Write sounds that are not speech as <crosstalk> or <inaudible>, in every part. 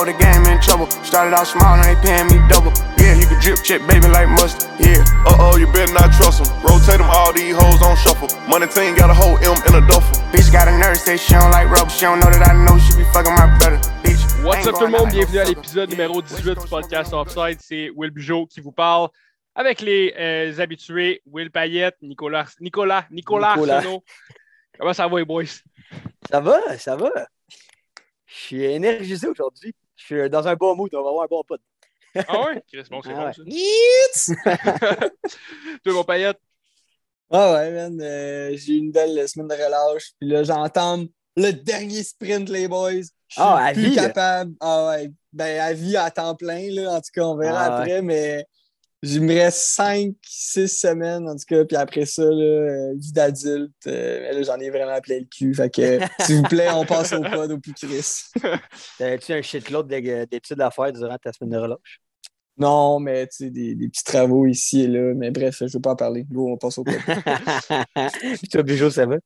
Oh, the game in trouble. Started out small, now they paying me double. Yeah, you can drip check, baby, like mustard. Yeah. Uh oh, you better not trust them. Rotate them, all these hoes on shuffle. Money team got a whole M in a duffel. Bitch got a nurse, say she don't like rubber. She don't know that I know she be fucking my brother. Bitch. What's up tout le monde, bienvenue à l'épisode numéro 18 du podcast Offside. C'est Will Bugeaud qui vous parle avec les euh, habitués Will Payette, Nicolas, Nicolas, Nicolas, Nicolas. Arsenault. Comment ça va les boys? Ça va, ça va. Je suis énergisé aujourd'hui. Je suis dans un bon mood. On va avoir un bon pod. Ah ouais? <laughs> Chris, bon, c'est Ah bon ouais. ça. <laughs> Toi, mon Payette, Ah ouais, man. euh, j'ai eu une belle semaine de relâche. Puis là, j'entends le dernier sprint, les boys. Je suis Ah, à plus vie, là. capable. Ah ouais. Ben, à vie, à temps plein, là. En tout cas, on verra Ah ouais. après, mais il me reste 5, 6 semaines, en tout cas. Puis après ça, là, euh, vie d'adulte. euh, mais là, j'en ai vraiment plein le cul. Fait que, <laughs> s'il vous plaît, on passe au pod au plus Chris. <laughs> T'as-tu un shitload d'é- d'études à faire durant ta semaine de relâche? Non, mais tu sais, des, des petits travaux ici et là. Mais bref, je ne veux pas en parler. Go, on passe au pod. <laughs> Puis toi, Bijou, ça va?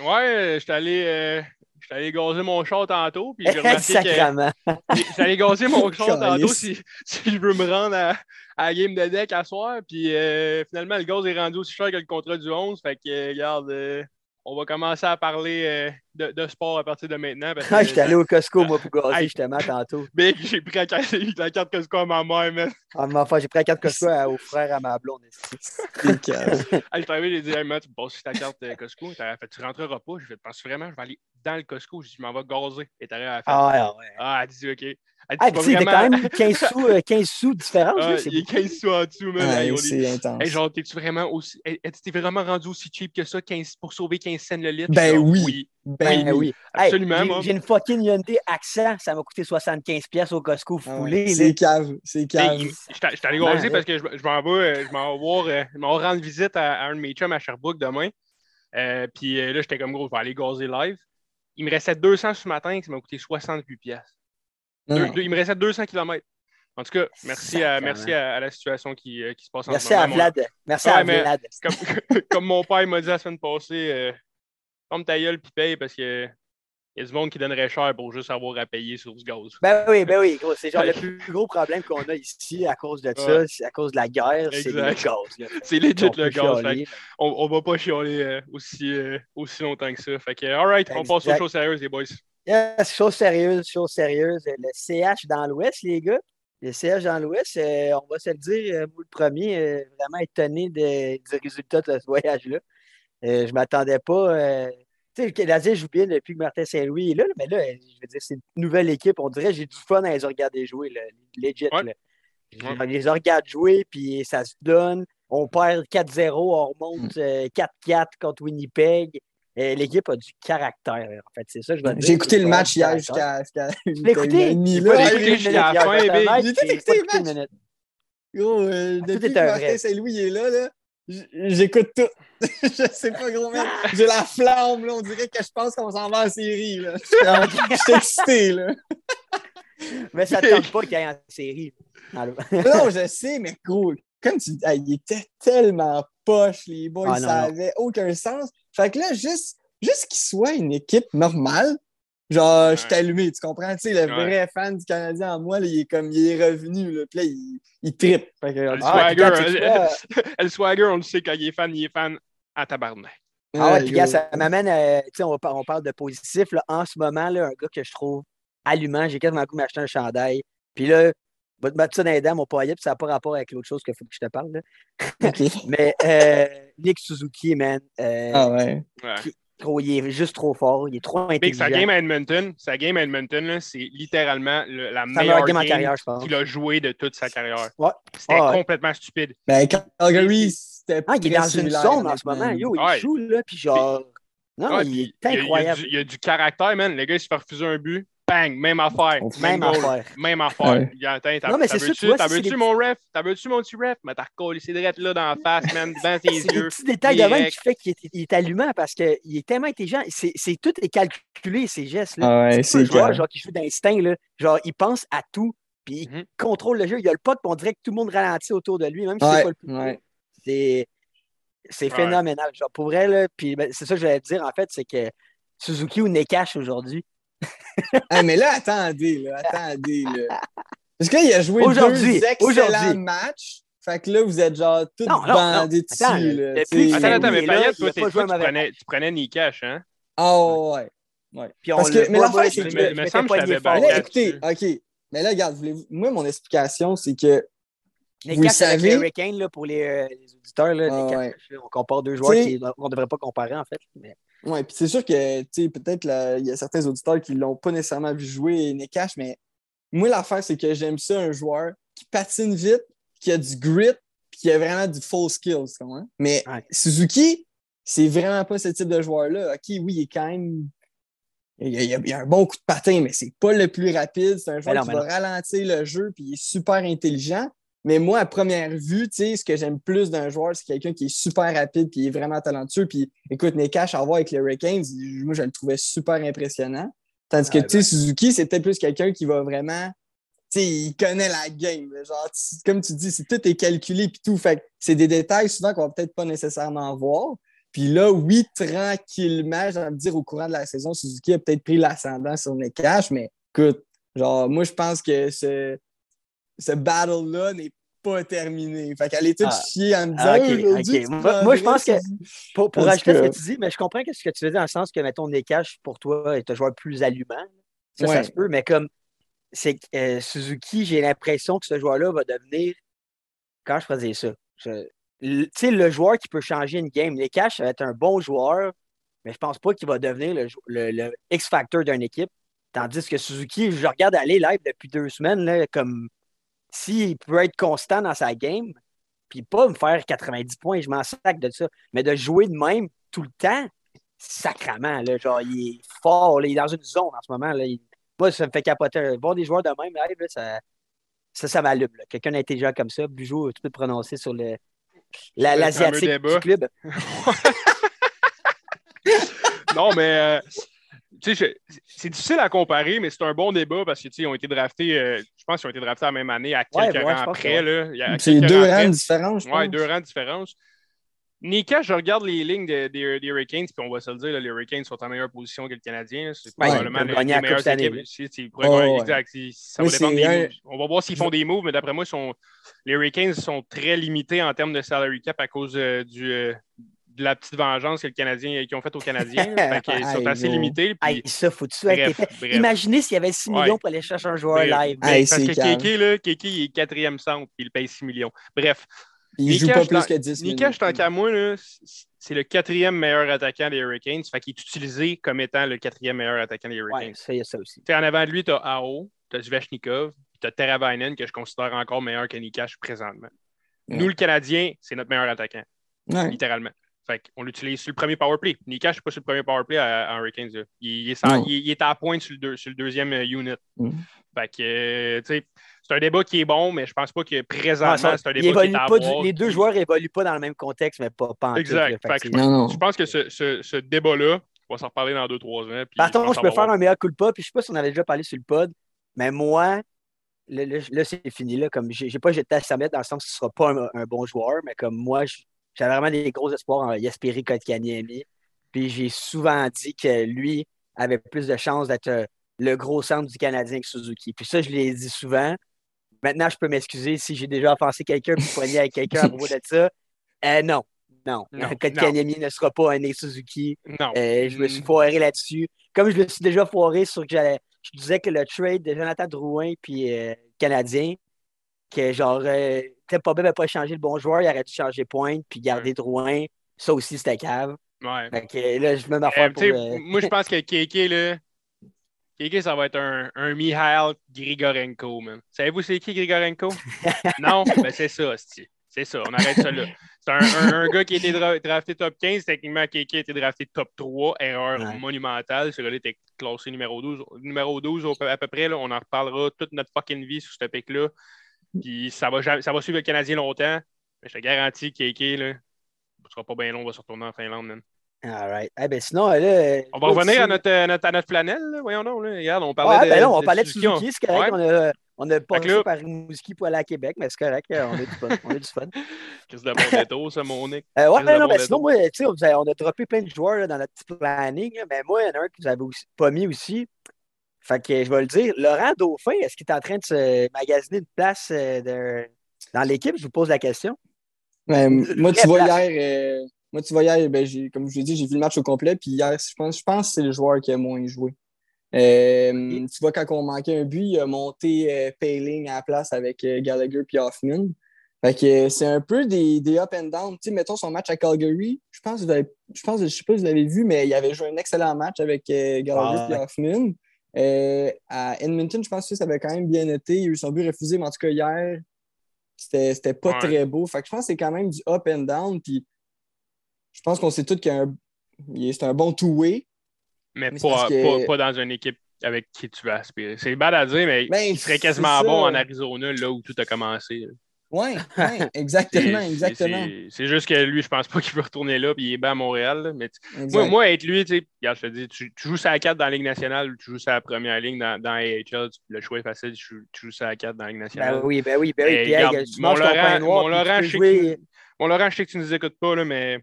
ouais, j'étais allé, euh, j'étais allé gazer mon char tantôt, puis j'ai <laughs> remarqué que Sacrement. j'étais allé gazer mon <laughs> char tantôt si, si je veux me rendre à, à la game de deck à soir, puis euh, finalement, le gaz est rendu aussi cher que le contrat du 11, fait que, euh, regarde, euh, on va commencer à parler euh, de, de sport à partir de maintenant. parce <laughs> que- Ah, J'étais allé au Costco, moi, pour gazer, justement, tantôt. <laughs> Big, j'ai pris la carte, la carte Costco à ma mère, man. Ah, mais enfin, j'ai pris la carte Costco à- au frère à ma blonde. <laughs> calme. Hey, je suis arrivé, j'ai dit, hey, man, tu me passes ta carte euh, Costco. T'as fait, tu rentreras pas. Je fait, penses vraiment, je vais aller dans le Costco. Je m'en vais gazer. Et t'arrives à la fin. Ah ouais, ah ouais. Ah, elle dit, OK. Elle Ah, c'est puis quand même 15 sous, euh, 15 sous de différence. Ah, il est beaucoup. 15 sous en dessous, man. Hey, Ouais, est- c'est intense. Hey, genre, t'es-tu vraiment aussi. Hey, t'es vraiment rendu aussi cheap que ça 15... pour sauver 15 cents le litre? Ben Genre, oui. Ben Ben oui. Hey, Absolument, j'ai- une fucking Hyundai Accent, ça m'a coûté 75$ piastres au Costco Ah foulé. là. C'est cave, c'est Hey, cave. allé Man, gazer là. parce que je, je m'en vais, euh, je m'en vais voir, euh, je m'en vais rendre visite à, à un de mes chums à Sherbrooke demain. Euh, puis là, j'étais comme gros, je vais aller gazer live. Il me restait 200 ce matin, ça m'a coûté 68 pièces. Il me restait 200 km. En tout cas, merci, à, merci à, à la situation qui, euh, qui se passe en Merci ce moment. à Vlad. Merci Ouais, à Vlad. comme, <laughs> comme mon père m'a dit la semaine passée, euh, comme ta gueule puis paye parce que il y a du monde qui donnerait cher pour juste avoir à payer sur du gaz. Ben oui, ben oui, gros. C'est genre le plus gros problème qu'on a ici à cause de ça, Ouais. à cause de la guerre, c'est le gaz. <laughs> C'est legit le gaz. fait on, on va pas chialer euh, aussi, euh, aussi longtemps que ça. Fait que, alright, on passe aux choses sérieuses, les boys. Yes, chose sérieuse, chose sérieuse. Le CH dans l'Ouest, les gars. Le CH dans l'Ouest, euh, on va se le dire, euh, moi le premier, euh, vraiment étonné de- du résultat de ce voyage-là. Euh, je m'attendais pas. euh, tu sais, le Canadien joue bien depuis que Martin Saint-Louis est là, là, mais là, euh, je veux dire, c'est une nouvelle équipe. On dirait que j'ai du fun à les regarder jouer, là, legit. Ouais. là. Ouais. les regarde jouer, puis ça se donne. On perd 4-0, on remonte euh, 4-4 contre Winnipeg. L'équipe a du caractère, en fait. C'est ça que je dire. J'ai écouté le match hier jusqu'à. une J'ai pas là. écouté jusqu'à la fin, j'ai J'ai j'ai écouté une match. minute. Gros, euh, Tout depuis que Martin. Saint-Louis est là, là j'écoute tout. <laughs> je sais pas, gros, man. J'ai la flamme, là. On dirait que je pense qu'on s'en va en série, là. Je suis en- je suis excité, là. Mais ça ne tente pas qu'il y ait en série. <laughs> Non, je sais, mais gros, comme tu dis, ah, il était tellement poche, les boys, Ah, non, ça non. avait aucun sens. Fait que là, juste, juste qu'il soit une équipe normale, genre, je suis Ouais. allumé, tu comprends? Tu sais, le Ouais. vrai fan du Canadien en moi, là, il est comme, il est revenu, là, puis là, il, il trippe. Fait que, Le Ah, swagger, puis quand tu euh, vois- le swagger, on le sait, quand il est fan, il est fan à tabarnak. Ah ouais, euh, puis gars, ça m'amène à. Tu sais, on, par- on parle de positif. Là, en ce moment, là, un gars que je trouve allumant, j'ai quasiment le goût m'acheter un chandail. Puis là, va te mettre ça dans les dents, mon paillet, puis ça n'a pas rapport avec l'autre chose qu'il faut que je te parle. là. <laughs> Mais euh, Nick Suzuki, man, euh, Ah ouais. Ouais. trop- il est juste trop fort, il est trop Big, intelligent. sa game à Edmonton, sa game à Edmonton, c'est littéralement le- la meilleure game game, en carrière, je pense. qu'il a joué de toute sa carrière. Ouais. C'était Ah ouais. complètement stupide. Ben, Calgary, c'était Ah, il est dans une zone en ce moment. Yo, il Ouais. joue, là, puis genre. Non, il est il y a- il y a incroyable. du- Il y, a du caractère, man. Le gars, il se fait refuser un but. Bang, même affaire. Même affaire. Même affaire. Non, mais t'as c'est ça, veux-tu- tu vois, T'as c'est veux-tu des mon ref? T'as veux-tu mon petit ref? Mais t'as recollé ses drettes là dans la face, man, <laughs> devant tes C'est des yeux. petits détails de même qui fait qu'il est, il est allumant parce qu'il est tellement intelligent. C'est, c'est- tout est calculé, ses gestes. Là. Ah ouais, c'est c'est joueur genre, qui joue d'instinct. Là. Genre, il pense à tout, puis il Mhm. contrôle le jeu. Il a le puck, puis on dirait que tout le monde ralentit autour de lui, même si Ouais, c'est pas le plus. C'est, c'est Ouais. phénoménal. Genre, pour vrai, là, puis ben, c'est ça que je voulais te dire, en fait, c'est que Suzuki ou Nekash aujourd'hui, Ah, mais là, attendez, là, attendez, là. Parce qu'il a joué Aujourd'hui, deux excellents aujourd'hui. matchs. Fait que là, vous êtes genre tous Non, non, bandés dessus. Attends, là. Attends, attends, mais Payette, toi, tu, prenais, tu prenais Nikash, hein? Ah ouais. Puis on Parce que- l'a mais l'affaire, c'est que- me- me semble que je. Mais écoutez, OK. Mais là, regarde, voulez-vous- moi, mon explication, c'est que Les Vous Cash avec les savez. Hurricanes, là, pour les, euh, les auditeurs, là, Ah les ouais. Cash, là, on compare deux joueurs qu'on ne devrait pas comparer, en fait. Ouais, puis c'est sûr que, peut-être il y a certains auditeurs qui l'ont pas nécessairement vu jouer Nekash, mais moi, l'affaire, c'est que j'aime ça, un joueur qui patine vite, qui a du grit, puis qui a vraiment du full skills? Mais Ouais. Suzuki, c'est vraiment pas ce type de joueur-là. OK, oui, il est quand même. Il a, il a- il a un bon coup de patin, mais c'est pas le plus rapide. C'est un joueur non, qui mais va ralentir le jeu, puis il est super intelligent. Mais moi, à première vue, tu sais, ce que j'aime plus d'un joueur, c'est quelqu'un qui est super rapide, puis il est vraiment talentueux. Puis écoute, Nekash, à voir avec les Hurricanes, moi, je le trouvais super impressionnant. Tandis que, Ouais, tu sais, Suzuki, c'est peut-être plus quelqu'un qui va vraiment. Tu sais, il connaît la game. Genre, comme tu dis, c'est tout est calculé puis tout. Fait que c'est des détails souvent qu'on va peut-être pas nécessairement voir. Puis là, oui, tranquillement, j'ai envie de dire, au courant de la saison, Suzuki a peut-être pris l'ascendant sur Nekash, mais écoute, genre, moi, je pense que ce, ce battle-là n'est pas terminé. Fait qu'elle est toute Ah. chier en me disant Ah, Moi- moi, je pense que-. Pour, pour rajouter ce que tu dis, mais je comprends que ce que tu veux dire dans le sens que, mettons, Nekash, pour toi, est un joueur plus allumant. Ça, ça se peut, mais comme c'est euh, Suzuki, j'ai l'impression que ce joueur-là va devenir. Quand je faisais ça, je- tu sais, le joueur qui peut changer une game. Nekash, ça va être un bon joueur, mais je pense pas qu'il va devenir le, le- le X-Factor d'une équipe. Tandis que Suzuki, je regarde aller live depuis deux semaines, là, comme s'il peut être constant dans sa game, puis pas me faire 90 points, je m'en sac de ça, mais de jouer de même tout le temps, sacrament, là, genre, il est fort, là, il est dans une zone en ce moment, là, il- moi, ça me fait capoter. Voir des joueurs de même là, ça, ça, ça m'allume. Quelqu'un d'intelligent comme ça, Bujo, tu peux te prononcer sur le, la- l'asiatique débat. du club. <laughs> Non, mais euh, c'est difficile à comparer, mais c'est un bon débat parce que tu sais, ils ont été draftés, euh, je pense qu'ils ont été draftés la même année à quelques Ouais, rangs pense que près. ouais. Là. Il y a C'est deux rangs je pense. Ouais, deux rangs de différence. Nika, je regarde les lignes de- des des Hurricanes, puis on va se le dire, là, les Hurricanes sont en meilleure position que le Canadien. C'est Ouais, probablement les, les meilleures équipes. Oui. On va voir s'ils font des moves, mais d'après moi, ils sont... les Hurricanes sont très limités en termes de salary cap à cause euh, du, euh, de la petite vengeance que le Canadien, qu'ils ont faite aux Canadiens. Fait qu'ils sont <laughs> assez gros. limités. puis- ça, faut-tu. Imaginez s'il y avait 6 Ouais. millions pour aller chercher un joueur Bref. live. Parce que. Kéké, là, Kéké, il est quatrième centre, puis il paye 6 millions. Bref, Il joue pas plus que 10 minutes. Nikash, tant qu'à moi, c'est le quatrième meilleur attaquant des Hurricanes. Fait qu'il est utilisé comme étant le quatrième meilleur attaquant des Hurricanes. Ouais, ça, il y a ça aussi. Tu sais, En avant de lui, tu as Ao, tu as Svechnikov, puis tu as Teravainen, que je considère encore meilleur que Nikash présentement. Ouais. Nous, le Canadien, c'est notre meilleur attaquant, Ouais. littéralement. Fait qu'on l'utilise sur le premier powerplay. Nikash n'est pas sur le premier powerplay à, à Hurricanes. là. Il, il est sans- Non. il- il est à pointe sur le, deux- sur le deuxième euh, unit. Mm. Fait que, euh, tu sais, c'est un débat qui est bon, mais je pense pas que présentement, ça- c'est un débat qui est à pas du- avoir, les deux joueurs évoluent pas dans le même contexte, mais pas, pas en tout, Exact. là. Fait Fait que Non, non. Je pense que ce, ce- ce débat-là, on va s'en reparler dans 2-3 ans. puis Par contre, je peux faire un meilleur coup de pas, puis je sais pas si on avait déjà parlé sur le pod, mais moi, là, c'est fini. Là, comme j'ai pas jeté à Samet dans le sens que ce sera pas un, un bon joueur, mais comme moi, je- j'avais vraiment des gros espoirs en Yasperi Kotkaniemi. Puis j'ai souvent dit que lui avait plus de chances d'être euh, le gros centre du Canadien que Suzuki. Puis ça, je l'ai dit souvent. Maintenant, je peux m'excuser si j'ai déjà offensé quelqu'un puis poigné avec quelqu'un à propos de ça. Euh, non, non. Non, <laughs> Kotkaniemi ne sera pas un Nate Suzuki. Non. Euh, je me suis foiré là-dessus. Comme je me suis déjà foiré sur que j'allais. Je disais que le trade de Jonathan Drouin puis euh, Canadien, que genre, euh, pas n'avait pas changé le bon joueur, il aurait dû changer Pointe puis garder Drouin. Ça aussi, c'était cave. Ouais. Que là, je Euh, pour. euh, Moi, je <laughs> pense que Kéké, là. Kéké, ça va être un, un Mihail Grigorenko, man. Savez-vous c'est qui Grigorenko? <laughs> non? Ben, c'est ça, c'est ça. On arrête ça là. C'est un, un- un gars qui a été dra- drafté top 15. Techniquement, Kéké a été drafté top 3. Erreur Ouais. monumentale. Ce gars-là était classé numéro 12. Numéro 12 au- à peu près. Là, on en reparlera toute notre fucking vie sur ce pic-là. Puis ça va, ça va suivre le Canadien longtemps. Mais je te garantis, Kéké, là, ce sera pas bien long, on va se retourner en Finlande, man. All right. Eh ben, sinon, là. euh, On va là, revenir tu à sais- notre, à notre, à notre planète, là. voyons donc. Là. Regarde, on parlait Ouais, de. ben non, on de parlait de Suzuki, c'est correct. Ouais. On a, on a passé là- par Rimouski pour aller à Québec, mais c'est correct. On a du fun. On a du fun. <laughs> Qu'est-ce de bon détour, ça, mon Nick. Euh, ouais, de non, mais sinon, détour. moi, tu sais, on, a- on a droppé plein de joueurs là, dans notre petit planning. là, mais moi, il y en a un que vous avez aussi- pas mis aussi. Fait que je vais le dire. Laurent Dauphin, est-ce qu'il est en train de se magasiner une place euh, de- dans l'équipe? Je vous pose la question. Ouais, Une moi, tu vois, hier, euh, moi, tu vois, hier, ben, comme je l'ai dit, j'ai vu le match au complet. Puis hier, je pense, je pense que c'est le joueur qui a moins joué. Euh, Tu vois, quand on manquait un but, il a monté euh, Payling à la place avec euh, Gallagher puis Hoffman. Fait que euh, c'est un peu des, des up and down. Tu sais, mettons son match à Calgary. Je pense, je pense, je sais pas si vous l'avez vu, mais il avait joué un excellent match avec euh, Gallagher Ah, puis. Hoffman. Euh, à Edmonton, je pense que ça avait quand même bien été. Il a eu son but refusé, mais en tout cas, hier, c'était pas Ouais. très beau. Fait que je pense que c'est quand même du up and down. Puis je pense qu'on sait tous qu'il c'est un bon two-way. Mais, pas, parce que- pas, pas dans une équipe avec qui tu vas aspirer. C'est bad à dire, mais Ben, il serait quasiment bon en Arizona, là où tout a commencé. Oui, <laughs> exactement, C'est- exactement. c'est- C'est juste que lui, je pense pas qu'il veut retourner là, puis il est bien à Montréal. là. Mais moi, moi, être lui, tu sais, regarde, je te dis, tu, tu joues sur la 4 dans la Ligue nationale ou tu joues sur la première ligne dans, dans AHL, le choix est facile, tu, joues- tu joues sur la 4 dans la Ligue nationale. Ben oui, ben oui, ben oui. Eh, Puis, regarde, tu mon Laurent- noir, mon Laurent, je sais Laurent, je que tu nous écoutes pas, là, mais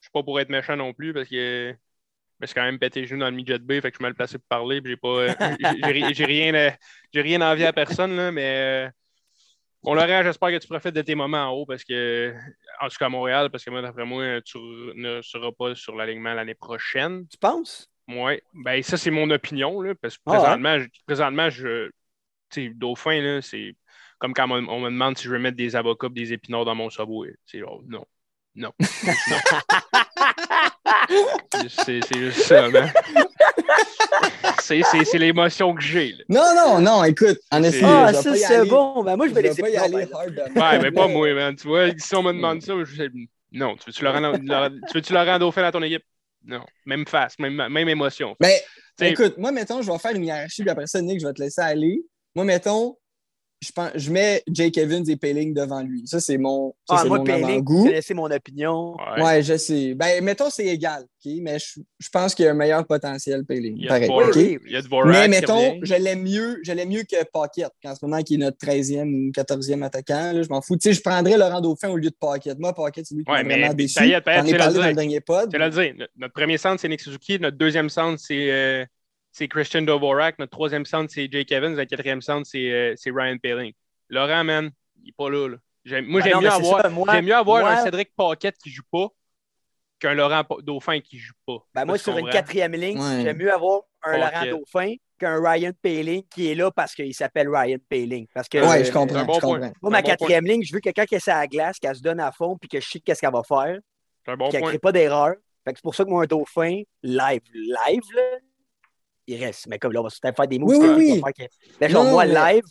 je suis pas pour être méchant non plus parce que je suis quand même pété les genoux dans le midget B, fait que je suis mal placé pour parler, puis j'ai pas. j'ai- j'ai ri- j'ai rien, j'ai rien envie à personne, là, mais euh, bon, Laurent, j'espère que tu profites de tes moments en haut parce que, en tout cas à Montréal, parce que moi, d'après moi, tu ne seras pas sur l'alignement l'année prochaine. Tu penses? Ouais, ben ça, c'est mon opinion, là, parce que Ah ouais? présentement, je, présentement, je. Tu sais, Dauphin, là, c'est comme quand on, on me demande si je veux mettre des avocats et des épinards dans mon subway. C'est genre, non. Non. <laughs> Non. c'est c'est juste ça, man. <laughs> C'est- C'est c'est l'émotion que j'ai, là. Non, non, non, écoute, en Ah, ça, c'est aller- bon. Ben moi, je vais laisser pas y aller ben, hard. Ouais, mais pas <laughs> moi, man. Tu vois, si on me demande ça, je sais, non. Tu veux-tu Laurent, Dauphin dans ton équipe? Non. Même face, même, même émotion. Mais T'sais- écoute, moi, mettons, je vais faire une hiérarchie, puis après ça, Nick, je vais te laisser aller. Moi, mettons, je, pense, je mets Jake Evans et Payling devant lui. Ça, c'est mon, ça, Ah, c'est moi, mon Payling, avant-goût. connaissez mon opinion. Ouais. Ouais, je sais. Ben, mettons, c'est égal, OK? Mais je, je pense qu'il y a un meilleur potentiel, Payling. Il y a Pareil? Oui, il y a Dvorak Mais mettons, je l'aime mieux, je l'aime mieux que Pocket, en ce moment, qui est notre 13e ou 14e attaquant. là, je m'en fous. Tu sais, je prendrais Laurent Dauphin au lieu de Pocket. Moi, Pocket, c'est lui qui Ouais, m'a mais- vraiment déçu. ça y est, J'en tu ai l'as parlé dit. dans le dernier pod. Je vais le dire. Notre- Notre premier centre, c'est Nick Suzuki. Notre deuxième centre, c'est euh, c'est Christian Dvorak. Notre troisième centre, c'est Jake Evans. Notre quatrième centre, c'est euh, c'est Ryan Paling. Laurent, man, il n'est pas là. là. J'aime- Moi, Ben j'aime mieux, avoir- mieux avoir moi- un Cédric Paquette qui joue pas qu'un Laurent Pa- Dauphin qui joue pas. Ben moi, sur une quatrième ligne, Ouais. j'aime mieux avoir un. Laurent Dauphin qu'un Ryan Paling qui est là parce qu'il s'appelle Ryan Paling. Parce que Ouais, euh, je comprends. bon je point. comprends. Moi, ma bon quatrième ligne, je veux quelqu'un qui est à la glace, qui se donne à fond, puis que je sais qu'est-ce qu'elle va faire, C'est un bon puis qu'elle ne crée pas d'erreur. Fait que c'est pour ça que moi, un dauphin, live, live, là, il reste. Mais comme là, on va peut-être faire des moves. Oui, oui, oui. que- Mais genre, Non, moi, mais- live,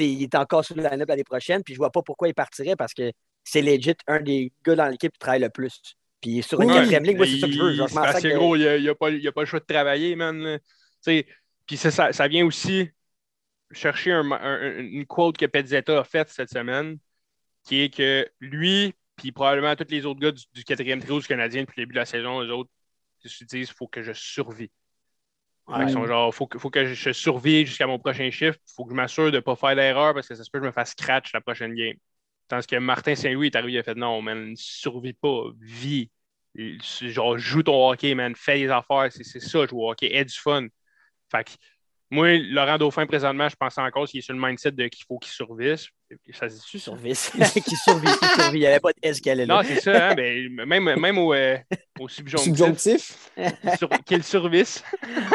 il est encore sur le line-up l'année prochaine, puis je vois pas pourquoi il partirait parce que c'est legit un des gars dans l'équipe qui travaille le plus. Puis sur une quatrième ligne, moi, c'est ça que je veux. Genre, sac de- gros, il n'y a, pas a le choix de travailler, man. Puis ça, ça, vient aussi chercher un- un- une quote que Petzetta a faite cette semaine, qui est que lui, puis probablement tous les autres gars du, du quatrième trio du Canadien depuis le début de la saison, eux autres, ils se disent il faut que je survis. Fait qu'ils sont genre, faut que, faut que je survive jusqu'à mon prochain chiffre. faut que je m'assure de ne pas faire d'erreur parce que ça se peut que je me fasse scratch la prochaine game. Tandis que Martin Saint-Louis est arrivé, il a fait non, man, survis pas, vis. Genre, joue ton hockey, man, fais les affaires, c'est c'est ça, jouer au hockey, aie du fun. Fait que moi, Laurent Dauphin, présentement, je pense encore qu'il est sur le mindset de qu'il faut qu'il survisse. Ça se dit-tu, ça? Survie. <laughs> qui survit, qui survit. Il n'y avait pas de S qu'elle est là. Non, c'est ça, hein, ben, même, même au, euh, au subjonctif, Subjonctif? sur- qu'il survisse.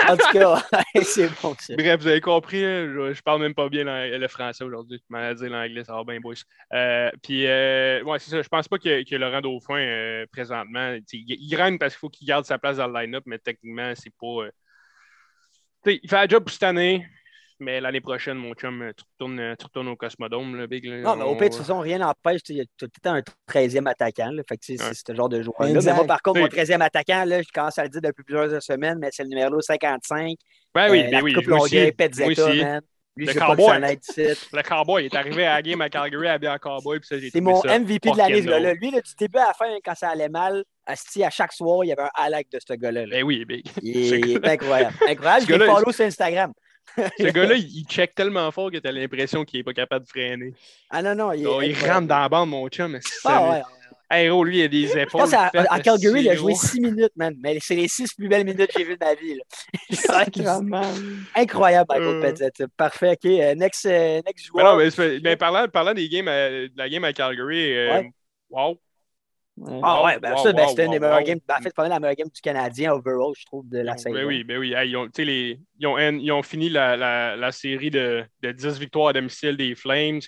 En tout cas, c'est bon, ça. Bref, vous avez compris, hein, je, je parle même pas bien le français aujourd'hui. Je m'en dit l'anglais, ça va bien, boys. Euh, puis, euh, ouais, c'est ça. Je pense pas que, que Laurent Dauphin, euh, présentement, il, il graine parce qu'il faut qu'il garde sa place dans le line-up, mais techniquement, c'est pas. Il fait la job pour cette année, mais l'année prochaine, mon chum, euh, tu retournes, euh, tu retournes au Cosmodome, là, Big. là. Non, mais au pire, de toute façon, rien n'empêche. Tu as tout le temps un 13e attaquant. Là, fait que c'est Ouais. c'est ce genre de joueur-là. Exact. Mais moi, par contre, mon Oui. 13e attaquant, là, je commence à le dire depuis plusieurs semaines, mais c'est le numéro 55. Ben oui, Euh, ben la oui. coupe Petzetta, man. Lui, Le cowboy. Le cowboy il est arrivé à la game à Calgary habillé en cowboy, puis ça, j'ai C'est mon ça MVP de l'année, ce gars-là. Lui, là, du début à la fin, quand ça allait mal, asti, à chaque soir, il y avait un highlight de ce gars-là. là. Ben oui, Big. Il <laughs> est, il est gars- incroyable. Incroyable. Je l'ai follow sur Instagram. Ce gars-là, il check tellement fort que t'as l'impression qu'il est pas capable de freiner. Ah non, non, il rentre dans la bande, mon chum. mais Ah ouais, ouais. Lui, il a des Je épaules. pense qu'à faites, à Calgary, il a joué. 6 minutes, man. Mais c'est les 6 plus belles minutes que j'ai vues de ma vie. là. <laughs> Incroyable, Michael Euh. Parfait, OK. euh, next, euh, next Mais joueur. non, mais, c'est- mais parlant, parlant des games, à- de la game à Calgary, euh, Ouais. wow. Ah ouais, ben Wow, ça, ben, wow, c'était une des wow, meilleures wow. games. Ben, en fait, c'est pas mal la meilleure game du Canadien overall, je trouve, de la saison. Ben oui, ben oui. Hey, ils, ont, les, ils, ont, ils ont fini la, la, la série de, de 10 victoires à domicile des Flames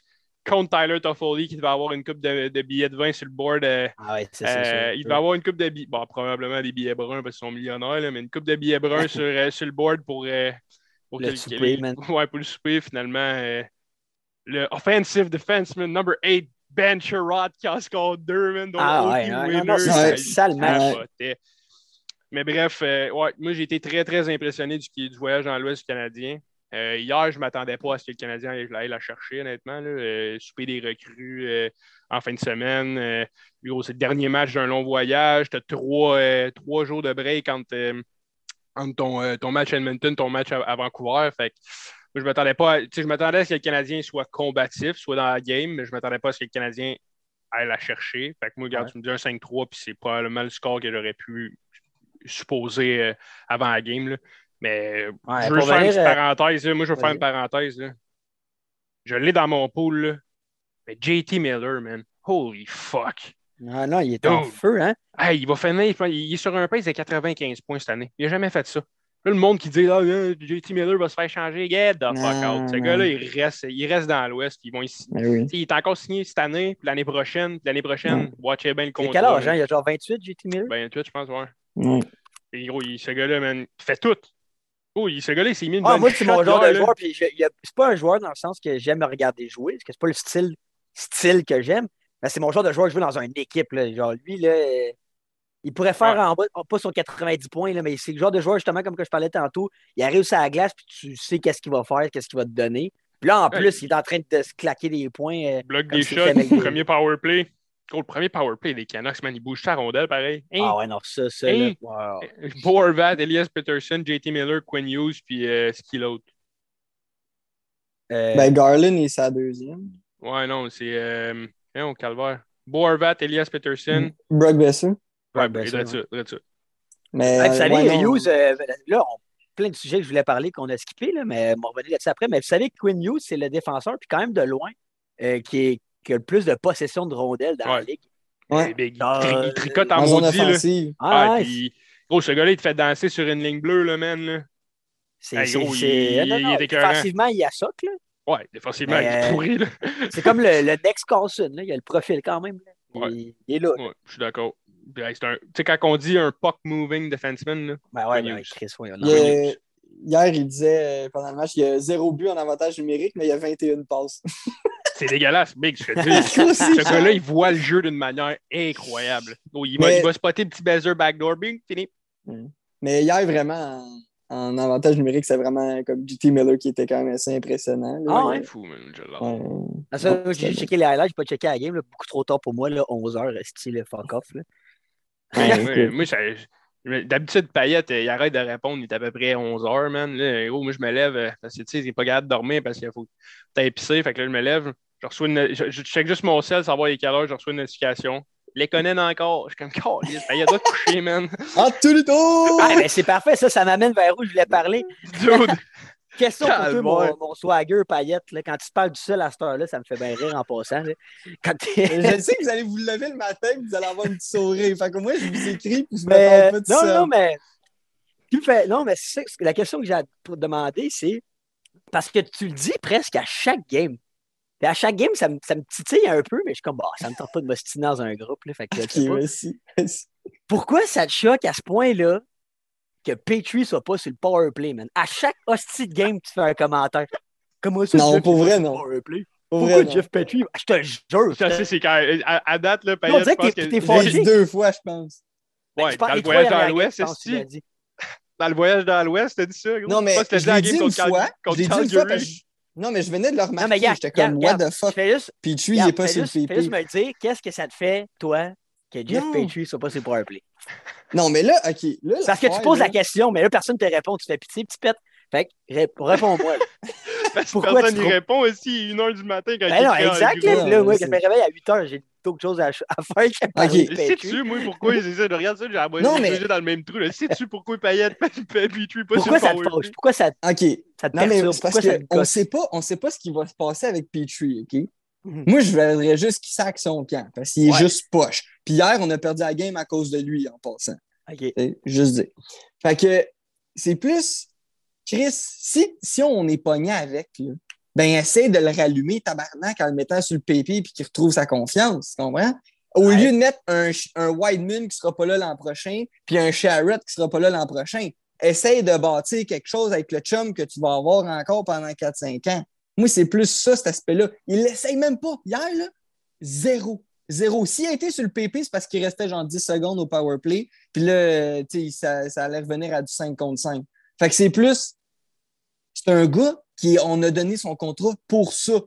contre Tyler Toffoli qui devait avoir une coupe de, de billets de vin sur le board. euh, Ah ouais, c'est euh, ça. il devait avoir une coupe de billets, bon, probablement des billets bruns parce qu'ils sont millionnaires, là, mais une coupe de billets bruns <laughs> sur, euh, sur le board pour, euh, pour Le souper, man. <laughs> Ouais, pour le souper, finalement. le offensive defenseman number 8, Ben Sherrod, qui en score deux, man, dont Ah Oki ouais, non, non, non. Mais bref, ouais, moi j'ai été très très impressionné du, du voyage dans l'Ouest du Canadien. Euh, hier, je ne m'attendais pas à ce que le Canadien aille, aille la chercher, honnêtement. Là. Euh, souper des recrues euh, en fin de semaine. C'est le dernier match d'un long voyage. Tu as trois, trois jours de break entre, entre ton, ton match à Edmonton, ton match à, à Vancouver. Fait que, moi, je m'attendais pas à- je m'attendais à ce que le Canadien soit combatif, soit dans la game, mais je ne m'attendais pas à ce que le Canadien aille la chercher. Fait que moi, regarde, Ouais. tu me dis un 5-3, puis c'est probablement le score que j'aurais pu supposer avant la game. là. Mais Ouais, je veux faire une venir, euh, parenthèse. là. Moi, je veux faire une parenthèse. là. Je l'ai dans mon pool. là. Mais JT Miller, man. Holy fuck. Non, non, il est en feu, hein? Hey, il va finir, il est sur un pace de 95 points cette année. Il n'a jamais fait ça. Là, le monde qui dit ah, euh, JT Miller va se faire changer, get the fuck Non, out. Ce gars-là, il reste, il reste dans l'Ouest. Ils vont ici. Ben oui. Il est encore signé cette année, puis l'année prochaine, puis l'année prochaine, watchez bien le contrat. quel âge, hein? Il a genre 28, JT Miller? Ben, tout, je pense, ouais. Et gros, il- ce gars-là, man, il fait tout. Oh, il- ce gars-là, il s'est mis une Ah, moi, c'est mon genre de là. joueur. Puis je- il y a- c'est pas un joueur dans le sens que j'aime regarder jouer, parce que c'est pas le style, style que j'aime. Mais c'est mon genre de joueur jouer dans une équipe. Là. Genre, lui, là, il pourrait faire Ouais. en bas, pas son 90 points, là, mais c'est le genre de joueur, justement, comme que je parlais tantôt. Il arrive sur la glace, puis tu sais qu'est-ce qu'il va faire, qu'est-ce qu'il va te donner. Puis là, en Ouais. plus, il est en train de se claquer des points. euh, Bloc Comme des shots, <laughs> premier power play. Gros, le premier power play des Canucks, man, il bouge sa rondelle, pareil. Hein? Ah ouais, non, ça, ça, Hein? là, wow. <laughs> Elias Peterson, JT Miller, Quinn Hughes, puis euh, c'est qui l'autre? Euh, Ben, Garland, il est sa deuxième. Ouais, non, c'est. Euh, hein, au calvaire. Bo Horvat, Elias Peterson. Brock Besser. Ouais, ben, ben, drette ça. Mais, vous savez, ouais. Hughes, euh, là, on- plein de sujets que je voulais parler qu'on a skippés, là, mais on va revenir là-dessus après. Mais vous savez que Quinn Hughes, c'est le défenseur, puis quand même de loin, euh, qui, est, qui a le plus de possession de rondelles dans la ligue. Ouais. Eh, big, il, tri- il tricote en maudit, là. Ah, puis, gros, ce gars-là, il te fait danser sur une ligne bleue, là, man. Là. c'est, hey, gros, il- non, il est défensivement, il y a ça, là. Ouais, défensivement, il est euh, pourri, là. C'est comme le, le <laughs> Next Carlson, là. Il a le profil quand même. là. Il, Ouais. il est là. Ouais, je suis d'accord. Tu sais, quand on dit un puck-moving defenseman, là, Ben ouais, ben. Chris, ouais, Il non. y a- Hier, il disait euh, pendant le match il y a zéro but en avantage numérique, mais il y a 21 passes. <laughs> c'est dégueulasse, Big, je te dis. <laughs> Aussi, Ce gars-là, il voit le jeu d'une manière incroyable. Oh, il, va, Mais- il va spotter le petit buzzer backdoor, bing, fini. Mais hier, vraiment, en, en avantage numérique, c'est vraiment comme JT Miller qui était quand même assez impressionnant. là. Ah ouais? C'est fou, man. Je l'adore. Ouais. Ah, ça, Bon, j'ai checké les highlights, j'ai pas checké la game, là, beaucoup trop tard pour moi, là, 11h, style fuck off. Là. Ouais, Ouais, moi, d'habitude, Payette, il arrête de répondre, il est à peu près 11h, man. Là, gros, moi, je me lève euh, parce que, tu sais, il n'est pas capable de dormir parce qu'il faut t'as épicé. Fait que là, je me lève, je reçois une. Je, je check juste mon cell, savoir les quelle heure, je reçois une notification. Les connaît encore. Je suis comme, Caliste, Payette doit te coucher, man. Ah, tout le tour! Ah, ben c'est parfait, ça, ça m'amène vers où je voulais parler. Dude. <laughs> Question pour toi, mon, mon swagger paillette. Là, quand tu parles du seul à cette heure-là, ça me fait bien rire en passant. Quand Je sais que vous allez vous lever le matin et vous allez avoir une petite sourire. Fait que moi, je vous écris puis je me mais, parle pas de non, ça. non, mais. Tu fais, non, mais c'est ça, la question que j'ai à te demander, c'est. Parce que tu le dis presque à chaque game. Puis à chaque game, ça me, ça me titille un peu, mais je suis comme, bah, ça me tente pas de m'ostiner dans un groupe. Là, fait que, merci. merci. Pourquoi ça te choque à ce point-là que Petrie soit pas sur le power play, man? À chaque hostie de game, tu fais un commentaire. Comment ça, Non, pour vrai, non. power play? Pour Pourquoi Jeff Petrie? Je te jure. Ça, c'est quand. À, à date, là, On Payette, dirait je pense que t'es- non. dit deux fois, je pense. Ouais, Je pense- dans le voyage dans l'Ouest, c'est dit. Dans le voyage dans l'Ouest, t'as dit ça, gros? Non, mais Je l'ai game dit une fois. contre Je l'ai dit une fois Calgary. parce que je- Non, mais je venais de le Non, mais remarquer. J'étais comme, what the fuck? juste, Puis il est regarde, pas fais sur le juste, fais PP. juste me dire qu'est-ce que ça te fait, toi, que Jeff. Petrie soit pas sur le power play. Non, mais là, OK. Là, Parce que tu poses là- la question, mais là, personne te répond. Tu fais pitié, petit pète. Fait que ré- réponds-moi. <laughs> Parce que Pourquoi personne tu n'y trouves- répond aussi, 1h du matin quand Ben il non, exact. là. Là, Ouais, je me réveille à 8 h, j'ai d'autres choses à, <laughs> à faire que parler de Ok. Petrie. Sais-tu, moi, pourquoi c'est ça? Je regarde ça, j'ai Non, mais- dans le même trou. Sais-tu pourquoi Payet fait Petrie pas Pourquoi sur ça le te fâche? Pourquoi ça, OK. ça te Non, mais c'est parce qu'on sait pas, on sait pas ce qui va se passer avec Petrie, OK? Mhm. Moi, je voudrais juste qu'il sac son camp parce qu'il est Ouais. juste poche. Puis hier, on a perdu la game à cause de lui en passant. OK. Juste dire. Fait que c'est plus, Chris, si, si on est pogné avec, là, ben essaie de le rallumer, tabarnak, en le mettant sur le PP puis qu'il retrouve sa confiance, tu comprends? Au Ouais. lieu de mettre un, un Whiteman qui sera pas là l'an prochain, puis un Sharrett qui sera pas là l'an prochain, essaye de bâtir quelque chose avec le chum que tu vas avoir encore pendant 4-5 ans. Moi, c'est plus ça, cet aspect-là. Il l'essaye même pas. Hier, là, zéro. Zéro. S'il a été sur le PP, c'est parce qu'il restait genre 10 secondes au power play. Puis là, tu sais, ça, ça allait revenir à du 5 contre 5. Fait que c'est plus. C'est un gars qui, on a donné son contrat pour ça.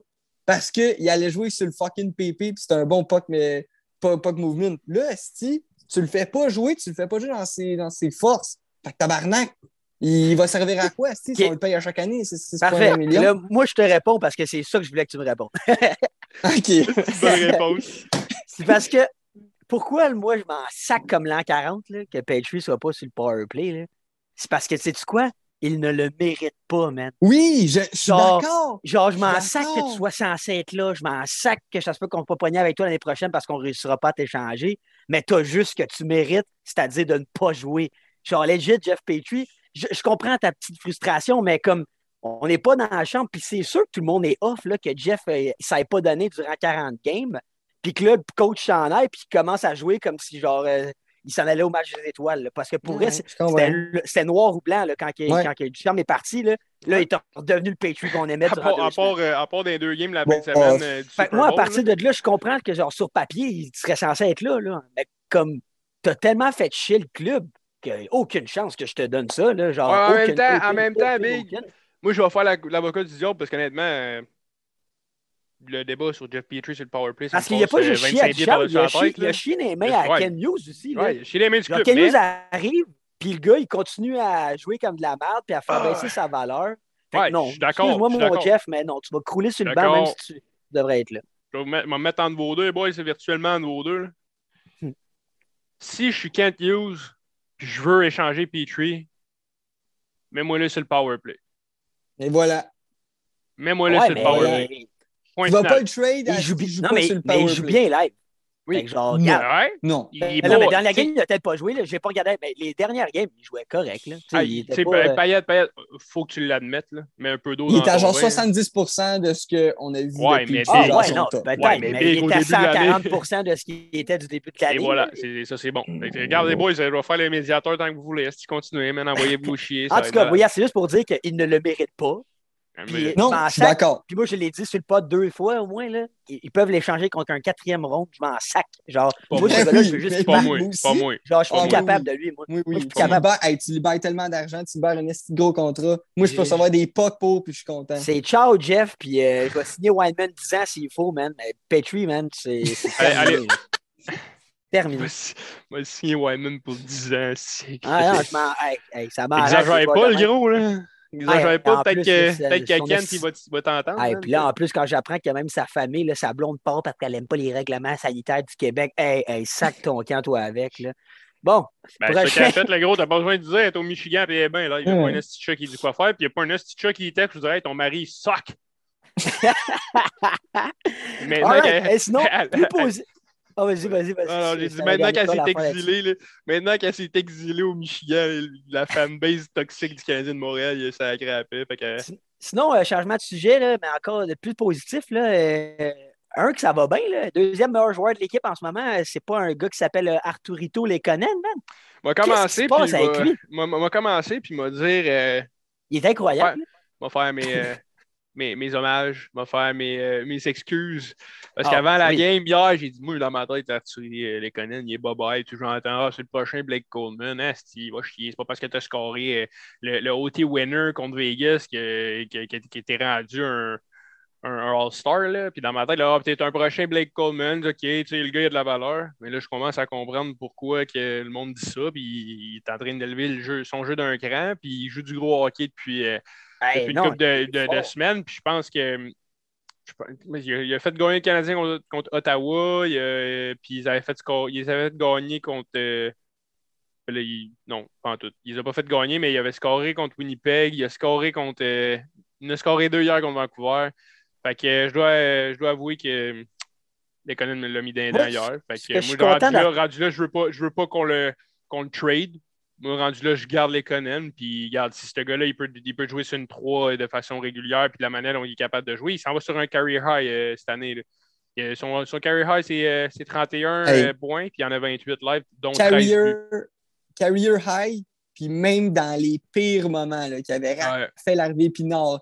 Parce qu'il allait jouer sur le fucking PP, puis c'est un bon puck, mais pas puck movement. Là, si tu le fais pas jouer, tu le fais pas jouer dans ses, dans ses forces. Fait que tabarnak, il va servir à quoi, si on le paye à chaque année? C'est 6,1 Parfait. Là, moi, je te réponds parce que c'est ça que je voulais que tu me répondes. <laughs> OK. Bonne réponse. C'est parce que pourquoi moi je m'en sac comme l'an 40 là, que Petrie soit pas sur le power play? là? C'est parce que sais-tu quoi? Il ne le mérite pas, man. Oui, je, je suis Genre, d'accord. Genre, je m'en sac que tu sois censé être là. Je m'en sac que ça se peut qu'on ne pas pogner avec toi l'année prochaine parce qu'on ne réussira pas à t'échanger. Mais tu as juste ce que tu mérites, c'est-à-dire de ne pas jouer. Genre, legit, Jeff Petrie, je, je comprends ta petite frustration, mais comme on n'est pas dans la chambre, puis c'est sûr que tout le monde est off, là, que Jeff euh, ne s'est pas donné durant 40 games, puis que là, le coach s'en aille, puis commence à jouer comme si, genre, euh, il s'en allait au match des étoiles. là. parce que pour Ouais, comprends. c'était noir ou blanc là, quand, il, Ouais. quand il- Ducharme est parti. Là, là il est redevenu le Patriot qu'on aimait À part, à, part, euh, à part des deux games la Bon, fin de semaine euh, euh, du Fait que Super moi, à partir là. de là, je comprends que genre sur papier, il serait censé être là. là. Mais comme t'as tellement fait chier le club qu'il n'y a aucune chance que je te donne ça. Là, genre, Ouais, en même aucune, temps- en aucune, même temps, aucune, Big, aucune. Moi, je vais faire la- l'avocat du diable parce qu'honnêtement, euh, le débat sur Jeff Petrie sur le powerplay, Parce qu'il n'y a pas euh, juste à 25 pieds par Duchamp, il a il a là. chié les mains à Ouais. Ken Hughes aussi. Là. Ouais, chez les mains du Genre, club. Ken mais- Hughes arrive, puis le gars, il continue à jouer comme de la merde, puis à faire Ah. baisser sa valeur. Fait que Ouais, non, d'accord, suis mon. Jeff, mais non, tu vas crouler sur le banc, même si tu devrais être là. Je vais me mettre- me mettre entre vos deux, boys, c'est virtuellement entre vos deux. là. Hmm. Si je suis Kent Hughes, puis je veux échanger Petrie, mets-moi là sur le powerplay. Et voilà. Mets-moi là Ouais, sur le powerplay. Point Tu vas final. pas le trade il joue qui bien. joue Non, mais, sur le mais il power joue play. bien live. Oui. Genre, Non. regarde. Ouais, Non. il Mais non, mais dans la game, il n'a peut-être pas joué. J'ai pas regardé. Mais les dernières games, il jouait correct. Là. Ah, il il- était pas, euh, Payet, Payet, faut que tu l'admettes. là. Mets un peu d'eau Il est à genre vin. 70% de ce qu'on a vu Ouais, depuis mais Ah, ouais, non, Ouais, mais mais, il était à début de l'année. 140 de ce qu'il était du début de l'année. Et voilà, là. c'est- ça c'est bon. Fait que, regardez, boys, je vais faire les médiateurs tant que vous voulez. Si continuez, man, envoyez-vous <laughs> chier. En va tout cas, c'est juste pour dire qu'il ne le mérite pas. Mais- Non, je suis d'accord. Puis moi, je l'ai dit sur le pod deux fois au moins. Là. Ils, ils peuvent l'échanger contre un quatrième round. Je m'en sac. Genre, Pas moi, moi. ce gars-là, je veux juste Pas moi, Moi pas moi. Genre, je suis Ah, plus oui, capable oui. de lui. Moi, Oui, Moi, oui. je suis Tu capable. libères, hey, tu libères tellement d'argent, tu libères un esti gros contrat. Moi, je peux recevoir des pucks pour, puis je suis content. C'est ciao, Jeff. Puis euh, je vais signer Wildman 10 ans s'il faut, man. Mais Petrie, man, c'est Allez, terminé. Moi, signer Wyman pour 10 ans. Ah non, je m'en. Hey, hey, ça vois pas, le gros, là. Ouais, pas, en peut-être plus, que, c'est- peut-être que son Ken esti- il va, t'entendre. Man. puis là, en plus, quand j'apprends que même sa famille, là, sa blonde part parce qu'elle n'aime pas les règlements sanitaires du Québec, hey, hey, sac ton camp, toi, avec. Là. Bon, Ben, prochain. ce qu'elle a fait, le gros, t'as pas besoin de dire, elle est au Michigan, puis elle bien, là. Il n'y a pas un esti qui dit quoi faire, puis il n'y a pas un esti qui texte, je vous dirais, ton mari, il sock. <laughs> Mais hey, sinon, plus Oh, vas-y, vas-y, vas-y. C'est- j'ai dit maintenant qu'elle s'est exilée, là, maintenant qu'elle s'est exilée au Michigan, la fanbase toxique du Canadien de Montréal, il s'est. Fait que, Sinon, euh, changement de sujet, là, mais encore de plus positif, là, euh, un que ça va bien, là, deuxième meilleur joueur de l'équipe en ce moment, euh, c'est pas un gars qui s'appelle Arturito Lekonen, man. m'a commencé, puis m'a- commencé, puis m'a dire, euh, Il est incroyable. m'a faire mes, mes, mes hommages, m'a faire mes, euh, mes excuses. Parce Ah, qu'avant la oui. game, hier, j'ai dit, moi, dans ma tête, Arthur euh, Lekonen, il est bye-bye. Tout j'entends, ah, c'est le prochain Blake Coleman. C'ti, il va chier. C'est pas parce que tu as scoré euh, le, le OT winner contre Vegas que, que, que, que t'es rendu un, un, un All-Star. là. Puis dans ma tête, là, ah, peut-être un prochain Blake Coleman. OK, tu sais, le gars, il a de la valeur. Mais là, je commence à comprendre pourquoi que le monde dit ça. Puis il est en train d'élever le jeu, son jeu d'un cran. Puis il joue du gros hockey depuis. euh, Hey, depuis non, une couple de, de- semaines. Puis je pense que mais il, a, il a fait gagner le Canadien contre, contre Ottawa, il a- puis ils avaient fait, ils avaient fait gagner contre. euh, là, il- non, pas en tout. Ils n'ont pas fait gagner, mais il avait scoré contre Winnipeg, il a scoré contre. euh, il a scoré deux hier contre Vancouver. Fait que euh, je dois, je dois avouer que euh, Lekonen me l'a mis d'un Moi, hier. Fait que, que euh, je suis moi, rendu là, rendu là, je veux pas, je veux pas qu'on le, qu'on le trade. Moi, rendu là, je garde Lekonen. Puis, regarde, si ce gars-là, il peut, il peut jouer sur une 3 de façon régulière, puis de la manière dont il est capable de jouer, il s'en va sur un career high euh, cette année. là. Euh, Son, son career high, c'est euh, c'est 31 Hey. euh, points, puis il y en a 28 live, dont 13 buts. Carrier, career high, puis même dans les pires moments là, qu'il avait Ouais. fait l'arrivée Pinard.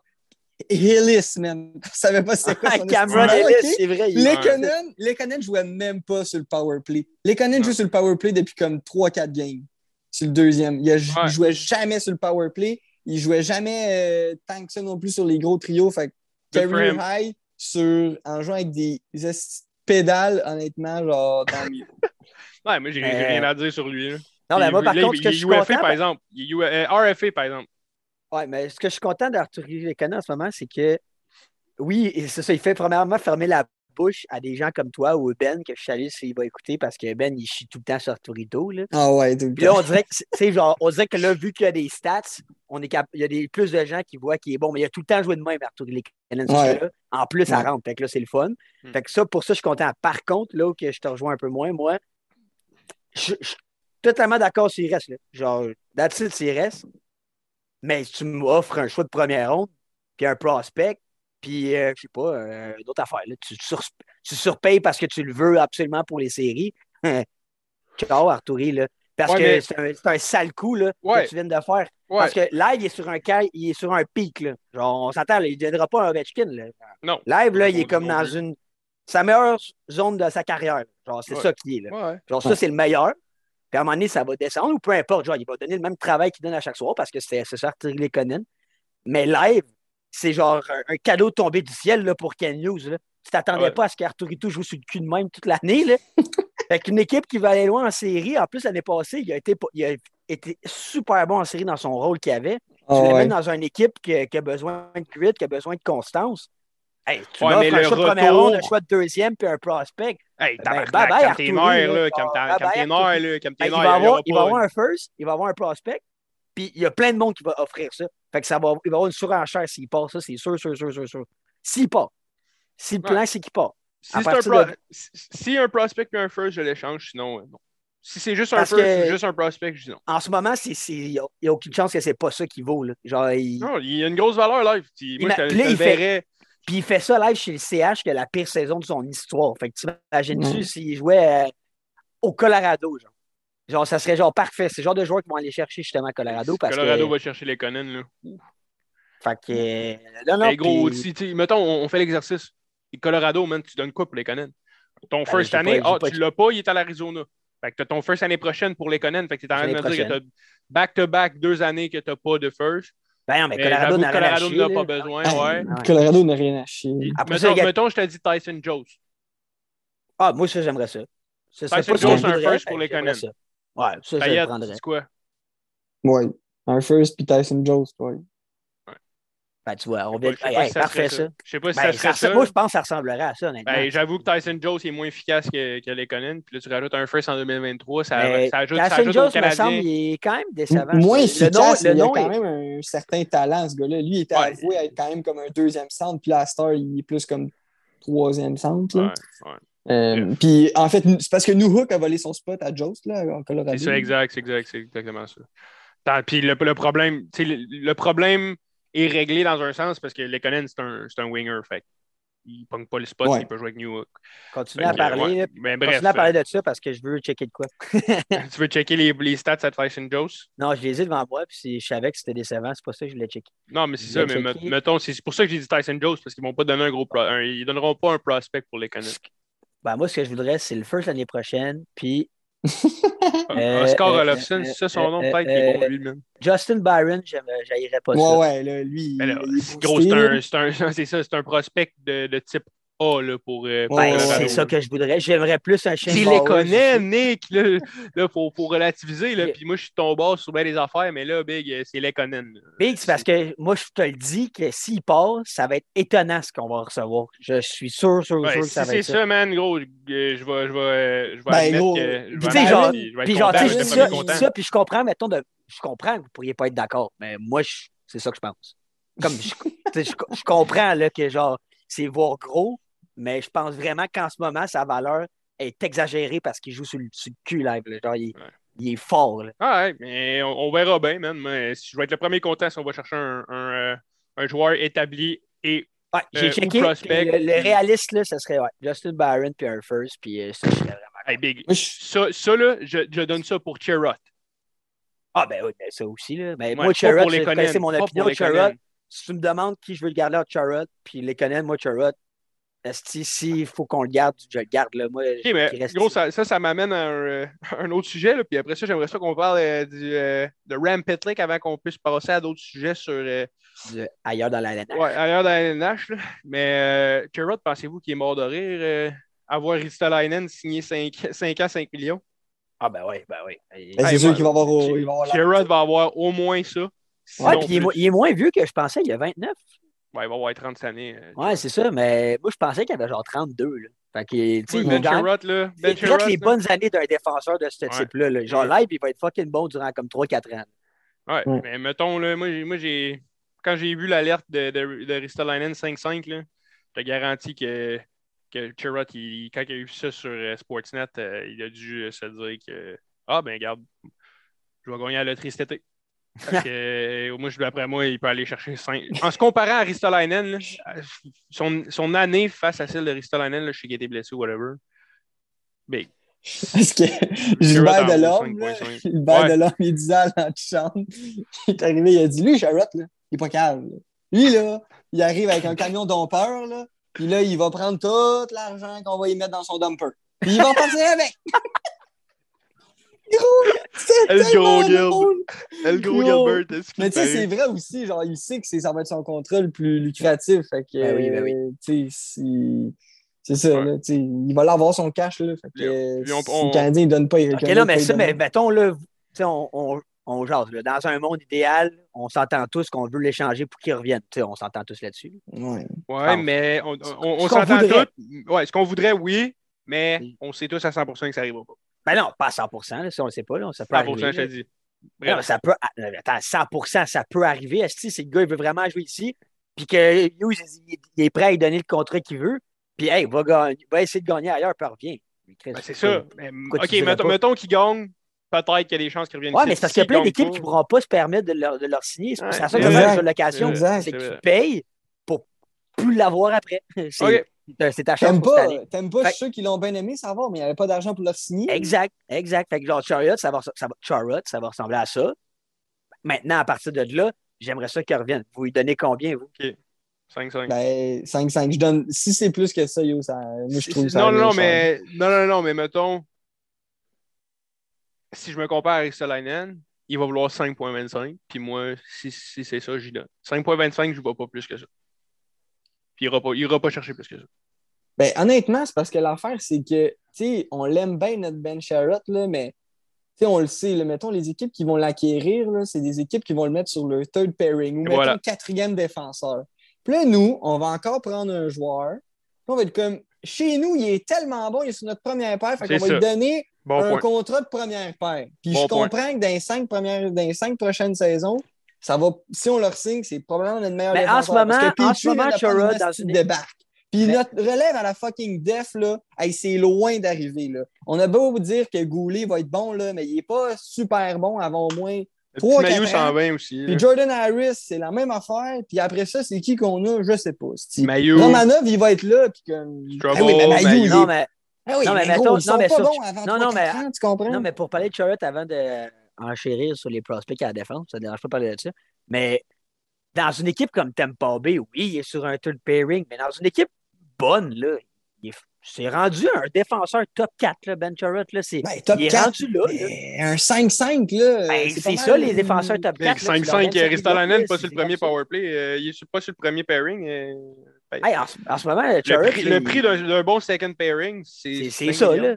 Hillis, man. <laughs> Je savais pas c'était quoi Ah, son Cameron estime. Ellis, Ok. c'est vrai. il- Lekonen, Lekonen jouait même pas sur le power play. Lekonen joue sur le power play depuis comme 3-4 games. C'est le deuxième. Il, a- il Ouais. jouait jamais sur le power play. Il jouait jamais euh, tant que ça non plus sur les gros trios. Fait him. high sur, en jouant avec des, pédales, honnêtement, genre tant mieux. <laughs> Ouais, moi, j'ai Euh, rien à dire sur lui. là. Non, mais moi, par là, contre, il, ce que il je est suis UFA, content, par exemple. Il est U- euh, RFA, par exemple. Ouais, mais ce que je suis content d'Arthur Lekonen en ce moment, c'est que oui, c'est ça, il fait premièrement fermer la bouche à des gens comme toi ou Ben, que je salue s'il va écouter, parce que Ben, il chie tout le temps sur Arturito. Là. Ah ouais, tout le Puis là, on dirait que, <laughs> genre, on dirait que là, vu qu'il y a des stats, on est cap- il y a des, plus de gens qui voient qu'il est bon, mais il a tout le temps joué de même, Arthur Lekonen. Ouais. là. En plus, ça Ouais. rentre. Fait que là, c'est le fun. Hmm. Fait que ça, pour ça, je suis content. Par contre, là où que je te rejoins un peu moins, moi, je je suis totalement d'accord s'il reste. Là. Genre, that's it, s'il reste. Mais si tu m'offres un choix de première ronde, puis un prospect, puis, euh, je sais pas, euh, une autre affaire. Là. Tu, sur- tu surpayes parce que tu le veux absolument pour les séries. <laughs> Ciao, Arturi, là. Parce Ouais, que mais- c'est un, sale coup là, Ouais. que tu viens de faire. Ouais. Parce que live, il est sur un caille, il est sur un pic. Là. Genre, on s'entend, là, il ne deviendra pas un Ovechkin. Là. Non. Live, là, il est comme dans une. Sa meilleure zone de sa carrière. Genre, c'est ça qui est. Là. Genre, ça, c'est le meilleur. Puis à un moment donné, ça va descendre ou peu importe. Genre, il va donner le même travail qu'il donne à chaque soir parce que c'est c'est ça, Arthur Lekonen. Mais live, c'est genre un, un cadeau tombé du ciel là, pour Ken Hughes. Là. Tu t'attendais Ouais. pas à ce qu'Arturito joue sur le cul de même toute l'année. Là. <laughs> fait qu'une équipe qui va aller loin en série, en plus, l'année passée, il a, été, il a été super bon en série dans son rôle qu'il avait. Tu Ah le ouais. dans une équipe qui, qui a besoin de grit, qui a besoin de constance. Hey, tu Ouais, mais un le choix de première ronde, un choix de deuxième, puis un prospect. Hey, Ben, bye bye, Arturi, là. tes là. Tes Ben, il, va avoir un first, il va avoir un prospect, puis il y a plein de monde qui va offrir ça. Fait que ça va, il va avoir une surenchère s'il part, ça, c'est sûr, sûr, sûr, sûr, sûr. S'il part. Si le Ouais. plan, c'est qu'il part. Si un, partir pro- de- si- si un prospect et un first, je l'échange, sinon, euh, non. Si c'est juste un Parce first que- ou juste un prospect, je dis non. En ce moment, il n'y a, aucune chance que c'est pas ça qu'il vaut. Là. Genre, il- Non, il y a une grosse valeur live. Puis Moi, Il je là, il fait- verrais. Puis il fait ça live chez le CH, qui a la pire saison de son histoire. Fait que tu imagines-tu Ouais. s'il jouait euh, au Colorado, genre? Genre, ça serait genre parfait. C'est le genre de joueur qui vont aller chercher justement à Colorado. Parce Colorado que, va chercher les Conan, là. Fait que. euh, non, non, Hey, gros, puis- si, tu sais, mettons, on, on fait l'exercice. Et Colorado, man, tu donnes quoi pour les Conan? Ton first Ben, j'ai année, pas- ah, pas- tu l'as pas, il est à l'Arizona. Fait que t'as ton first année prochaine pour les Conan. Fait que t'es en train de me dire que t'as back-to-back deux années que t'as pas de first. Ben non, mais Colorado n'a rien à Colorado chier, n'a là. pas besoin, Hey, ouais. Ouais. Colorado n'a rien à chier. Après Mettons, je te dis Tyson Jones. Ah, moi, ça, j'aimerais ça. Tyson Jones, un first pour les Conan. Ça. Ouais, ça, je le prendrais. c'est quoi? Ouais. Un first puis Tyson Jones, ouais. Ben, tu vois, on vient... Hey, si ça parfait, ça. Je sais pas si Ben, ça ça serait ça. Moi, je pense que ça ressemblerait à ça, honnêtement. Ben, J'avoue que Tyson Jones est moins efficace que, que les Conan. Puis là, tu rajoutes un first en 2023. Ça, Mais ça ajoute, ça Tyson ajoute Jones, au me semble, il est quand même décevant. Moins Le efficace, nom, le il a quand est- même un certain talent, ce gars-là. Lui, il était Ouais. avoué être quand même comme un deuxième centre, puis la Star, il est plus comme troisième centre. là. Ouais, ouais. Euh, puis en fait, c'est parce que New Hook a volé son spot à Jost, là, en Colorado. C'est ça, exact, c'est exact, c'est exactement ça. Puis le, le problème, tu sais, le, le problème est réglé dans un sens parce que Lekonen, c'est un, c'est un winger. Fait il ne pogne pas le spot, Ouais. il peut jouer avec New Hook. Continue Fait à que, parler. ouais. Ben, bref, Continue à parler de ça parce que je veux checker de quoi. <laughs> <laughs> tu veux checker les, les stats à Tyson Jones? Non, je les ai devant moi, puis je savais que c'était décevant. C'est pas ça que je voulais checker. Non, mais c'est ça. Mais mettons, c'est c'est pour ça que j'ai dit Tyson Jones parce qu'ils ne vont pas donner un gros pro, un- ils donneront pas un prospect pour les Conan. Ben, moi, ce que je voudrais, c'est le first l'année prochaine, puis <laughs> Euh, Oscar euh, Olofsson, euh, c'est ça son nom, euh, peut-être, qui est bon, euh, lui, même. Justin Byron, je j'haïrais pas Ouais, ça. ouais, là, lui, Mais là, il est c'est un, c'est un, <laughs> c'est ça, c'est un prospect de, de type A là, pour. euh, pour Ben, ouais, c'est ça que je voudrais. J'aimerais plus un chien Tu les connais. Nick, là, là faut, faut relativiser, là, puis moi, je suis boss sur bien les affaires, mais là, Big, euh, c'est les Conan. Big, c'est parce que moi, je te le dis que s'il passe, ça va être étonnant ce qu'on va recevoir. Je suis sûr, sûr, Ouais, sûr que ça va c'est être ça. ça, man, gros, euh, je vais, je vais, je vais Ben, admettre gros, que je puis vais genre- puis Puis tu sais, ça, ça, puis je comprends, mettons, de, je comprends que vous ne pourriez pas être d'accord, mais moi, c'est ça que je pense. Comme, je, tu sais, je, je comprends là, que genre, c'est voir gros, mais je pense vraiment qu'en ce moment, sa valeur est exagérée parce qu'il joue sur le, sur le cul live. là. Genre, il, Ouais. il est fort. là. Ah ouais, mais on, on verra bien, man. Mais si je vais être le premier content si on va chercher un, un, euh, un joueur établi et Ouais, j'ai Euh, checké. prospect. Le, le réaliste, là, ce serait ouais, Justin Barron puis un first, puis euh, ça, je serais vraiment. hey, Big. Ça, ça là, je, je donne ça pour Cherot. Ah, ben oui, ben ça aussi. Là. Ben, Ouais, moi, Conan, connaissez mon opinion. Conan. Si tu me demandes qui je veux le garder à Charrot, puis les Conan, moi, Charrot, s'il faut qu'on le garde, je le garde. Là. Moi, Ok, mais il reste- gros, ça, ça, ça m'amène à un, euh, un autre sujet. Là, puis après ça, j'aimerais ça qu'on parle euh, du, euh, de Ram Pitlick avant qu'on puisse passer à d'autres sujets sur euh, du- ailleurs dans la LNH. ouais, ailleurs dans la LNH. là. Mais euh, Cherot, pensez-vous qu'il est mort de rire euh, avoir Ristolainen signé 5, 5 ans, 5 millions? Ah, ben oui, ben oui. Ben, Hey, c'est sûr qu'il va avoir. il va avoir la- Cherot va avoir au moins ça. Ouais, puis il, est il moins vieux que je pensais, il a 29. Ouais, il va avoir 30 années. euh, Ouais, c'est ça, mais moi, je pensais qu'il avait genre 32. Là. Fait que, tu sais, Oui, il Ben là. Ben les là. bonnes années d'un défenseur de ce Ouais. type-là. là. Genre, Ouais. live, il va être fucking bon durant comme 3-4 ans. Ouais, Ouais. mais mettons, là, moi, j'ai, moi, j'ai, quand j'ai vu l'alerte de, de, de Ristolainen 5-5, là, je te garantis que, que Chirot, il- quand il a eu ça sur euh, Sportsnet, euh, il a dû euh, se dire que Ah, ben, regarde, je vais gagner à la loterie cet été. Que, euh, moi, je- d'après moi, il peut aller chercher 5. En se comparant à Ristolainen, là, son, son année face à celle de Ristolainen, là, je sais qu'il a été blessé ou whatever. Big. Parce que Gilbert Delorme, là, 5.5. Gilbert Ouais. Delorme, il disait à l'antichambre, il est arrivé, il a dit, lui, Charrot, là, il est pas calme. Lui, là, il arrive avec un camion dompeur, là, puis là, il va prendre tout l'argent qu'on va y mettre dans son dumper. Puis il va passer avec. <laughs> Gros, c'est El gros drôle. Le gros Gros. Gilbert, est-ce qu'il Mais tu sais, c'est vrai aussi, genre, il sait que c'est- ça va être son contrat le plus lucratif. Fait que, Ben oui, ben oui. euh, tu sais, si- c'est ça, Ouais. là, tu sais, il va l'avoir son cash, là. Fait que, Puis on- puis on- si on- le Canadien ne donne pas, il Ok, non, mais ça, mais mettons, là, tu sais, on, on, on jase, là. Dans un monde idéal, on s'entend tous qu'on veut l'échanger pour qu'il revienne. Tu sais, on s'entend tous là-dessus. Ouais. Ouais, mais on, s'entend tous. Ouais, ce qu'on voudrait, oui, mais Oui. on sait tous à 100% que ça n'arrivera pas. Ben non, pas à 100 là, ça, on le sait pas. Là, ça peut 100%, arriver, je te dis. Non, ça peut. Attends, 100 ça peut arriver. Si le gars il veut vraiment jouer ici, puis que Hughes il, est prêt à lui donner le contrat qu'il veut, puis hey, va, gagner- va essayer de gagner ailleurs, puis revient. Ben, c'est ça. Mais, ok, mettons, mettons qu'il gagne, peut-être qu'il y a des chances qu'il revienne Ouais, ici. mais c'est parce qu'il y a plein d'équipes qui ne pourront pas se permettre de leur, de leur signer. C'est Ouais, ça c'est que fait sur location. C'est que tu payes pour plus l'avoir après. <laughs> C'est. C'est ta chance T'aimes pour cette pas, année. t'aimes pas Fait- ceux qui l'ont bien aimé savoir, mais il n'y avait pas d'argent pour leur signer. Exact, exact. Fait que genre Chariot, ça va, ça va, Chariot, ça va ressembler à ça. Maintenant, à partir de là, j'aimerais ça qu'il revienne. Vous lui donnez combien, vous? 5-5. Ben, 5-5. Je donne. Si c'est plus que ça, yo, ça. Moi, je trouve si- ça. non, non, non, mais, non, non, non, mais mettons, si je me compare à Ristolainen, il va vouloir 5.25, puis moi, si, si c'est ça, j'y donne. 5.25, je ne vois pas plus que ça. Puis il n'ira pas, il ira pas chercher plus que ça. Ben, honnêtement, c'est parce que l'affaire, c'est que, tu sais, on l'aime bien, notre Ben Sherrod, là, mais, tu sais, on le sait, là, mettons, les équipes qui vont l'acquérir, c'est des équipes qui vont le mettre sur le third pairing ou, mettons, voilà. quatrième défenseur. Puis là, nous, on va encore prendre un joueur. Puis on va être comme, chez nous, il est tellement bon, il est sur notre première paire, fait qu'on va lui donner Bon un point. contrat de première paire. Puis Bon je point. comprends que dans les cinq, premières, dans les cinq prochaines saisons, ça va, si on leur signe, c'est probablement notre meilleur Mais en ce défenseur. Parce moment- que en ce moment, dans une- débarque. Puis Mais- notre relève à la fucking def, là, hey, c'est loin d'arriver. là. On a beau vous dire que Goulet va être bon, là, mais il n'est pas super bon avant au moins. Le trois, petit Maillot quatre ans. s'en va aussi. Puis. Jordan Harris, c'est la même affaire. Puis après ça, c'est qui qu'on a? Je sais pas. c'est- Maillot, Romanov, il va être là. Puis comme... Trouble, Ah oui, mais il est- Non, mais, Ah oui, Non, mais mais gros, mettons- ils sont non, mais pas sur- bons avant non, non, 3-4 mais- ans, tu comprends? non, mais pour parler de Charlotte avant de enchérir sur les prospects à la défense, ça ne dérange pas de parler de ça. Mais dans une équipe comme Tampa Bay, oui, il est sur un third pairing, mais dans une équipe bonne, là, il est- c'est rendu un défenseur top 4, là, Ben Charlotte. Là, c'est, Ben, top il est 4, rendu là. un 5-5, là. Ben, c'est mal. ça, les défenseurs top Big 4. là, tu leur 5-5, donnes cinq Ristolainen, millions, pas sur le premier powerplay. euh, il est sur- pas sur le premier pairing. euh, Ben, Hey, en, ce- en ce moment, le Charlotte, prix, il- le prix d'un d'un bon second pairing, c'est c'est c'est 5 ça, millions. là.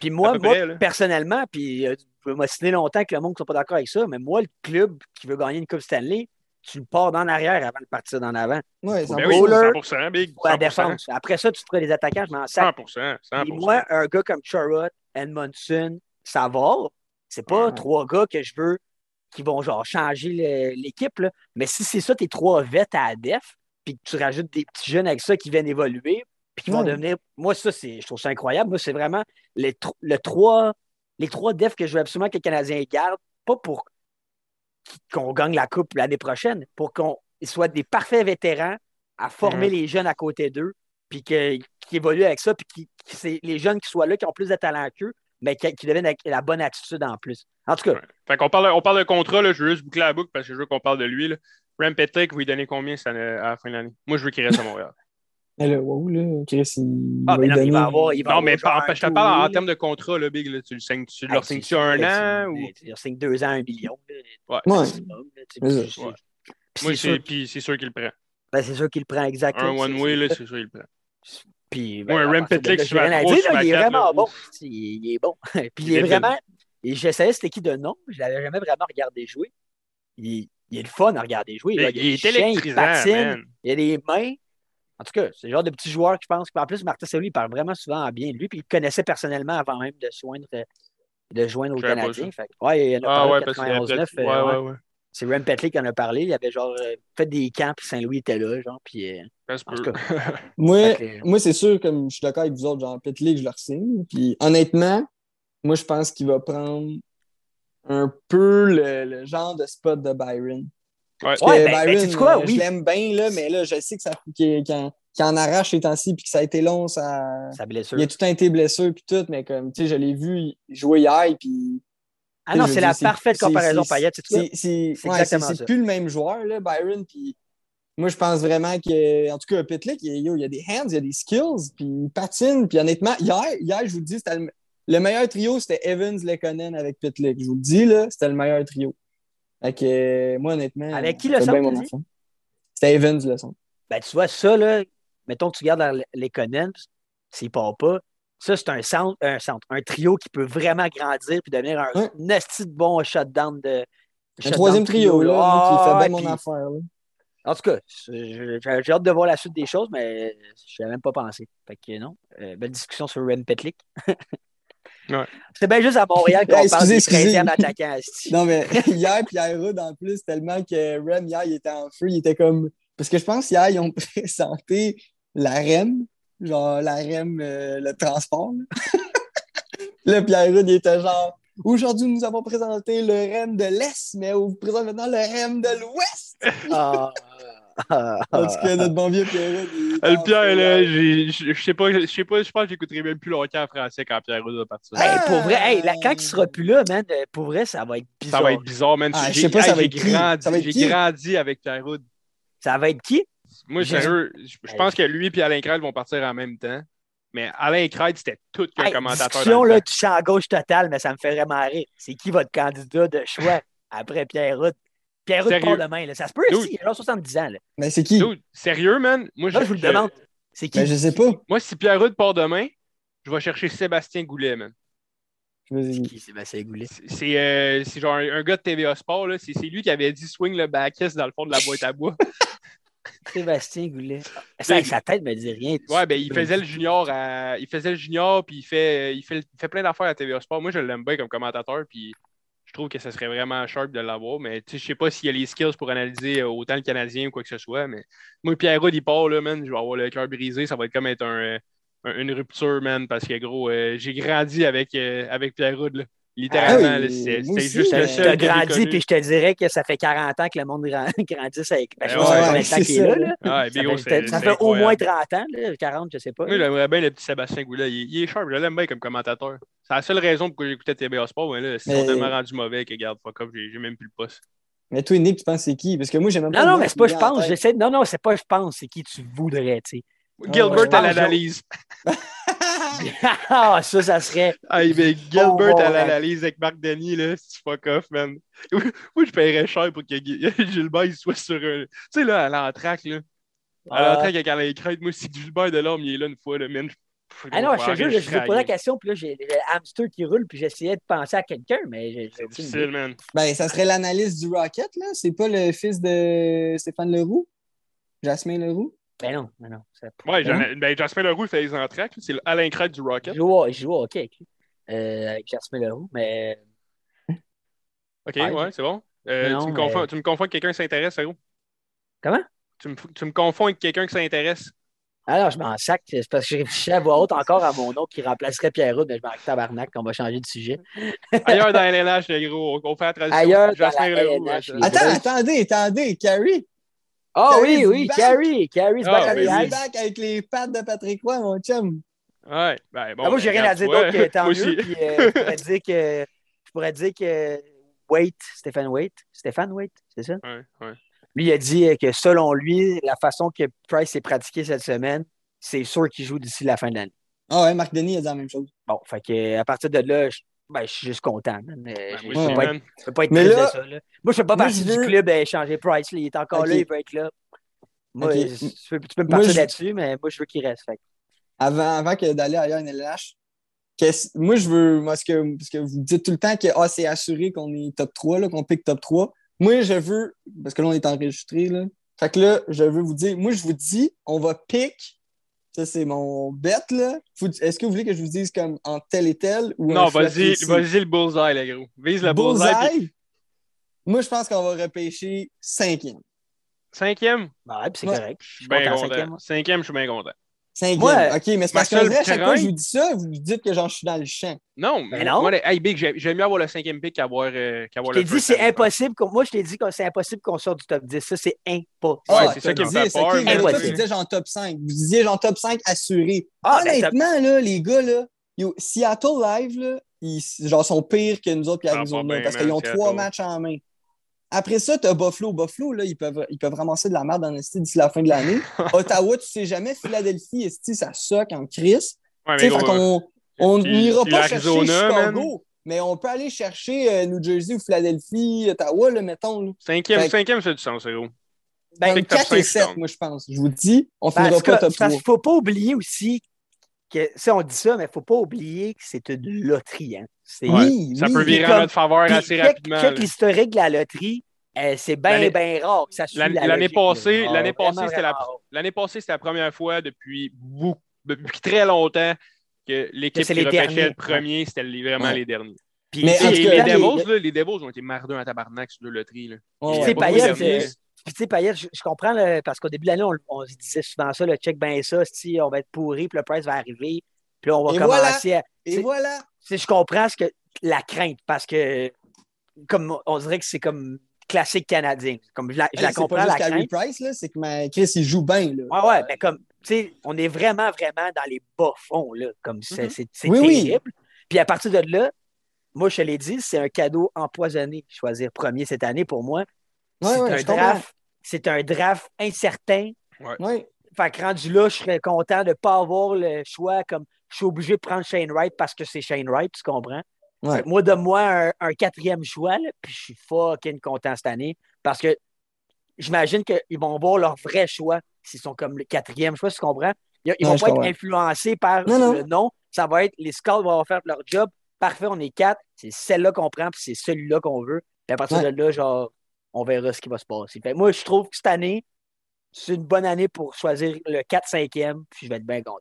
Puis moi, moi près, là. personnellement, puis euh, je vais m'ostiner longtemps que le monde ne soit pas d'accord avec ça, mais moi, le club qui veut gagner une Coupe Stanley, tu le pars d'en arrière avant de partir d'en avant. Ouais, Ben oui, Bowler 100%, Big. Pour la 100%. défense. Après ça, tu te feras des attaquants, je m'en sac. 100%. Puis 100%. moi, un gars comme Charrot, Edmondson, Savard, c'est pas trois gars que je veux qui vont genre changer l'équipe. Mais si c'est ça, tes trois vets à la def, puis que tu rajoutes des petits jeunes avec ça qui viennent évoluer, puis qui vont devenir. Moi, ça, je trouve ça incroyable. Moi, c'est vraiment les, le trois, les trois defs que je veux absolument que les Canadiens gardent, pas pour qu'on gagne la Coupe l'année prochaine, pour qu'on soient des parfaits vétérans à former les jeunes à côté d'eux, puis que- qui évoluent avec ça, puis qui, qui- c'est les jeunes qui soient là, qui ont plus de talent qu'eux, mais qui, qui deviennent avec la bonne attitude en plus. En tout cas, Ouais. Fait qu'on parle, on parle de contrat, là, je veux juste boucler la boucle parce que je veux qu'on parle de lui. Là. Rem Petlick, vous lui donnez combien année- à la fin de l'année? Moi, je veux qu'il reste à Montréal. <laughs> Mais là, wow, là, Chris, il. Ah, va mais non, il donner- va avoir. Il va non, avoir mais par- un je te parle en termes de contrat, là, Big. Là, tu, le signes- tu là. leur Hey, signes-tu c'est- un an? Ou... Tu leur signes deux ans, un million. là. Ouais. Ouais. maximum, tu puis Ouais. Moi, c'est puis c'est sûr qu'il le prend. ben, c'est sûr qu'il le prend exactement. Un one-way, là, c'est sûr qu'il le prend. Puis, Ouais, à Rem partir de Petlick, la <laughs> il est vraiment bon. Il, il est bon. Puis il Il est vraiment. Et je savais c'était qui de nom. Je l'avais jamais vraiment regardé jouer. Il, il est le fun à regarder jouer. là. Il, Il, il a est des chiens, il patine, man. il a des mains. En tout cas, c'est le genre de petit joueur que je pense. Puis en plus, Martin Saouli, il parle vraiment souvent bien de lui. Puis il le connaissait personnellement avant même de joindre, de joindre. Fait que, ouais, il en a Ah parlé ouais, en parce qu'il y a 91-9. peut-être. euh, Ouais, ouais. ouais, ouais. C'est Rem Petlick qui en a parlé. Il avait genre euh, fait des camps, puis Saint-Louis était là, genre. Puis, euh, en tout cas, <laughs> Moi, que- moi c'est sûr, comme je suis d'accord avec vous autres, genre Pitlick, je le signe. Puis honnêtement, moi, je pense qu'il va prendre un peu le, le genre de spot de Byron. Ouais. Ouais, ben, ben, Byron, quoi? euh, je Oui. l'aime bien, là, mais là, je sais que ça qu'il qu'il en, arrache ces temps-ci, puis que ça a été long, ça. sa blessure. Il a tout un été blessé, puis tout, mais comme, tu sais, je l'ai vu jouer hier, puis. Ah non, je c'est la parfaite comparaison, c'est- Payet. C'est tout. C'est c'est- plus le même joueur, là, Byron. Puis moi, je pense vraiment que, en tout cas, Pitlick, il, il y a des hands, il y a des skills, puis il patine. Puis honnêtement, hier, hier je vous le dis, c'était le, le meilleur trio, c'était Evans, Lekonen avec Pitlick. Je vous le dis, là, c'était le meilleur trio. Euh, moi, honnêtement. Avec qui le mon enfant. C'était Evans, le son. Ben, tu vois, ça, là, mettons que tu regardes les Conan, s'il part pas, ça, c'est un centre, un centre, un trio qui peut vraiment grandir puis devenir un Ouais. nasty de bon shutdown de. Un troisième trio, là, qui fait Ah, bien mon puis- affaire. Là. En tout cas, j'ai hâte de voir la suite des choses, mais je n'avais même pas pensé. Fait que non. Euh, belle discussion sur Rem Petlick. <laughs> Ouais. C'est bien juste à Montréal qu'on <laughs> parle des excusez, excusez. 13e attaquants. asti. Non, mais <laughs> hier, Pierre Rudd, en plus, tellement que Rem, hier, il était en feu, il était comme. Parce que je pense hier, ils ont <laughs> présenté la REM, genre la REM, euh, le transport. Là, Là, Pierre Rudd, il était genre. Aujourd'hui, nous avons présenté le REM de l'Est, mais on vous présente maintenant le REM de l'Ouest. Ah, <laughs> En tout cas, notre Ah, Le Pierre, j'ai- je je sais pas, je sais pas, je pense que j'écouterai même plus longtemps en français quand Pierre Rudd va partir. Hey, pour vrai, hey, là, quand il sera plus là, man, euh, pour vrai, ça va être bizarre. Ça va être bizarre, man. Ah, je J'ai- sais pas, ça hey, va j'ai être qui? grandi, Ça va être j'ai qui? grandi avec Pierre Rudd. Ça va être qui? Moi, sérieux, je je pense que lui et Alain Crête vont partir en même temps. Mais Alain Crête, c'était tout qu'un Hey, commentateur. discussion là, temps. du champ gauche total, mais ça me fait vraiment rire. C'est qui votre candidat de choix après Pierre Rudd? Pierre part demain. Là. Ça se peut Dude. aussi, il a genre 70 ans. Là. Mais c'est qui? Dude, sérieux, man? Moi, Là, je vous le demande. C'est qui? Ben, je sais pas. Moi, si Pierre part demain, je vais chercher Sébastien Goulet, man. Je me C'est qui, Sébastien Goulet? C'est- C'est euh, genre un, un gars de TVA Sport, là. C'est c'est lui qui avait dit swing le backest dans le fond de la boîte à bois. <laughs> Sébastien Goulet. Ça, avec sa tête me dit rien. Ouais, ben il faisait le junior à... il faisait le junior puis il fait il fait, il fait plein d'affaires à TVA Sport. Moi je l'aime bien comme commentateur puis trouve que ça serait vraiment sharp de l'avoir mais je sais pas s'il y a les skills pour analyser euh, autant le Canadien ou quoi que ce soit mais moi Pierre il part là man, je vais avoir le cœur brisé, ça va être comme être euh, un- une rupture man parce que gros euh, j'ai grandi avec avec Pierre Rudd là. Littéralement, Ah oui, là, c'est- juste le Tu seul. j'ai grandi, puis je te dirais que ça fait 40 ans que le monde grand- <laughs> grandisse avec. Ben, je sais Ouais, pas ouais, combien de temps c'est qu'il est là. ça. là. Ah, fait, ça au moins 30 ans, là, 40, je sais pas. Moi, j'aimerais bien le petit Sébastien Goulet. Il, il est sharp, je l'aime bien comme commentateur. C'est la seule raison pour que j'écoutais TBA Sport, mais là, ils sont Mais- tellement rendus mauvais que, garde, fuck off, j'ai même plus le poste. Mais toi, Nick, tu penses c'est qui? Parce que moi, j'ai même pas. Non, non, mais c'est pas je pense. J'essaie Non, non, c'est pas je pense, c'est qui tu voudrais, tu sais. Gilbert je à l'analyse. <laughs> <laughs> ah, ça, ça serait. Hey, mais Gilbert Oh, à ouais. l'analyse avec Marc Denis, là, c'est fuck off, man. Moi, je paierais cher pour que <laughs> Gilbert il soit sur un. Tu sais, là, à l'entraque, là. À Ah. avec Alain Crête, moi, si Gilbert Delorme, il est là une fois, là, man. Ah non, je te jure, je me posé la question, puis là, j'ai le hamster qui roule, puis j'essayais de penser à quelqu'un, mais C'est difficile, man. Ben, ça serait l'analyste du Rocket, là. C'est pas le fils de Stéphane Leroux? Jasmin Leroux? Ben non, ben non. ça- Ouais, Jean- ben, Jasmin Leroux, il fait les entraques. C'est Alain Crête du Je Rocket. joue, je joue au hockey avec lui, euh, avec Jasmin Leroux, mais OK, Ouais. ouais, c'est bon. Euh, Non, tu, me mais- confonds, tu me confonds avec quelqu'un qui s'intéresse, Féro? Comment? Tu me, tu me confonds avec quelqu'un qui s'intéresse. alors je m'en sac, c'est parce que je réfléchissais à voix haute encore à mon nom qui remplacerait Pierre Roux, mais je m'en tabarnak, on va changer de sujet. <laughs> Ailleurs dans LNH, le gros. On fait la tradition. Ailleurs dans la Leroux. LNH, les- Attends, attendez, attendez, Carrie. Ah Carrie's oui, oui, back. Carrie, Carrie's back on oui, the ice. back avec les pattes de Patrick Roy, mon chum. Ouais, ben bon. Ah, moi, j'ai ben, rien à dire d'autre que tant moi mieux. aussi. Puis, euh, je pourrais dire que je pourrais dire que Wait, Stéphane Wait, Stéphane Wait, c'est ça? Ouais, ouais. Lui, il a dit euh, que selon lui, la façon que Price s'est pratiqué cette semaine, c'est sûr qu'il joue d'ici la fin de l'année. Ah ouais, Marc Denis a dit la même chose. Bon, fait que à partir de là, je, ben, je suis juste content. man. Euh, Ben, je moi aussi, peux pas être, je peux pas être Mais triste là- de ça. là. Moi, je fais pas Moi, partie du club à échanger Price. là. Il est encore là, il peut être là. Moi, je- tu, peux, tu peux me Moi, partir je- là-dessus, mais moi, je veux qu'il reste. Fait Avant, avant que d'aller ailleurs en LNH, qu'est-ce- moi, je veux. Parce que, parce que vous dites tout le temps que ah, c'est assuré qu'on est top 3, là, qu'on pique top 3. Moi, je veux. Parce que là, on est enregistré. Là. Fait que là, je veux vous dire. Moi, je vous dis, on va pick. Ça, c'est mon bet. là. Est-ce que vous voulez que je vous dise comme en tel et tel ou Non, vas-y, vas-y le bullseye, le gros. Vise le bullseye. puis-. Moi, je pense qu'on va repêcher cinquième. Cinquième, ouais, puis c'est Ouais. correct. je suis bien content, content. cinquième. Cinquième, je suis bien content. Cinquième. Ouais. OK, mais c'est parce vrai, à chaque fois que je vous dis ça, vous dites que genre, je suis dans le champ. Non, Ben moi, non. moi, hey, Big, j'aime mieux avoir le cinquième pick qu'avoir euh, qu'avoir Je le t'ai dit, c'est impossible. Moi, je t'ai dit que c'est impossible qu'on sorte du top 10. Ça, c'est impossible. Ouais, Ah, c'est ça qui me top fait 10, peur, mais mais toi, tu disais genre top 5. Vous disiez genre top 5 assuré. Ah, ben, Honnêtement, là, les gars, là, yo, Seattle Live, là, ils genre, sont pires que nous autres puis Ça va Arizona parce qu'ils ont trois matchs en main. Après ça, tu as Buffalo. Buffalo, là, ils peuvent, ils peuvent ramasser de la merde en esti d'ici la fin de l'année. <laughs> Ottawa, tu sais jamais. Philadelphie, esti, ça soque en crise. Ouais, mais gros, qu'on on n'ira pas chercher Chicago, mais on peut aller chercher euh, New Jersey ou Philadelphie, Ottawa, là, mettons. Là. cinquième, Fait- cinquième, c'est du sens, c'est gros. Ben, Pick top 4 et cinq, 7, donc. moi, je pense. Je vous dis, on Parce finira que- pas top 3. parce qu'il ne faut pas oublier aussi que, si on dit ça, mais il ne faut pas oublier que c'est une loterie. Hein. C'est- Oui, Ça oui. peut virer comme- en notre faveur Puis assez rapidement. check l'historique de la loterie. euh, c'est bien, L'année- bien rare que ça l'année- la l'année logique, passée- là. l'année passée, c'était la-. L'année passée, c'était la première fois depuis, beaucoup, depuis très longtemps que l'équipe Que c'est qui les repêchait derniers, le premier, c'était les- vraiment Ouais. les derniers. Puis, Mais les cas, les- Devils, là, les Devils ont été mardeux en tabarnak sur le loterie. Là. Ouais. étaient Puis, tu sais, Payet, je, je comprends, parce qu'au début de l'année, on, on se disait souvent ça, le check ben ça, si on va être pourri, puis le price va arriver, puis là, on va Et commencer à. Et voilà. Tu sais, je comprends ce que la crainte, parce que comme on dirait que c'est comme classique canadien. Comme je la, je la Hey, comprends, pas la juste Carey crainte. Price, là, c'est que ma... Chris, il joue bien. Là. Ouais, ouais, mais comme, tu sais, on est vraiment, vraiment dans les bas fonds, là. Comme c'est Oui, oui. terrible. Puis à partir de là, moi, je te l'ai dit, c'est un cadeau empoisonné, choisir premier cette année pour moi. Ouais, c'est ouais, un draft, c'est un draft incertain. Ouais. Fait que rendu là, je serais content de ne pas avoir le choix comme je suis obligé de prendre Shane Wright parce que c'est Shane Wright, tu comprends? Ouais. Fait que moi, donne-moi un, un quatrième choix, là, puis je suis fucking content cette année parce que j'imagine qu'ils vont voir leur vrai choix s'ils sont comme le quatrième choix, tu comprends? Ils, ils Ouais, vont pas être influencés par Non, non. le nom. Ça va être les scouts vont faire leur job. Parfait, on est quatre. C'est celle-là qu'on prend, puis c'est celui-là qu'on veut. Puis à partir Ouais. de là, genre, on verra ce qui va se passer. Fait que moi, je trouve que cette année, c'est une bonne année pour choisir le 4-5e, puis je vais être bien content.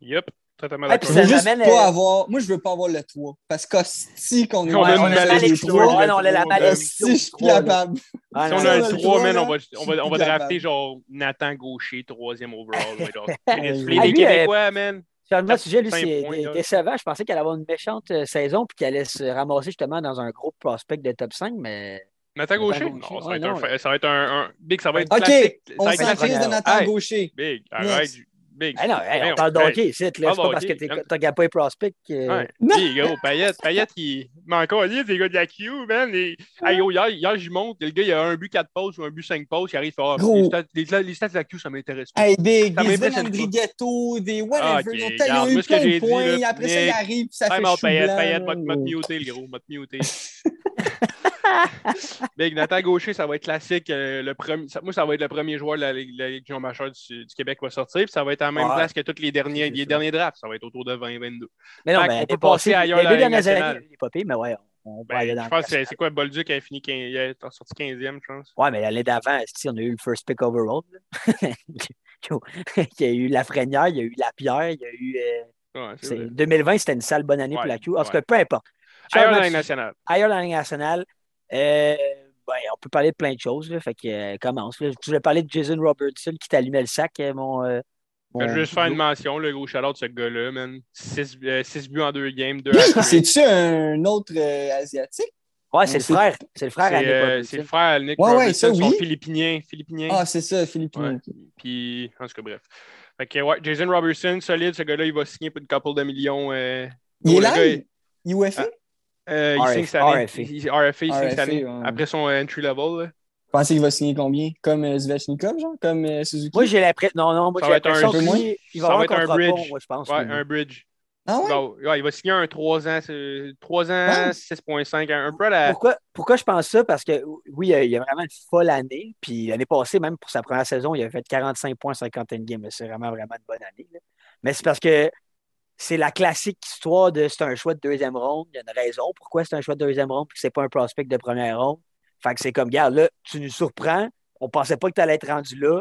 Yup, totalement Ouais, d'accord. Je veux juste pas euh, avoir. Moi, je veux pas avoir le 3. Parce qu'hostie qu'on est On a une le Ah non, on a la malédiction. Hostie, je suis capable. Ah, Si on a le un trois, 3, man, on va, on va, on va drafter genre Nathan Gaucher, troisième overall. <laughs> ouais, genre. Hey, Les Ah, lui, Québécois, man. Finalement, le sujet, lui, c'est décevant. Je pensais qu'elle allait avoir une méchante euh, saison puis qu'elle allait se ramasser justement dans un gros prospect de top 5, mais Nathan Nathan Gaucher? Gaucher, Non, ça va ouais, un non, fa- ça va être un, un- Big, ça va être OK, classique. On va être s'en classique. crise de Nathan Hey, Gaucher. Big, arrête. Next. Big. Ah non, hey, Hey, on parle hey, d'hockey ici. là. C'est pas parce que t'as gagné pas les prospects que. Ouais. <laughs> Non. Big, gros, Payette, Payette, il. Mais encore, a des gars de la Q, man. Et... Hey, yo, hier, hier j'y monte. Le gars, il a un but 4 pauses ou un but 5 pauses. Il arrive à Gros. les, stats, les, les stats de la Q, ça m'intéresse pas. Hey, Big, Ça des. Andrighetto, des whatever. Ah, ok, ils ont, regarde, ils ont eu plein de points. après ça, il arrive ça fait Payette, blanc, Payette, m'a te muter, le gros, m'a te muter. <laughs> Big Nathan Gaucher, ça va être classique. euh, le premier, ça- moi, ça va être le premier joueur de la la Ligue majeure du, du Québec qui va sortir. Puis ça va être à la même Ouais. place que tous les derniers, les derniers drafts. Ça va être autour de 20-22. Mais non, mais qu'on on peut passer ailleurs les deux la dernières années, il est pas pire, mais ouais, on va Ben, aller dans je pense que c'est quoi Bolduc qui a fini 15, il a sorti 15e, je pense. Ouais, mais l'année d'avant, on a eu le first pick overall. <laughs> il y a eu Lafrenière, il y a eu Lapierre, il y a eu. euh, Ouais, c'est c'est- vrai. 2020, c'était une sale bonne année pour la Q. En tout cas, peu importe. Ailleurs dans la de- nationale. ailleurs dans la Ligue nationale, euh, ben, on peut parler de plein de choses. Là, fait que euh, commence. Là. Je voulais parler de Jason Robertson qui t'allumait le sac, euh, mon. euh, Je vais mon- juste faire une mention, le gros shout de ce gars-là, man. 6 buts en deux games, 2 <laughs> C'est-tu un autre euh, Asiatique? Ouais, c'est le frère. C'est le frère à C'est Nick Robertson. c'est le frère à Nick Ouais, ouais, Robertson, ça, son oui. philippinien. philippinien. Ah, c'est ça, Philippines. Ouais. Puis, en tout cas, bref. Fait que, ouais, Jason Robertson, solide, ce gars-là, il va signer pour une couple de millions. euh, Il est là? gars, il- Euh, il RF, signe cette année. RFA. Il- RFA, il signe cette RFA, année. ouais. Après son euh, entry level. là. Vous pensez qu'il va signer combien? Comme euh, Zvechnikov, genre? Comme euh, Suzuki? Moi, j'ai l'impression. Non, non, moi, Ça j'ai va être un l'impression qu'il moins. il va Ça avoir va un être un contrat bridge. moi, je pense. Ouais, lui. un bridge. ah ouais? Il va, ouais, il va signer un 3 ans, c'est- 3 ans, Ah. 6,5, un, un peu à la. Pourquoi, pourquoi je pense ça? Parce que oui, il y a, il y a vraiment une folle année. Puis l'année passée, même pour sa première saison, il avait fait 45 points, 51 games. C'est vraiment, vraiment une bonne année. là. Mais c'est parce que c'est la classique histoire de c'est un choix de deuxième ronde. Il y a une raison pourquoi c'est un choix de deuxième ronde puis que c'est pas un prospect de première ronde. Fait que c'est comme, regarde, là, tu nous surprends. On pensait pas que tu allais être rendu là.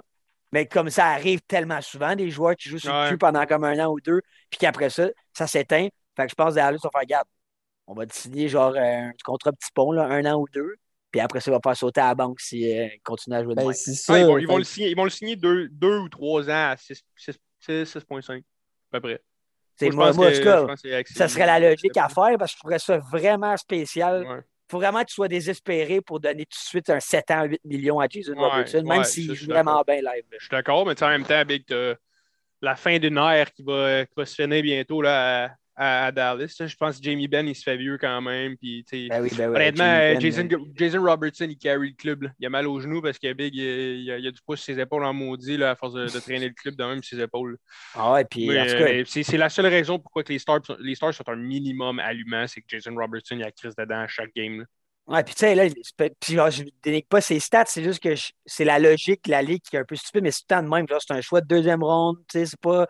Mais comme ça arrive tellement souvent, des joueurs qui jouent sur Ouais. le cul pendant comme un an ou deux, puis qu'après ça, ça s'éteint. Fait que je pense que Dallas va faire, regarde, on va te signer genre euh, un contrat petit pont, là, un an ou deux. Puis après ça, il va faire sauter à la banque s'il continue à jouer de Ben, ça. Ah, ils, vont, ils vont fait le signer, ils vont le signer deux, deux ou trois ans à 6 6 6,5 à peu près. C'est Moi, moi, en tout cas, ça serait la logique à faire parce que je trouverais ça vraiment spécial. Ouais. Il faut vraiment que tu sois désespéré pour donner tout de suite un 7 ans, 8 millions à Jason Ouais, Robertson, même s'il joue vraiment bien live. Je suis d'accord, mais en même temps, Big, t'as la fin d'une ère qui va, qui va se finir bientôt là, à, à- à Dallas. Je pense que Jamie Benn, il se fait vieux quand même. Puis, Ben oui, ben oui, honnêtement, Ben, Jason, Jason Robertson, il carry le club. là. Il a mal aux genoux parce que Big, il, il a, il a du pouce sur ses épaules en maudit là, à force de, de traîner le club de même ses épaules. Ah ouais, puis euh, c'est la seule raison pourquoi que les, stars, les Stars sont un minimum allumant, c'est que Jason Robertson, il a crise dedans à chaque game. là. Ouais, puis tu sais, là, genre, je ne dénigre pas ses stats, c'est juste que c'est la logique, la ligue qui est un peu stupide, mais c'est tout le temps de même. genre, C'est un choix de deuxième ronde, tu sais, c'est pas.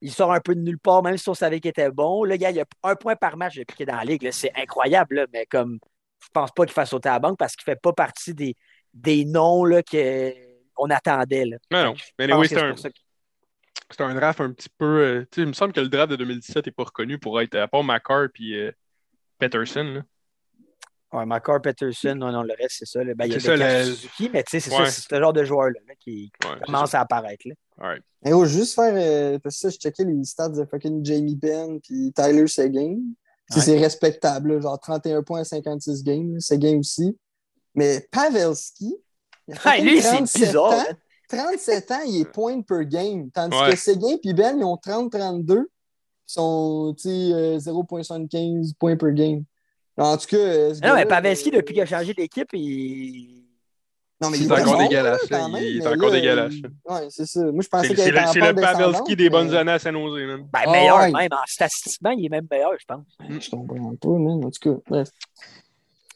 Il sort un peu de nulle part, même si on savait qu'il était bon. Le gars, il a un point par match depuis qu'il est dans la ligue. C'est incroyable, là, mais comme je pense pas qu'il fasse sauter à la banque parce qu'il fait pas partie des, des noms là, qu'on attendait. Là. Mais non. Mais anyway, c'est un, que- un draft un petit peu. euh, il me semble que le draft de 2017 n'est pas reconnu pour être, à part McCarr et Peterson. Ouais, McCarr, Peterson, non, non, le reste, c'est ça. là. Ben, il y a C'est ça, le- Suzuki, mais tu sais, c'est Ouais. ça, c'est ce genre de joueur-là là, qui Ouais, commence à apparaître. Là. right. Mais oh, juste faire. euh, parce que ça, je checkais les stats de fucking Jamie Benn puis Tyler Seguin. Ouais. C'est respectable, là, genre 31 points à 56 games, Seguin aussi. Mais Pavelski, il a Ah, lui, c'est 37 bizarre. ans. hein. 37 ans, il est point per game. Tandis Ouais. que Seguin et Ben, ils ont 30-32. Ils sont tu sais, euh, 0.75 points per game. En tout cas. euh, Non, mais Pavelski, euh, depuis qu'il a changé d'équipe, il. Non, mais Il est encore bon, dégueulasse, quand même, Il est encore là, dégueulasse. Ouais, c'est ça. Moi, je pensais C'est qu'il c'est était c'est le Pavelski des bonnes mais- années à San Jose. Ben, Ah, meilleur, ouais. même. En statistiquement, il est même meilleur, je pense. Je comprends pas, man. En tout cas, bref.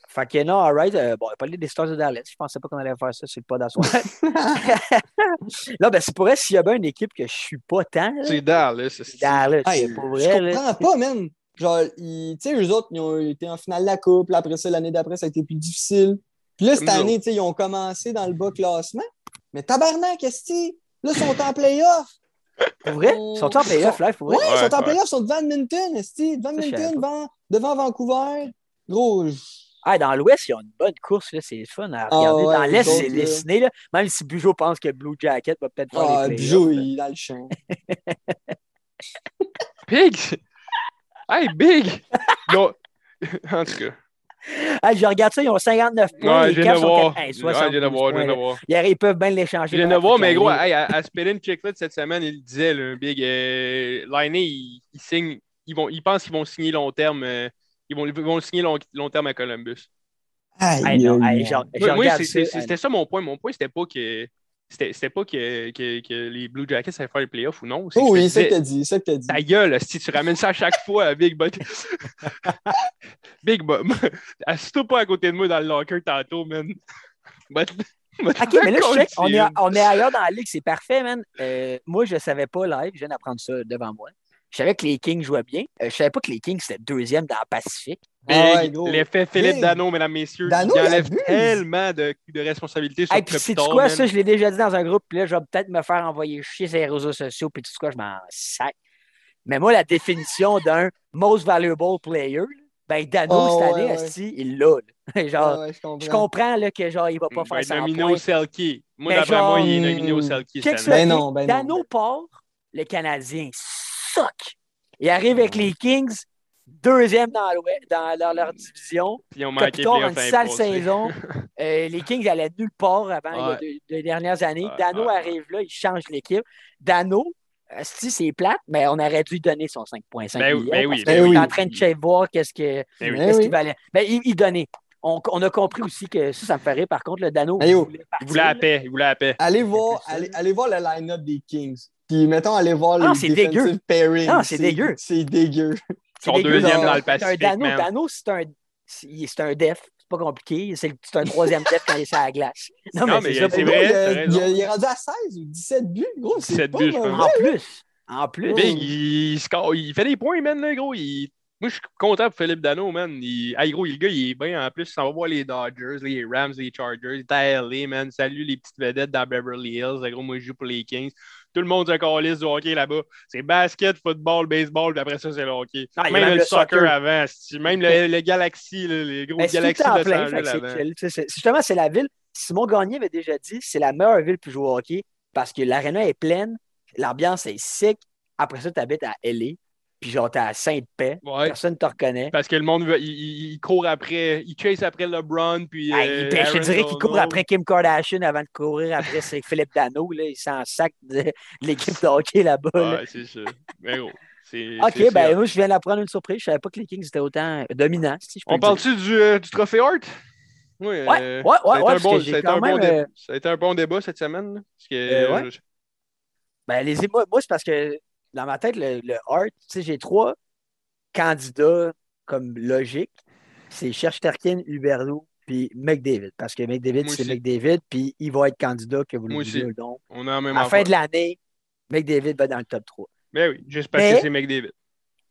Fait que non, alright. euh, bon, on a parlé des Stars de Dallas. Je pensais pas qu'on allait faire ça sur le pas d'asseoir. <laughs> <laughs> là, ben, c'est pour vrai, s'il y a bien une équipe que je suis pas tant, C'est Dallas. c'est- Dallas, c'est pour je vrai. là. comprends pas, man. Genre, ils- tu sais, eux autres, ils ont été en finale de la Coupe. là, Après ça, l'année d'après, ça a été plus difficile. Puis là, cette Comme année, tu sais, ils ont commencé dans le bas classement. Mais tabarnak, qu'est-ce que c'est? Là, ils sont en playoff. Pour vrai? Ils sont en playoff, là, pour Ouais, vrai? ils sont en playoff, ils sont devant Edmonton, esti. Devant Edmonton, devant, devant Vancouver. Gros, Ah, dans l'Ouest, ils ont une bonne course, là. C'est fun à Ah, regarder. ouais, dans l'Est, les c'est dessiné, là. Même si Bujo pense que Blue Jacket va peut-être faire ah, les Bijou, playoffs. là. il est dans le champ. Big! Hey, Big! <laughs> En tout cas. Ah, je regarde ça, ils ont 59 points. Ouais, les je viens Caps de ont voir. quatre- hey, Ouais, je viens de 72 voir, points, voir. Hier, Ils peuvent bien les changer. Je viens de voir, mais gros, hey, à, à Spelling Chicklet cette semaine, il disait, le Big, euh, Liney, il, il signe, ils, vont, ils pensent qu'ils vont signer long terme, euh, ils, vont, ils vont le signer long, long terme à Columbus. Aïe, Hey, non, aïe, hey, je, je Moi, moi, c'est- ça. c'est- c'était ça mon point. Mon point, c'était pas que c'était c'était pas que, que, que les Blue Jackets allaient faire les playoffs ou non. Oh oui, c'est ça que t'as dit, ça que t'as dit. Ta gueule, si tu ramènes ça à chaque <laughs> fois à Big Bud. <laughs> Big Bud, <laughs> assis-toi pas à côté de moi dans le locker tantôt, man. OK, mais là, je check. On est, on est ailleurs dans la ligue, c'est parfait, man. Euh, moi, je ne savais pas live, je viens d'apprendre ça devant moi. Je savais que les Kings jouaient bien. Euh, je savais pas que les Kings étaient deuxième dans le Pacifique. Big, Ah l'effet Philippe Big. Dano, mesdames, messieurs, Dano, il enlève tellement de, de responsabilités sur Et le puis, Kopitar, quoi, man. ça, je l'ai déjà dit dans un groupe, puis là, je vais peut-être me faire envoyer chier sur les réseaux sociaux, puis tout ce quoi, je m'en sac. Mais moi, la définition d'un most valuable player, ben, Dano, Oh, cette année, ouais. il l'a. là. <laughs> genre, Ouais, ouais, je comprends. je comprends là, que genre, il va pas va faire ça nominé au Selkie. Moi, d'après moi, il est nominé au Selkie cette année. Ben non, ben non. Dano part, le Canadien sock. Il arrive avec les Kings, deuxième dans, leur, leur division. Puis ils ont manqué les une sale saison. <laughs> Euh, les Kings allaient nulle part avant il Ouais. deux, deux dernières années. Ouais, Dano ouais, arrive là, il change l'équipe. Dano, si c'est plate, mais on aurait dû lui donner son 5,5 Ben oui, millions. ben oui, parce ben oui. est en train de voir qu'est-ce que- Ben. Ben oui. qu'il valait. Ben, il, il donnait. On, on a compris aussi que ça, ça me ferait. Par contre, le Dano, yo, voulait Il partir, voulait la paix. Il voulait la paix. Allez voir, allez, allez voir le line-up des Kings. Puis mettons, allez voir Ah, les c'est defensive dégueu. pairings. Ah, c'est dégueu. C'est dégueu. C'est <laughs> Son deuxième dans le C'est un Pacifique, Dano. c'est un, c'est c'est un def. C'est pas compliqué. C'est c'est un troisième def quand il est sur la glace. <laughs> Non, Non, mais, mais c'est ça. vrai, il, est rendu à 16 ou 17 buts, gros. C'est 17 pas buts, je. En plus. En plus. Big, il, score- il fait des points, man, là, gros. Il... Moi, je suis content pour Philippe Dano, man. Il... Hey, gros, le gars, il est bien. En plus, il s'en va voir les Dodgers, les Rams, les Chargers. Il est à LA, man. Salut les petites vedettes dans Beverly Hills. Gros, moi, je joue pour les Kings. Tout le monde se calisse du hockey là-bas. C'est basket, football, baseball, puis après ça, c'est le hockey. Ah, même, le le soccer, soccer. avant. Même le, le Galaxy, les gros Galaxy temps de plein. Avant. Justement, c'est la ville. Simon Gagné avait déjà dit c'est la meilleure ville pour jouer au hockey parce que l'aréna est pleine, l'ambiance est sick. Après ça, tu habites à LA, puis genre, t'es à Sainte-Paix. Ouais. Personne ne te reconnaît. Parce que le monde, veut- il, il- il court après, il chase après LeBron, puis. Hey, euh, je te dirais qu'il court après Kim Kardashian avant de courir après c'est <laughs> Philippe Dano. Là. Il s'en sac de, de l'équipe de hockey là-bas. là. Ouais, c'est ça. Mais gros. OK, ben moi, je viens d'apprendre une surprise. Je savais pas que les Kings étaient autant dominants. si je peux On parle-tu du, euh, du trophée Hart? Oui, Ouais, euh, ouais, ouais, ouais, un bon- que j'ai ça a été quand un bon même, débat- euh, ça a été un bon débat cette semaine. là, parce que, ouais. je- Ben, allez-y, moi, moi, c'est parce que dans ma tête, le, le Hart, tu sais, j'ai trois candidats comme logique. C'est Chersterkin, Huberdeau, puis McDavid. Parce que McDavid, c'est. McDavid, puis il va être candidat que vous le aussi. ou non. on a en même À la fin de l'année, McDavid va dans le top 3. Mais oui, juste parce Mais- que c'est McDavid.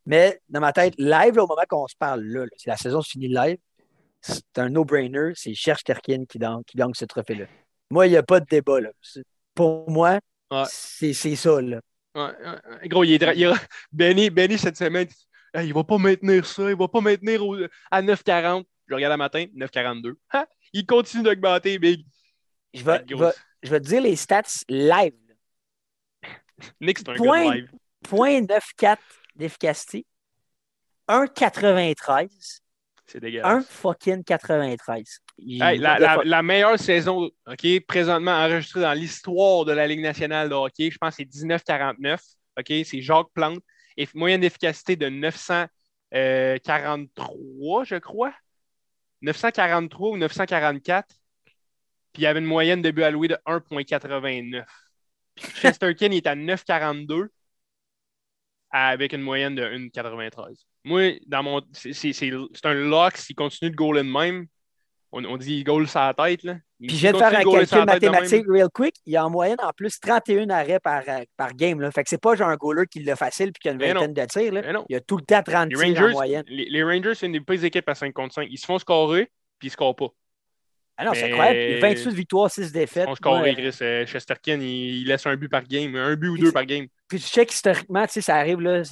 Mais dans ma tête, live, là, au moment qu'on se parle là, la saison se finit live, c'est un no-brainer, c'est Chersterkin qui, gagne- qui gagne ce trophée-là. Moi, il n'y a pas de débat. Là. Pour moi, Ouais. c'est ça. Là. Ouais, ouais, ouais. Gros, il est, dra- il est- <laughs> Benny, Benny, cette semaine, hey, il va pas maintenir ça, il va pas maintenir au- à 9,40. Je regarde le matin, 9,42. Ha! Il continue d'augmenter, Big. Je vais, Fait que je gros, vais- je vais te dire les stats live. Nick, c'est un Point. gars live. Point 94 d'efficacité. 1,93. C'est dégueulasse. 1 fucking 93. Il- Hey, la, meilleure saison présentement enregistrée dans l'histoire de la Ligue nationale de hockey, je pense que c'est 1949. ok, C'est Jacques Plante. Et moyenne d'efficacité de 943, je crois. 943 ou 944. Puis il y avait une moyenne de but alloué de 1,89. Puis Chesterkin il est à 9,42 avec une moyenne de 1,93. Moi, dans mon. C'est un lock s'il continue de goaler de même. On, on dit il goal la tête. Là. Il Puis je viens de continue faire un calcul mathématique real quick. Il y a en moyenne en plus 31 arrêts par, euh, par game. Là. Fait que c'est pas genre un goaler qui l'a facile puis qui a une vingtaine de tirs. Là. Il y a tout le temps 30 Les tirs en moyenne. les, les Rangers, c'est une des pires équipes à 5 contre 5. Ils se font scorer, puis ils ne scorent pas. Ah non, c'est incroyable. 28 victoires, 6 Ils défaites. font scorer, Moi, Chris. Euh, Chesterkin, il, il laisse un but par game. Un but ou Puis deux par game. Puis je sais qu'historiquement, tu sais, ça arrive là,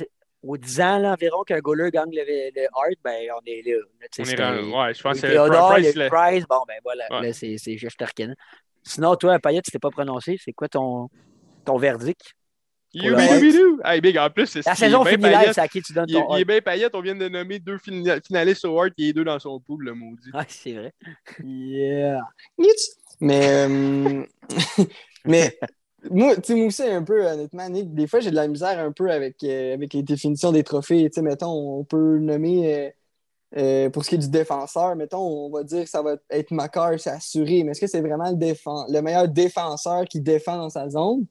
aux 10 ans là, environ qu'un goaler gagne le, le hard, ben on est là. là, On est rendu- ouais, je pense il que c'est il a Price. là. Bon ben voilà, Ouais. là c'est c'est Shesterkin. Sinon, toi, Payet, tu t'es pas prononcé, c'est quoi ton, ton verdict? You le be Hart. do be do. Hey, big, en plus, c'est La il est saison finit live, c'est à qui tu donnes Il est, ton il est hard? bien paillette. On vient de nommer deux fina- finalistes au Hart et les deux dans son pool, le maudit. Ah, c'est vrai. Yeah. Mais, euh, <laughs> mais moi, tu sais, moi aussi, un peu, honnêtement, Nick, des fois, j'ai de la misère un peu avec, euh, avec les définitions des trophées. Tu sais, mettons, on peut nommer euh, Euh, pour ce qui est du défenseur, mettons, on va dire que ça va être Macar, c'est assuré. Mais est-ce que c'est vraiment le, le meilleur défenseur qui défend dans sa zone?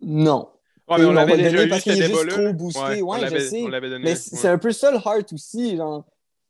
Non. Ouais, mais on on l'avait déjà parce ce qu'il est juste trop boosté. Ouais, je sais. Mais c'est un peu ça le Hart aussi, genre.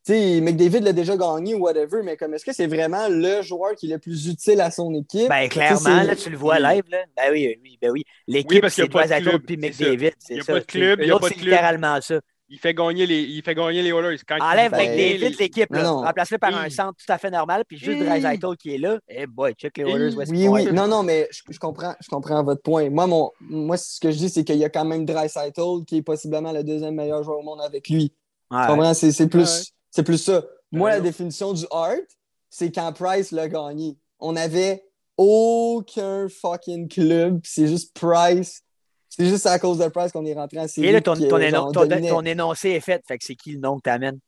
Tu sais, McDavid l'a déjà gagné ou whatever, mais comme est-ce que c'est vraiment le joueur qui est le plus utile à son équipe? Ben, clairement, là, tu le vois live, là. Ben oui, oui, ben oui. Oui, L'équipe, y c'est club, puis c'est ça. McDavid. Il y a c'est pas ça, de club, il y a pas de c'est club. littéralement ça. Il fait gagner les, il fait gagner les Oilers. Quand Enlève Ben, McDavid de l'équipe. Remplace-le par un centre tout à fait normal, puis juste. Dreisaitl qui est là. Eh boy, check les Oilers, Oui, oui. Non, non, mais je, je comprends, je comprends votre point. Moi, mon, moi ce que je dis, c'est qu'il y a quand même Dreisaitl qui est possiblement le deuxième meilleur joueur au monde avec lui. Tu comprends? C'est c'est plus, Ouais. C'est plus ça. Moi, Ouais, la définition du art, c'est quand Price l'a gagné. On n'avait aucun fucking club. C'est juste Price. C'est juste à cause de Price qu'on est rentré en série. Et là, ton, ton, énon- énoncé est fait. Fait que c'est qui le nom que t'amènes?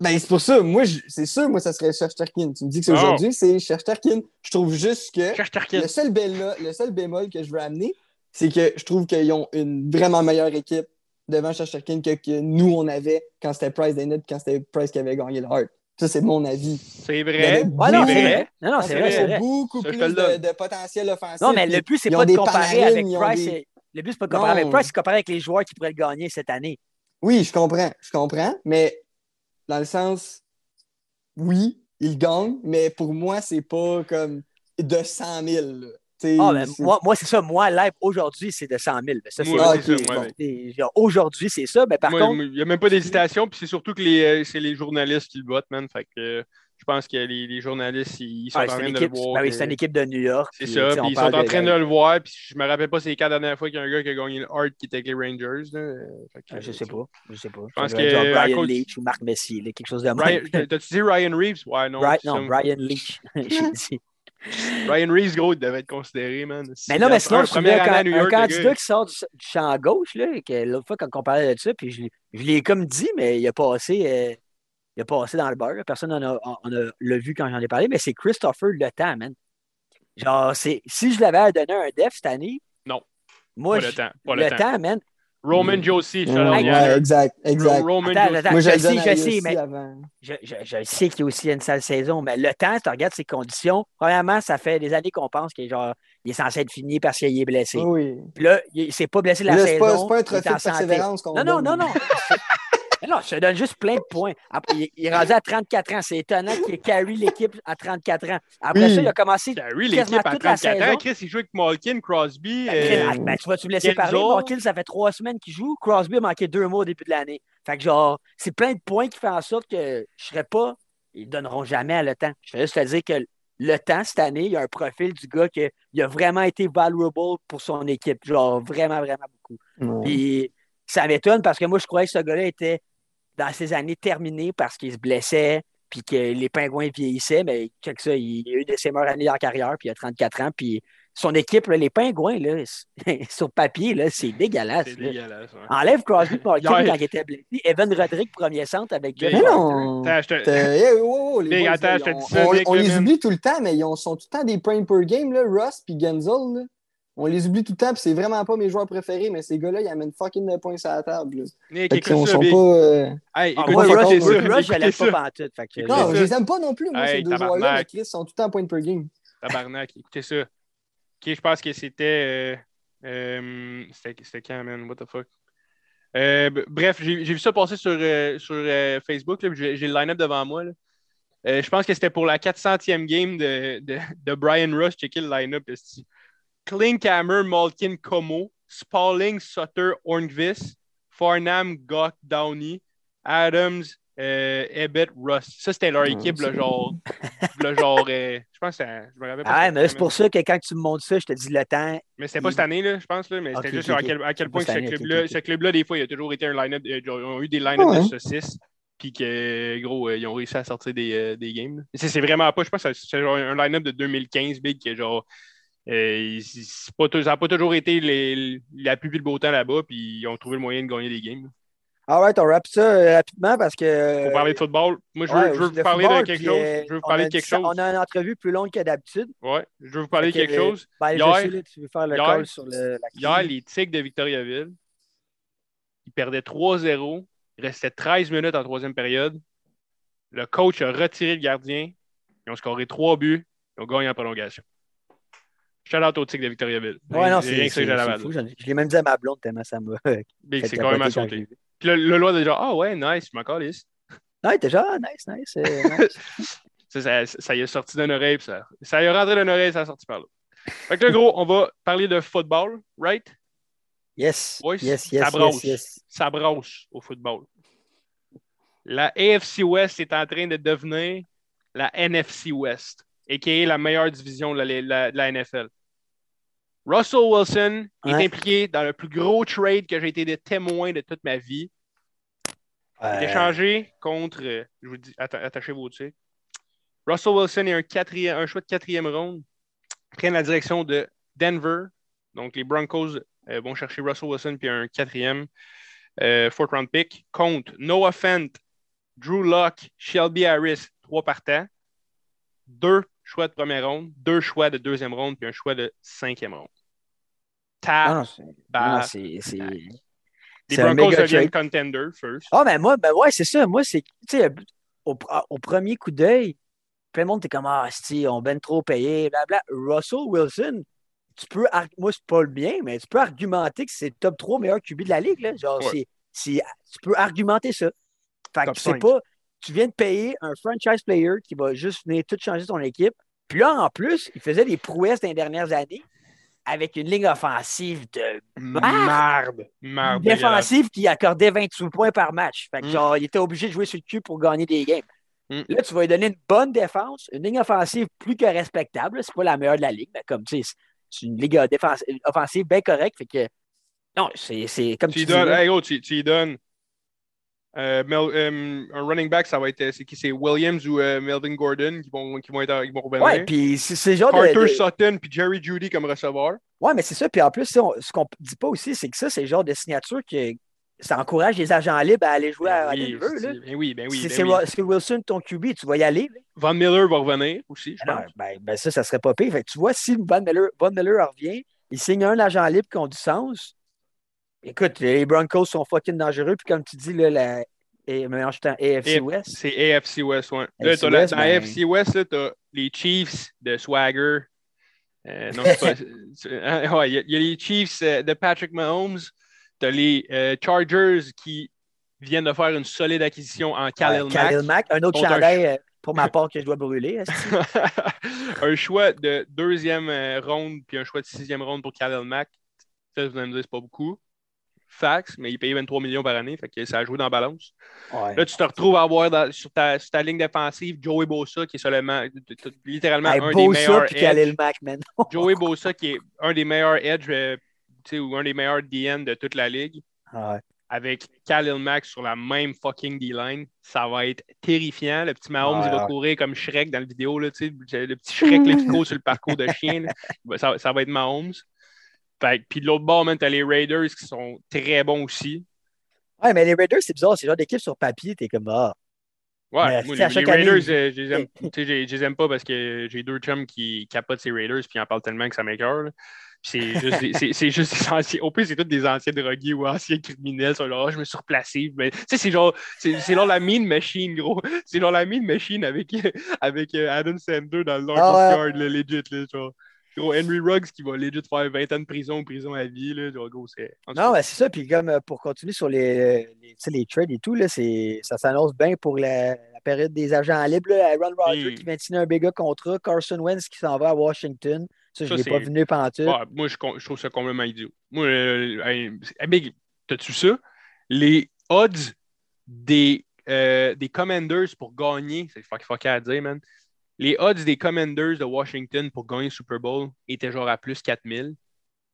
Ben, c'est pour ça. Moi, c'est sûr, moi, ça serait Shesterkin. Tu me dis que c'est Non. aujourd'hui, c'est Shesterkin. Je trouve juste que le seul, béla- le seul bémol que je veux amener, c'est que je trouve qu'ils ont une vraiment meilleure équipe devant Shesterkin que, que nous, on avait quand c'était Price des Nets, quand c'était Price qui avait gagné le Hart. Ça, c'est mon avis. C'est vrai. avait Ouais, non, c'est vrai. Non, non, c'est vrai, ont beaucoup plus de, potentiel offensif. Non, mais le but, c'est pas de comparer avec Price. des- Le but, c'est pas de comparer Non. avec Price, c'est de comparer avec les joueurs qui pourraient le gagner cette année. Oui, je comprends, je comprends, mais dans le sens, oui, il gagne, mais pour moi, c'est pas comme de 100 000. là. Ah, ben, moi, moi c'est ça. Moi, live aujourd'hui, c'est de 100 000. Ben, ça, c'est Moi, Ah, bon. Aujourd'hui, c'est ça. Mais par Moi, contre, il n'y a même pas d'hésitation, puis c'est surtout que les, euh, c'est les journalistes qui le votent, man. Fait que euh, je pense que les, les journalistes, ils sont ah, en train de le voir. ben oui, c'est une équipe de New York. C'est ça, puis ils sont en train de de- le voir, puis je me rappelle pas c'est les quatre dernières fois qu'il y a un gars qui a gagné le Hart qui était avec les Rangers. Là. Euh, que, Ah, Je sais pas. Je sais pas. pense doit être que genre Brian cause- Leach ou Marc Messier, là, quelque chose de. T'as-tu dit Ryan Reeves? Ouais, non. C'est non. Brian Leach. <laughs> J'ai dit. Ryan Reeves, gros, il devait être considéré, man. Mais non, mais sinon, je année à un, New York, candidat qui sort du, du champ gauche, là, que l'autre fois, quand on parlait de ça, puis je, l'ai- je l'ai comme dit, mais il a passé, euh, il a passé dans le beurre. là. Personne n'en a, l'a vu quand j'en ai parlé, mais c'est Christopher Le Temps, man. Genre, c'est, si je l'avais à donner un def cette année, Non. moi, Pas le je- temps. Pas le, le temps. temps, man. Roman Josie, shout Ouais, ouais, exact, exact. Roman Attends, Josie. attends. Moi, je sais, je sais, mais-. Je, je, je sais qu'il y a aussi une sale saison, mais le temps, si tu regardes ses conditions, premièrement, ça fait des années qu'on pense qu'il est, genre, il est censé être fini parce qu'il est blessé. Oui. Puis là, il ne s'est pas blessé la Là, saison. c'est pas un trophée de persévérance qu'on Non, non, non, non. <laughs> Non, je te donne juste plein de points. Après, il, il est rendu à 34 ans. C'est étonnant qu'il ait carry l'équipe à 34 ans. Après Oui. ça, il a commencé. Carry quasiment l'équipe à toute la 34 ans. Chris, il joue avec Malkin, Crosby. Ben, euh, ben, tu vas-tu me laisser parler? Malkin, ça fait trois semaines qu'il joue. Crosby a manqué deux mois au début de l'année. Fait que genre, c'est plein de points qui font en sorte que je serais pas. Ils ne donneront jamais à le temps. Je vais juste te dire que le temps, cette année, il y a un profil du gars qui a vraiment été valuable pour son équipe. Genre, vraiment, vraiment beaucoup. Ouais. Puis ça m'étonne parce que moi, je croyais que ce gars-là était dans ses années terminées parce qu'il se blessait, puis que les pingouins vieillissaient. Mais ça, il a eu de ses meilleures années en carrière, puis il a 34 ans. Puis son équipe, là, les pingouins, là, <laughs> sur papier, là, c'est dégueulasse. C'est là. dégueulasse. ouais. Enlève Crosby Malkin <laughs> quand il était blessé. Evan Rodrigue, premier centre avec Jeff Mais non! Attends, je te- T'as- <laughs> hey, wow, wow, les Big, boys, attends, là, je te on- dis ça, on, Big, on là, les oublie tout le temps, mais ils ont- sont tout le temps des points per game, là, Russ puis Genzel. On les oublie tout le temps, puis c'est vraiment pas mes joueurs préférés, mais ces gars-là, ils amènent fucking de points sur la table. là. Fait ça, sont pas. euh, Hey, Ah, moi, Rush, Rush, je l'aime pas pantoute. Fait que, Non, ça. je les aime pas non plus, moi, Hey, ces deux joueurs-là, mais Chris, ils sont tout le temps points per game. Tabarnak, écoutez ça. Ok, je pense que c'était. euh, euh, c'était quand, man? What the fuck? Euh, bref, j'ai vu ça passer sur, euh, sur euh, Facebook. J'ai j'ai le line-up devant moi. là. Euh, je pense que c'était pour la 400e game de, de, de Brian Rush. Checker le line-up. Klinkhammer, Malkin, Como, Spalling, Sutter, Hornqvist, Farnham, Gok, Downey, Adams, euh, Ebbett, Russ. Ça, c'était leur Ouais, équipe, le genre. le genre euh, je pense que c'était- je me rappelle pas Ah c'était mais c'est pour ça que quand tu me montres ça, je te dis le temps. mais c'était pas cette année, là, je pense, là, mais c'était Ok, juste ok, à quel, à quel C'est point que ce année, club-là, des fois, il a toujours été un line-up, euh, ils ont eu des line-up de saucisses, puis que, gros, euh, ils ont réussi à sortir des, euh, des games. C'est vraiment pas, je pense que c'est genre un line-up de 2015, Big, qui est genre, euh, pas, ça n'a pas toujours été les- la pluie le beau temps là-bas, puis ils ont trouvé le moyen de gagner des games. là. Alright, on wrap ça euh, rapidement parce que. Pour parler de football, moi, je veux, Ouais, je veux vous parler football, de quelque chose. euh, Je veux vous parler de quelque chose. On a une entrevue plus longue que d'habitude. Ouais, je veux vous parler de quelque chose. Ben, Hier- je sais, là, tu veux faire le hier- call sur le, la Hier, les Tigres de Victoriaville, ils perdaient 3-0. Il restait 13 minutes en troisième période. Le coach a retiré le gardien. Ils ont scoré trois buts. Ils ont gagné en prolongation. Shout out au tic de Victoriaville. Ouais, non, C'est rien que ça que Je l'ai même dit à ma blonde tellement ça m'a. <laughs> C'est quand même à sauter. Puis le, le loi de genre, ah ouais, nice, je m'en calisse. Non, il était genre, ah, nice, nice. euh, <laughs> nice. Ça, ça, ça y est sorti d'une oreille, puis ça, ça y est rentré d'une oreille, ça a sorti par là. Fait que là, gros, on va parler de football, right? Yes. Boys, yes, ça yes, brosse. yes, yes. Ça brosse au football. La AFC West est en train de devenir la NFC West, a.k.a. la meilleure division de la, la- de la NFL. Russell Wilson est Ouais. impliqué dans le plus gros trade que j'ai été de témoin de toute ma vie. Est Euh, échangé contre, euh, je vous dis, atta- attachez vos tirs. Russell Wilson un, quatrième, un choix de quatrième ronde prennent la direction de Denver. Donc, les Broncos euh, vont chercher Russell Wilson puis un quatrième euh, fourth round pick contre Noah Fent, Drew Locke, Shelby Harris, trois partants, deux choix de première ronde, deux choix de deuxième ronde puis un choix de cinquième ronde. non, Ta non, c'est- bah, les Broncos deviennent contender first. Ah, ben moi, ben ouais, c'est ça. Moi, c'est. Tu sais, au, au premier coup d'œil, plein de monde était comme Ah, si, on ben trop payé, blablabla. Russell Wilson, tu peux. Moi, c'est pas le bien, mais tu peux argumenter que c'est le top 3 meilleur QB de la ligue. Là. Genre, Ouais. tu peux argumenter ça. Fait que c'est pas. Tu viens de payer un franchise player qui va juste venir tout changer ton équipe. Puis là, en plus, il faisait des prouesses dans les dernières années avec une ligne offensive de. Marde. dégueulasse. défensive qui accordait 28 points par match. Fait que Mm. genre, il était obligé de jouer sur le cul pour gagner des games. Mm. Là, tu vas lui donner une bonne défense, une ligne offensive plus que respectable. C'est pas la meilleure de la ligue, mais comme tu sais, c'est une ligue défense- offensive bien correcte. Fait que non, c'est comme Tu tu, dis. donnes, hey, gros, tu, tu lui donnes euh, Mel- euh, un running back, ça va être c'est qui? C'est Williams ou euh, Melvin Gordon qui vont, qui vont, être, qui vont revenir. ouais, puis c'est genre Carter de- Sutton puis Jerry Judy comme receveur. Ouais, mais c'est ça. Puis en plus, on- ce qu'on dit pas aussi, c'est que ça, c'est le genre de signature que ça encourage les agents libres à aller jouer à, à Ben oui, Denver. là. c'est- ben oui, ben oui. Si ben c'est oui. Wilson ton QB, tu vas y aller. là. Van Miller va revenir aussi, je pense. ben, ben ça, ça serait pas pire. Fait que tu vois, si Von Miller, Von Miller revient, il signe un agent libre qui a du sens. Écoute, les Broncos sont fucking dangereux. Puis comme tu dis, là, la et, le temps AFC West. C'est AFC West, ouais. Là, AFC la- West, dans ben- AFC West, là, t'as les Chiefs de Swagger. Euh, non, pas. <laughs> c'est- hein, ouais, il y, a- il y a les Chiefs euh, de Patrick Mahomes. T'as les euh, Chargers qui viennent de faire une solide acquisition en Khalil Mack. Khalil Mack. Un autre un chandail pour ma part que je dois brûler. <laughs> un choix de deuxième ronde puis un choix de sixième ronde pour Khalil Mack. Ça, vous allez me dire, c'est pas beaucoup. Fax, mais il paye 23 millions par année, fait que ça a joué dans la balance. Ouais. Là, tu te retrouves à avoir dans- sur, ta, sur ta ligne défensive Joey Bosa, qui est seulement, littéralement Hey, un des Bosa meilleurs puis edge. <laughs> Joey Bosa, qui est un des meilleurs edge, euh, ou un des meilleurs DN de toute la ligue. Ouais. Avec Khalil Mack sur la même fucking D-line, ça va être terrifiant. Le petit Mahomes, Ouais, il va courir comme Shrek dans la vidéo, là, le petit Shrek là, qui court sur le parcours de <laughs> chien. là. Ça, ça va être Mahomes. Puis de l'autre bord, man, t'as les Raiders qui sont très bons aussi. Ouais, mais les Raiders, c'est bizarre. C'est genre d'équipe sur papier. T'es comme, ah. Ouais, moi, tu les, Raiders, euh, je les aime, <laughs> tu je- les aime pas parce que j'ai deux chums qui capotent ces Raiders puis ils en parlent tellement que ça. Puis C'est <laughs> juste, des- c'est, juste des anciens. Au plus, c'est tous des anciens drogués ou anciens criminels. Sont Ah, je me suis replacé. Mais, tu sais, c'est genre, c'est, c'est genre la mine machine, gros. C'est genre la mine machine avec, <laughs> avec euh, Adam Sandler dans le North Ah ouais. Yard, là, legit. Là, genre. Gros, Henry Ruggs qui va legit faire 20 ans de prison ou prison à vie. Là, gros, c'est. tout Non, mais c'est ça. Puis comme euh, pour continuer sur les, sais, les trades et tout, là, c'est, ça s'annonce bien pour la, la période des agents libres. Là. Aaron Rodgers Mm. qui vient de signer un méga contrat. Carson Wentz qui s'en va à Washington. Ça, je ne l'ai pas venu pantoute. Ouais, moi, je, trouve ça complètement idiot. Moi, euh, hey, t'as-tu ça? Les odds des, euh, des Commanders pour gagner, c'est fuck, fuck à dire, man. Les odds des Commanders de Washington pour gagner le Super Bowl étaient genre à plus 4000.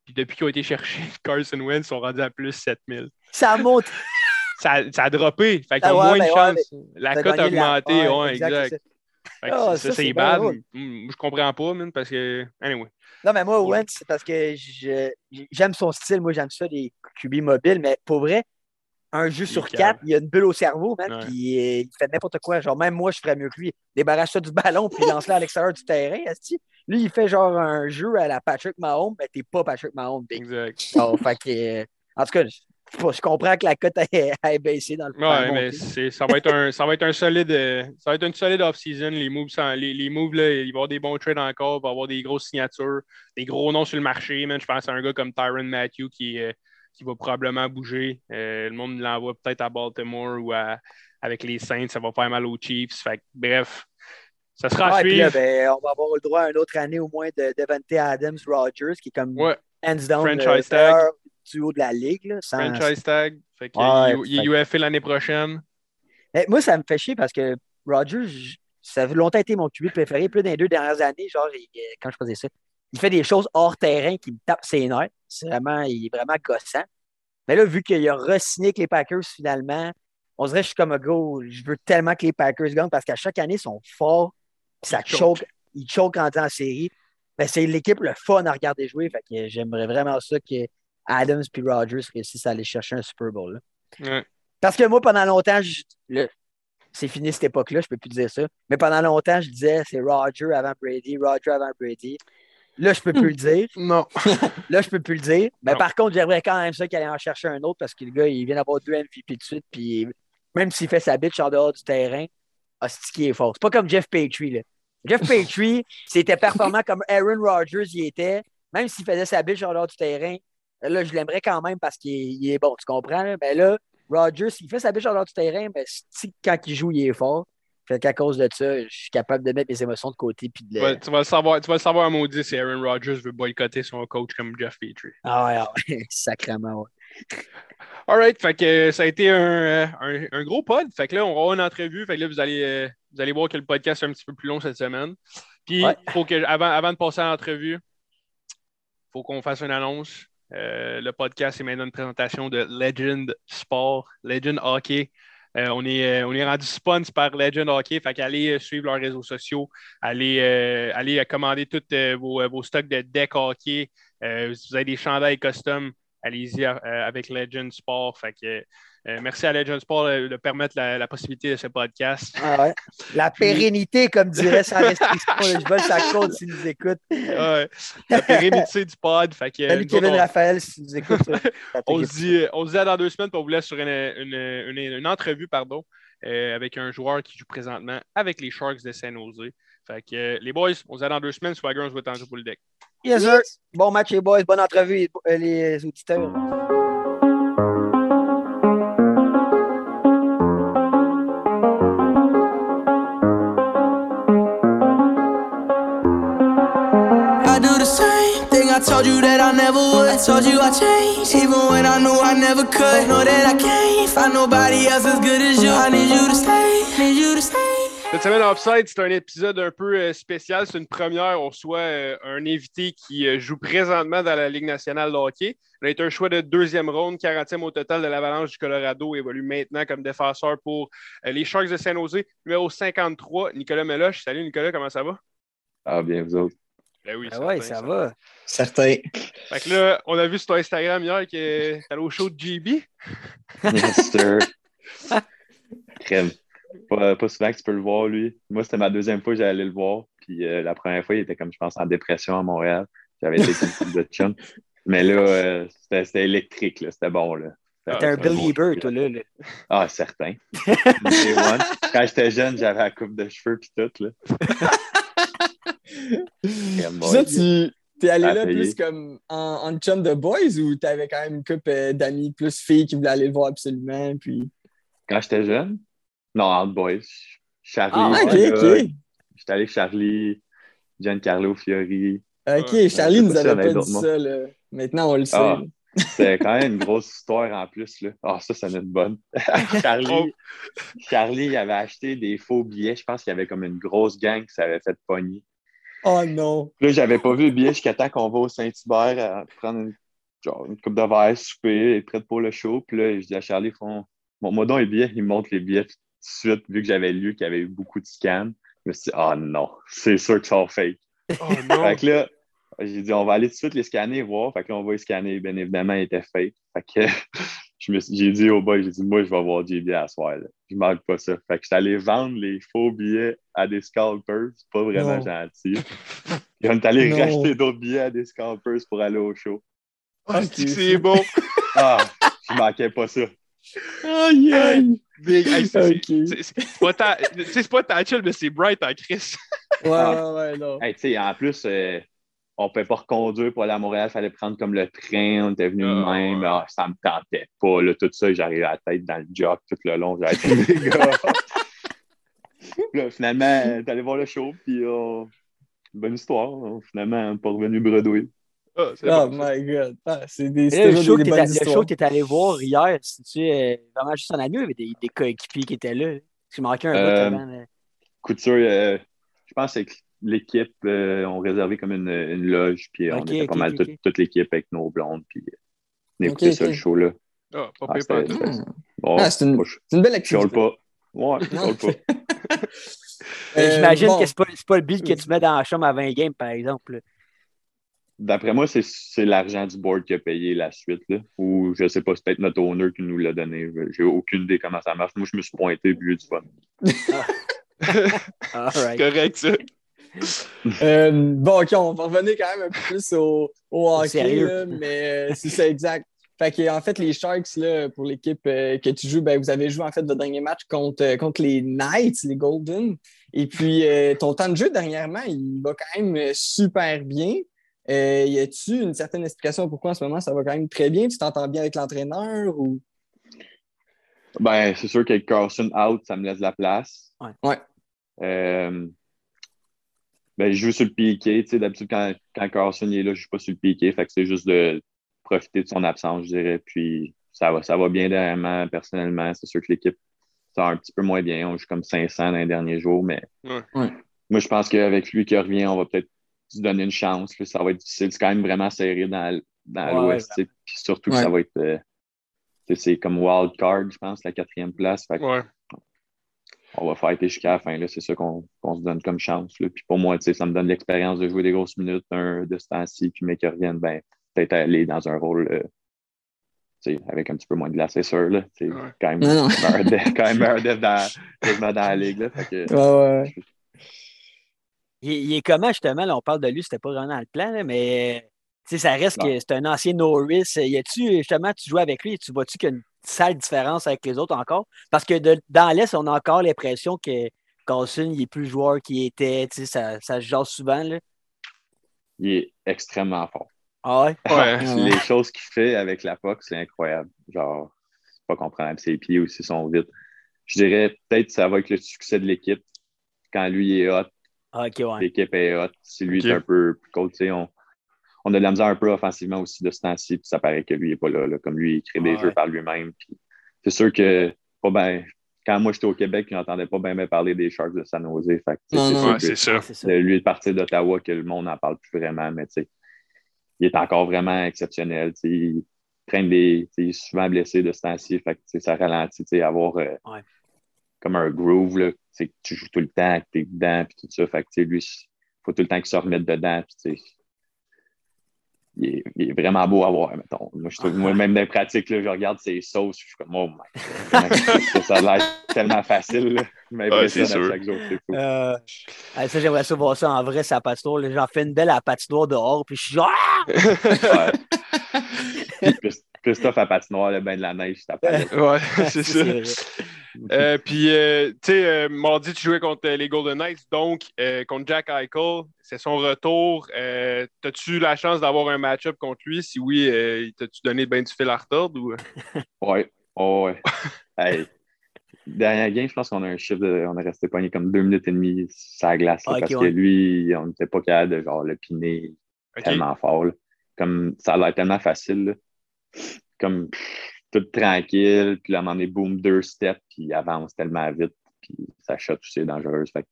Puis depuis qu'ils ont été chercher <laughs> Carson Wentz, sont rendus à plus 7000. Ça monte. Ça, ça a droppé. Fait qu'ils ont ouais, moins de ouais, chance. La cote a la- augmenté. ouais, exact. c'est ça. Fait que Ah, ça, c'est bad. Hum, Je comprends pas, man, parce que. Anyway. Non, mais moi. Wentz, c'est parce que j'aime son style. Moi, j'aime ça, des QB mobiles. Mais pour vrai, un jeu est sur quatre, il a une bulle au cerveau, man. Puis euh, il fait n'importe quoi. Genre, même moi, je ferais mieux que lui. Débarrasse-toi du ballon, puis lance-le à l'extérieur du terrain. esti. Lui, il fait genre un jeu à la Patrick Mahomes, mais t'es pas Patrick Mahomes. big. Exact. <laughs> Oh, fait que, euh, en tout cas, je comprends que la cote a, <laughs> baissé dans le Ouais, mais ça, va être un, ça va être un solide. euh, ça va être une solide off-season. Les moves, sans- les, les moves là, il va y avoir des bons trades encore, il va y avoir des grosses signatures, des gros noms sur le marché. man. Je pense à un gars comme Tyron Matthew qui, euh, qui va probablement bouger. Euh, le monde l'envoie peut-être à Baltimore ou à- avec les Saints. Ça va faire mal aux Chiefs. Fait bref, ça sera à là, ben, on va avoir le droit à une autre année au moins de Devante Adams Rogers, qui est comme Ouais, hands down le Franchise tag. meilleur duo de la ligue. Là, sans- franchise tag. Fait que, Ouais, il, il est UFA l'année prochaine. Eh, moi, ça me fait chier parce que Rogers, ça a longtemps été mon QB préféré. Plus dans les deux dernières années, genre, il- euh, quand je faisais ça, il fait des choses hors terrain qui me tapent ses nerfs. C'est vraiment, il est vraiment gossant. Mais là, vu qu'il a re-signé avec les Packers finalement, on dirait que je suis comme un go. Je veux tellement que les Packers gagnent parce qu'à chaque année, ils sont forts. ça Ils choke. Ils choquent en temps en série. Ben, c'est l'équipe le fun à regarder jouer. Fait que j'aimerais vraiment ça que Adams et Rogers réussissent à aller chercher un Super Bowl. là. Parce que moi, pendant longtemps, je- c'est fini cette époque-là, je peux plus dire ça. Mais pendant longtemps, je disais c'est Roger avant Brady, Roger avant Brady. <laughs> Là, je peux plus le dire. Non. Là, je peux plus le dire. Mais Non. par contre, j'aimerais quand même ça qu'il allait en chercher un autre parce que le gars, il vient d'avoir deux MVP de suite. Puis même s'il fait sa bitch en dehors du terrain, c'est ce qui est fort. C'est pas comme Jeff Petrie. Là. Jeff <laughs> Petrie, c'était performant comme Aaron Rodgers y était, même s'il faisait sa bitch en dehors du terrain. Là, je l'aimerais quand même parce qu'il est, il est bon, tu comprends? là? Mais là, Rodgers, s'il fait sa bitch en dehors du terrain, ben, c'est- quand il joue, il est fort. Fait qu'à cause de ça, je suis capable de mettre mes émotions de côté. Puis de Tu vas, tu vas le savoir, tu vas le savoir à maudit si Aaron Rodgers veut boycotter son coach comme Jeff Petrie. Ah ouais, ah ouais, <laughs> sacrément, ouais. Alright, fait que ça a été un, euh, un, un gros pod. Fait que là, on va avoir une entrevue. Fait que là, vous allez, euh, vous allez voir que le podcast est un petit peu plus long cette semaine. Puis, Ouais. faut que, avant, avant de passer à l'entrevue, il faut qu'on fasse une annonce. Euh, le podcast est maintenant une présentation de Legend Sport, Legend Hockey. Euh, on, est, euh, on est rendu sponsor par Legend Hockey. Fait qu'allez euh, suivre leurs réseaux sociaux. Allez, commander tous vos, vos stocks de deck hockey. Si vous avez des chandails custom, allez-y avec Legend Sport. Fait que, euh, merci à Legend Sport de permettre la, la possibilité de ce podcast. Ah ouais. La pérennité, comme dirait <laughs> sa restriction. je veux sa compte s'il nous écoute. Ouais, la pérennité du pod. Fait que, Salut nous autres, Kevin on- Raphaël, si nous écoutes. ça, ça on se dit, on se dit à dans deux semaines, on vous laisse sur une, une, une- une entrevue pardon, euh, avec un joueur qui joue présentement avec les Sharks de San Jose. Fait que euh, les boys, on se dit à dans deux semaines. Swagger, on se voit tantôt pour le deck. Yes, sir. Bon match, les boys. Bonne entrevue, les auditeurs. Told you I changed, even when I knew I never could. Know that I can't find nobody else as good as you. I need you to stay, need you to stay. Cette semaine, Offside, c'est un épisode un peu euh, spécial. C'est une première. On reçoit euh, un invité qui euh, joue présentement dans la Ligue nationale de hockey. Il a été un choix de deuxième ronde, 40e au total de l'Avalanche du Colorado. Il évolue maintenant comme défenseur pour les Sharks de San Jose. Numéro 53, Nicolas Meloche. Salut Nicolas, comment ça va? Ah, bien, vous autres? Ben oui, Ah ouais, ça ça. va. Certain. Fait que là, on a vu sur ton Instagram hier que allé au show de JB. Yes, sir. Crème. Pas, pas souvent que tu peux le voir, lui. Moi, c'était ma deuxième fois que j'allais le voir. Puis euh, la première fois, il était comme, je pense, en dépression à Montréal. J'avais été comme de chum. Mais là, euh, c'était électrique, là. C'était bon, là. T'es un bon. believer, toi, là. là. Ah, certain. Quand j'étais jeune, j'avais la coupe de cheveux puis tout, là. <laughs> Ça, tu t'es allé là plus comme en, en chum de boys ou t'avais quand même une couple euh, d'amis plus filles qui voulaient aller le voir absolument? Puis... Quand j'étais jeune? Non, entre boys. Charlie. Ah, ok, là, ok. J'étais allé avec Charlie, Giancarlo Fiori. Ok, Ouais. Charlie nous avait pas dit ça. Là. Maintenant, on le sait. Ah. C'était quand même une grosse histoire en plus. Là. Ah, ça, ça en est une bonne. Oh. <laughs> Charlie, Charlie il avait acheté des faux billets. Je pense qu'il y avait comme une grosse gang qui s'avait fait pogner. Oh non. Là, j'avais pas vu le billet jusqu'à temps qu'on va au Saint-Hubert à prendre une, genre, une coupe de verre, souper, être prêt pour le show. Puis là, je dis à Charlie, font, bon, moi donc les billets, il me montre les billets tout de suite, vu que j'avais lu qu'il y avait eu beaucoup de scams. Je me suis dit, ah non, c'est sûr que c'est fake. Oh non! Fait que là, j'ai dit, on va aller tout de suite les scanner et voir. Fait que là, on va les scanner. Bien évidemment, ils étaient fake. Fait que j'ai dit au boy, j'ai dit, moi, je vais voir JB à soir. Là. Je manque pas ça. Fait que je suis allé vendre les faux billets à des scalpers. C'est pas vraiment Non. gentil. <laughs> Puis on est allé Non. racheter d'autres billets à des scalpers pour aller au show. Ah, c'est que c'est bon! <laughs> Ah, je manquais pas ça. Aïe, aïe. C'est- pas ta- Tatchel, mais c'est Bright en Chris. Ouais, ouais, ouais, non. Hey, tu sais, en plus, euh, on ne pouvait pas reconduire pour aller à Montréal, il fallait prendre comme le train, on était venu de Ah, même. ouais. Ah, ça me tentait pas, là, tout ça, j'arrivais à la tête dans le jock tout le long. J'avais les gars. <laughs> Là, finalement, euh, voir le show, puis euh, bonne histoire. hein. Finalement, on n'est pas revenu bredouille. Ah, c'est Oh my god. Ah, c'est des, c'est là, le show des, que des le show que t'es allé voir hier, c'est-tu euh, vraiment juste en ami il y avait des, des coéquipiers qui étaient là? Tu manquais un Euh, bout avant. là. Couture, euh, je pense que l'équipe, euh, ont réservé comme une, une loge, puis on était pas mal toute, l'équipe avec nos blondes, puis euh, on écoutait ça, le show-là. Ah, pas Ah, pas Bon, Ah, c'est une- je belle je activité. pas. Ouais, je pas. <laughs> Euh, J'imagine bon. que c'est pas, pas le beat que tu mets dans la chambre à 20 games, par exemple. là. D'après moi, c'est- l'argent du board qui a payé la suite. Là. Ou je sais pas, c'est peut-être notre owner qui nous l'a donné. J'ai aucune idée comment ça marche. Moi, je me suis pointé vu du fun. <laughs> All C'est right. <laughs> correct, ça. <laughs> Euh, bon, OK, on va revenir quand même un peu plus au, au hockey, là, mais euh, c'est ça, exact. Fait que, en fait, les Sharks, là, pour l'équipe euh, que tu joues, ben, vous avez joué en fait votre dernier match contre, euh, contre les Knights, les Golden. Et puis, euh, ton temps de jeu dernièrement, il va quand même super bien. Euh, y a-tu une certaine explication pourquoi en ce moment ça va quand même très bien? Tu t'entends bien avec l'entraîneur ou? Ben, c'est sûr qu'avec Carlson out, ça me laisse de la place. Ouais. Ouais. Ben, je joue sur le piqué. Tu sais, d'habitude, quand, quand Carlson est là, je ne joue pas sur le piqué. Fait que c'est juste de profiter de son absence, je dirais. Puis ça va, ça va bien dernièrement, personnellement. C'est sûr que l'équipe, ça va un petit peu moins bien. On joue comme 500 dans les derniers jours, mais Ouais. Ouais. moi, je pense qu'avec lui qui revient, on va peut-être se donner une chance. là. Ça va être difficile. C'est quand même vraiment serré dans, dans Ouais, l'Ouest. Puis surtout que ça va être. euh, c'est comme wild card, je pense, la quatrième place. Fait que Ouais. On va fighter jusqu'à la fin. là. C'est ça qu'on se donne comme chance. là. Puis pour moi, tu sais, ça me donne l'expérience de jouer des grosses minutes un, de ce temps-ci. Puis mais qui reviennent, ben, peut-être aller dans un rôle euh, tu sais, avec un petit peu moins de glace, c'est sûr. Là. Ouais. quand même Non, non. <laughs> meilleur dev, quand même meilleur dev dans, dans la <laughs> ligue. Là. Fait que, Ouais, ouais. Il, il est comment, justement? Là, on parle de lui, c'était pas vraiment dans le plan, là, mais sais, ça reste Non. que c'est un ancien Norris. Y a-tu, justement, tu joues avec lui et tu vois-tu qu'il y a une sale différence avec les autres encore? Parce que de- dans l'Est, on a encore l'impression que Carlson, il est plus joueur qu'il était. Tu sais, ça, ça se jase souvent. Là. il est extrêmement fort. Ah ouais? Ouais. Les choses qu'il fait avec la POC, c'est incroyable. Genre, c'est pas comprenable. Ses pieds aussi sont vite. Je dirais peut-être que ça va avec le succès de l'équipe. Quand lui est hot, Ah, ouais. l'équipe est hot. Si lui est un peu plus cold, tu sais, on, on a de la misère un peu offensivement aussi de ce temps-ci, puis ça paraît que lui n'est pas là, là. Comme lui, il crée des Ouais. jeux par lui-même. C'est sûr que pas ben, quand moi j'étais au Québec, je n'entendais pas bien parler des Sharks de San Jose. C'est sûr de lui de partir d'Ottawa que le monde n'en parle plus vraiment, mais tu sais, il est encore vraiment exceptionnel. tu sais, Il traîne des. Il est souvent blessé de ce temps-ci. Ça ralentit, tu sais, avoir euh, Ouais. comme un groove, là, tu sais, que tu joues tout le temps, que tu es dedans, puis tout ça. Fait que, tu sais, lui, il faut tout le temps qu'il se remette dedans. Puis, il est, il est vraiment beau à voir, mettons. Moi, je trouve, moi même dans les pratiques, là, je regarde ses sauces, je suis comme, oh my ça? A l'air tellement facile. Là. Ouais, c'est à sûr. chaque jour, c'est fou. Euh, ah, ça, j'aimerais ça voir ça en vrai, sa patinoire. J'en fais une belle à la patinoire dehors, puis je suis genre. Ah! Ouais. <laughs> Puis Christophe à patinoire, le bain de la neige, ça. Ouais, <laughs> c'est ça. Euh, puis, euh, tu sais, euh, mardi, tu jouais contre les Golden Knights, donc euh, contre Jack Eichel. C'est son retour. Euh, T'as-tu la chance d'avoir un match-up contre lui? Si oui, euh, t'as-tu donné ben du fil à retordre? Ou... <laughs> Ouais. Oh, ouais. hey. Dernière game, je pense qu'on a un chiffre de. On est resté pogné comme deux minutes et demie sur la glace. là, Ok, parce ouais. que lui, on n'était pas capable de genre le piner tellement fort. là. Comme ça a l'air tellement facile. là. Comme pff, tout tranquille. Puis là, à un moment donné, boom, deux steps, puis il avance tellement vite. Puis sa shot aussi est dangereuse. Fait que,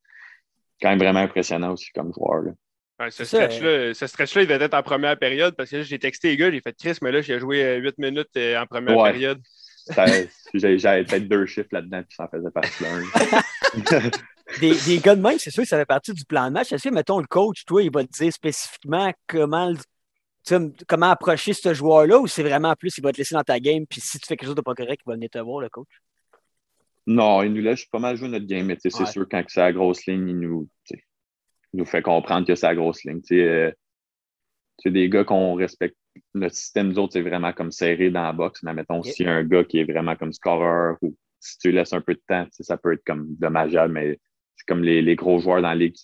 quand même vraiment impressionnant aussi comme joueur. Là. Ouais, ce ça, stretch-là, ce stretch-là, il devait être en première période parce que là, j'ai texté les gars, j'ai fait Chris, mais là, j'ai joué euh, 8 minutes euh, en première Ouais. période. Ça- <laughs> J'avais peut-être deux chiffres là-dedans, puis ça en faisait partie d'un. <laughs> Des, des gars de même, c'est sûr que ça fait partie du plan de match. Est-ce que, mettons, le coach, toi, il va te dire spécifiquement comment, comment approcher ce joueur-là ou c'est vraiment plus, il va te laisser dans ta game, puis si tu fais quelque chose de pas correct, il va venir te voir, le coach? Non, il nous laisse pas mal jouer notre game, mais Ouais. c'est sûr, quand c'est la grosse ligne, il nous, il nous fait comprendre que c'est la grosse ligne. Tu sais, euh, tu sais, des gars qu'on respecte notre système, nous autres, c'est vraiment comme serré dans la boxe. Mais mettons, Ok. s'il y a un gars qui est vraiment comme scoreur ou si tu laisses un peu de temps, ça peut être comme dommageable, mais c'est comme les, les gros joueurs dans la ligue,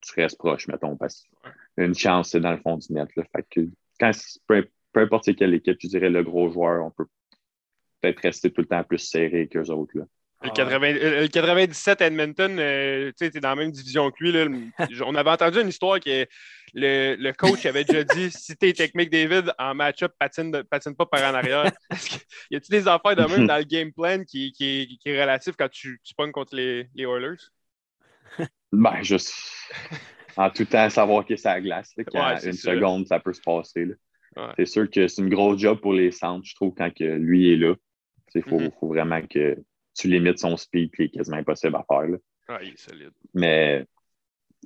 tu restes proche, mettons, parce qu'une chance, c'est dans le fond du net. Là. Fait que quand, peu, peu importe c'est quelle équipe, je dirais le gros joueur, on peut peut-être rester tout le temps plus serré qu'eux autres. Là. Le, 80 euh, le 97 Edmonton, euh, tu sais, t'es dans la même division que lui. Là. <laughs> On avait entendu une histoire que le, le coach avait déjà dit si t'es technique David en match-up, patine, patine pas par en arrière. Est-ce que- y a-t-il des affaires de même dans le game plan qui, qui, est- qui est relatif quand tu, tu pognes contre les, les Oilers? Ben, juste en tout temps savoir que c'est à la glace. là, Ouais, une seconde, ça peut se passer. Ouais. C'est sûr que c'est une grosse job pour les centres, je trouve, quand que lui est là. Il faut, Mhm. faut vraiment que tu limites son speed, qui est quasiment impossible à faire. là. Ah, il est solide. Mais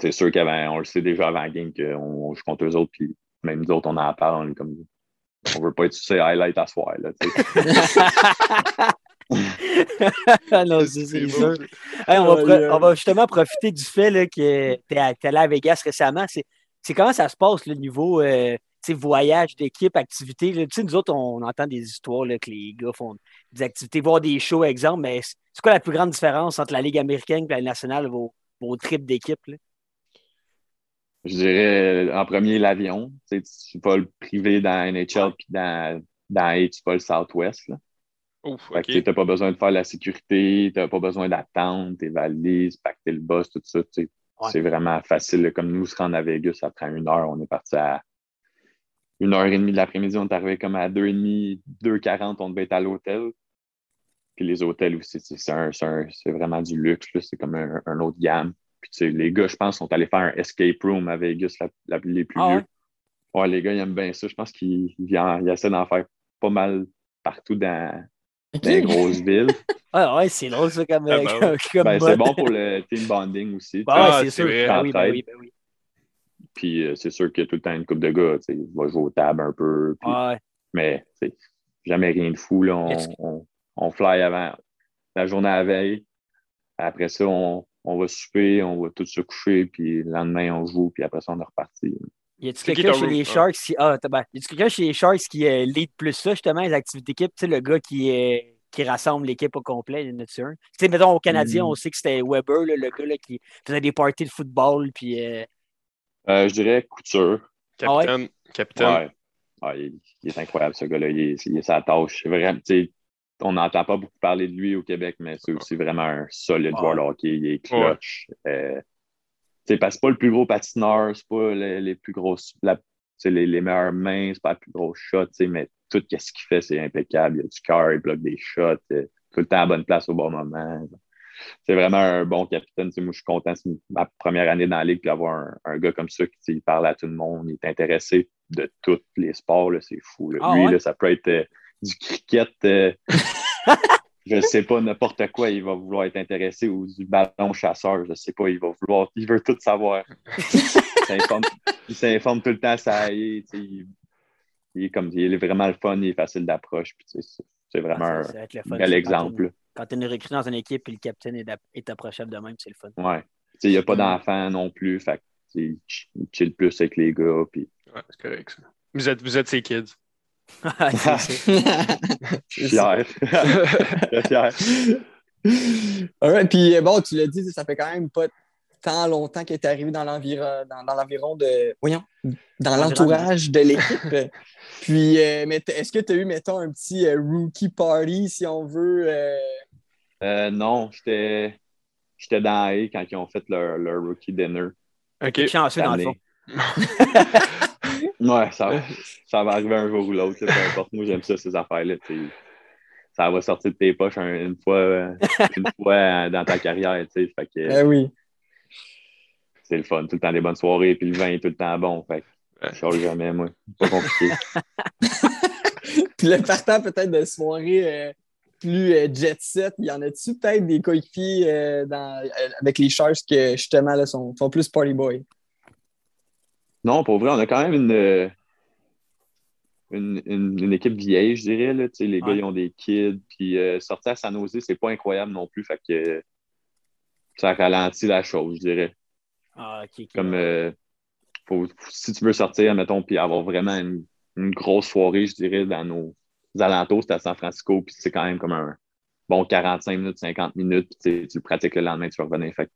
c'est sûr qu'avant, on le sait déjà avant la game qu'on on joue contre eux autres, puis même nous autres, on en parle, on est comme. On veut pas être sur ces highlights à soir. Là, <laughs> <laughs> non, c'est c'est C'est sûr. beau, Hey, on, va Aïe, pro- aïe. on va justement profiter du fait là, que tu es, allé à Vegas récemment. C'est c'est comment ça se passe, le niveau euh, tu sais, voyage d'équipe, activité. là? Tu sais, nous autres, on entend des histoires là, que les gars font des activités, voir des shows, exemple, mais c'est c'est quoi la plus grande différence entre la Ligue américaine et la Ligue nationale, vos, vos trips d'équipe? là? Je dirais en premier l'avion. Tu tu vas le privé dans NHL, puis dans, dans A, tu vas le Southwest. Là. Ouf, OK. tu n'as pas besoin de faire la sécurité, tu n'as pas besoin d'attendre, tes valises, pacter le boss, tout ça. Ouais. C'est vraiment facile. Comme nous, se rendre à Vegas, ça prend une heure. On est parti à une heure et demie de l'après-midi. On est arrivé comme à deux et demi, 2h40, on devait être à l'hôtel. Puis les hôtels aussi, c'est vraiment du luxe. C'est comme un, un autre gamme. Puis tu sais, les gars, je pense, sont allés faire un escape room à Vegas, la- la- les plus Ah ouais? vieux. Ouais, les gars, ils aiment bien ça. Je pense qu'ils ils en- ils essaient d'en faire pas mal partout dans, dans les <laughs> grosses villes. Ah ouais, c'est drôle ça comme, Ah, euh, ben comme, comme Ben, c'est mode. bon pour le team bonding aussi. Ah, ouais, c'est sûr. Ben oui, ben oui, ben oui. Puis euh, c'est sûr qu'il y a tout le temps une coupe de gars. tu va jouer aux tables un peu. puis- Ah ouais. Mais c'est jamais rien de fou. Là. On, on, on fly avant la journée à la veille. Après ça, on, on va souper, on va tous se coucher, puis le lendemain, on joue, puis après ça, on est reparti. Y a-tu C'est qui quelqu'un chez les? Sharks qui. Ah, t'as- ben, y a-tu quelqu'un chez les Sharks qui euh, lead plus ça, justement, les activités d'équipe? Tu sais, le gars qui, euh, qui rassemble l'équipe au complet, y en a-tu un? Tu sais, mettons, au Canadien, Mm. on sait que c'était Weber, là, le gars là, qui faisait des parties de football, puis. euh, Euh, je dirais couture. Ah ouais? Capitaine. Capitaine. Ouais. Ouais, il, il est incroyable, ce gars-là. Il est, il est sa tâche. C'est vraiment, tu sais, on n'entend pas beaucoup parler de lui au Québec, mais c'est aussi vraiment un solide Ah. joueur de hockey. Il est clutch. Euh, tu sais, parce que c'est pas le plus gros patineur, c'est pas les, les plus grosses, la- les, les meilleures mains, c'est pas la plus grosse shot, mais tout ce qu'il fait, c'est impeccable. Il a du cœur, il bloque des shots, euh, tout le temps à la bonne place au bon moment. C'est vraiment un bon capitaine. Moi, je suis content. C'est ma première année dans la ligue, puis d'avoir un, un gars comme ça qui parle à tout le monde, il est intéressé de tous les sports. C'est fou. là. Ah Lui, ouais? là, ça peut être euh, du cricket. euh, <laughs> je sais pas, n'importe quoi, il va vouloir être intéressé ou du ballon chasseur, je sais pas, il va vouloir, il veut tout savoir. il s'informe- il s'informe tout le temps, ça y est, il, il est comme, il est vraiment le fun, il est facile d'approche, puis tu sais, c'est- c'est vraiment ah, un ça, ça bel exemple. Quand tu es recruté dans une équipe et le capitaine est, est approchable de même, c'est le fun. Ouais. Tu sais, il n'y a pas d'enfant non plus, fait il chill plus avec les gars, puis Ouais, c'est correct, ça. Vous êtes, vous êtes ses kids. Très fier. Alright, puis euh, bon, tu l'as dit, ça fait quand même pas tant longtemps qu'il est arrivé dans l'environ dans, dans l'environ de. Voyons, dans l'entourage de l'équipe. <laughs> puis, euh, mais est-ce que tu as eu, mettons, un petit euh, rookie party, si on veut? euh, Euh, non, j'étais j'étais dans A quand ils ont fait leur, leur rookie dinner. OK. Chanceux, dans le fond. <laughs> Ouais, ça, va- <laughs> ça va arriver un jour ou l'autre, peu importe. Moi, j'aime ça, ces affaires-là. Ça va sortir de tes poches un- une fois, euh, une fois euh, dans ta carrière. Fait que oui. c'est le fun. Tout le temps des bonnes soirées, puis le vin est tout le temps bon. Fait je jamais, moi. Pas compliqué. <laughs> Puis le partant peut-être de soirée euh, plus euh, jet set, il y en a-tu peut-être des coéquipiers euh, avec les Sharks que justement là, sont, sont plus party boy? Non, pour vrai, on a quand même une, euh, une, une, une équipe vieille, je dirais. Là. Les gars, ils ont des kids. Puis euh, sortir à San Jose, c'est pas incroyable non plus. Fait que euh, ça ralentit la chose, je dirais. Ah, ok, ok. Comme euh, faut- si tu veux sortir, mettons, puis avoir vraiment une une grosse soirée, je dirais, dans nos alentours. C'était à San Francisco, puis c'est quand même comme un bon 45 minutes, 50 minutes, puis tu le pratiques le lendemain, tu vas revenir. Fait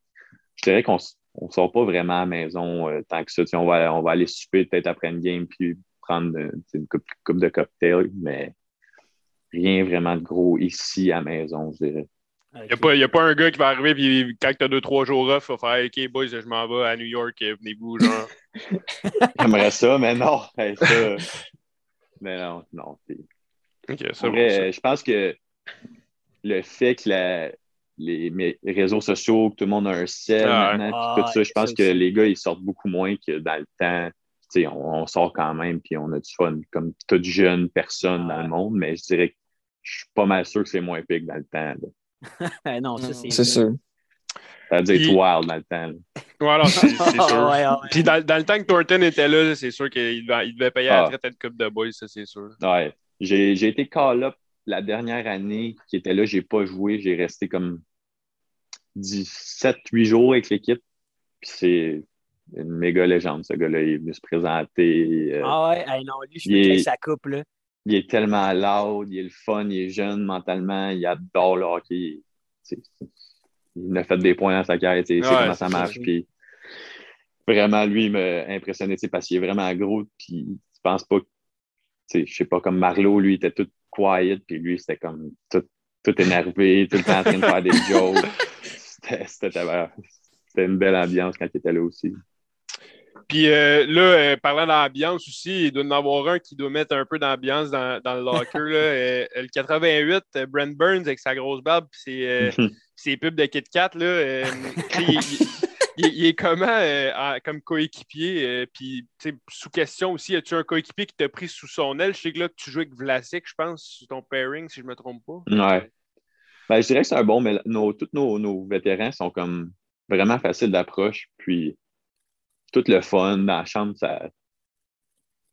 je dirais qu'on ne sort pas vraiment à la maison euh, tant que ça. On va, on va aller souper peut-être après une game, puis prendre euh, une coupe, de cocktail, mais rien vraiment de gros ici à la maison, je dirais. Il n'y a, pas un gars qui va arriver puis quand tu as deux, trois jours off, il va faire OK, boys, je m'en vais à New York, venez-vous, genre. <laughs> J'aimerais ça, mais non. <laughs> ça... mais non, non. OK, ça, Je pense que le fait que les, réseaux sociaux, que tout le monde a un sel ah, maintenant, tout ça, je pense que les gars, ils sortent beaucoup moins que dans le temps. On, on, sort quand même, puis on a du fun, comme toute jeune personne dans le monde, mais je dirais que je suis pas mal sûr que c'est moins épique dans le temps. <laughs> non, ça, c'est. C'est sûr. Ça veut dire wild dans le temps. C'est <laughs> sûr. Puis dans, dans, le temps que Thornton était là, c'est sûr qu'il devait, il devait payer ah. la traite de coupe de boys, ça, c'est sûr. Ouais. J'ai été call-up la dernière année qui était là, j'ai pas joué. J'ai resté comme 17-8 jours avec l'équipe. Puis c'est une méga légende, ce gars-là. Il est venu se présenter. Euh, ah ouais, non, lui, je veux sa coupe, là il est tellement loud, il est le fun, il est jeune mentalement, il adore le hockey. il a fait des points dans sa carrière, il sait comment ça marche. Puis, vraiment, lui, il m'a impressionné parce qu'il est vraiment gros. Puis, je pense pas je sais pas, comme Marlowe, lui, il était tout quiet, puis lui, c'était comme tout, tout, énervé, tout le temps en train de faire des <laughs> jokes. C'était une belle ambiance quand il était là aussi. Puis euh, là, euh, parlant d'ambiance aussi, il doit y en avoir un qui doit mettre un peu d'ambiance dans, dans, le locker. Là. <laughs> Euh, le 88, Brent Burns avec sa grosse barbe et <laughs> ses, pubs de Kit Kat. Là, il, est comment comme coéquipier? puis sous question aussi, as-tu un coéquipier qui t'a pris sous son aile? Je sais que là, tu joues avec Vlasic, je pense, sur ton pairing, si je ne me trompe pas. Ouais. Ben, je dirais que c'est un bon, mais nos, tous nos, nos vétérans sont comme vraiment faciles d'approche. Puis tout le fun dans la chambre. Ça...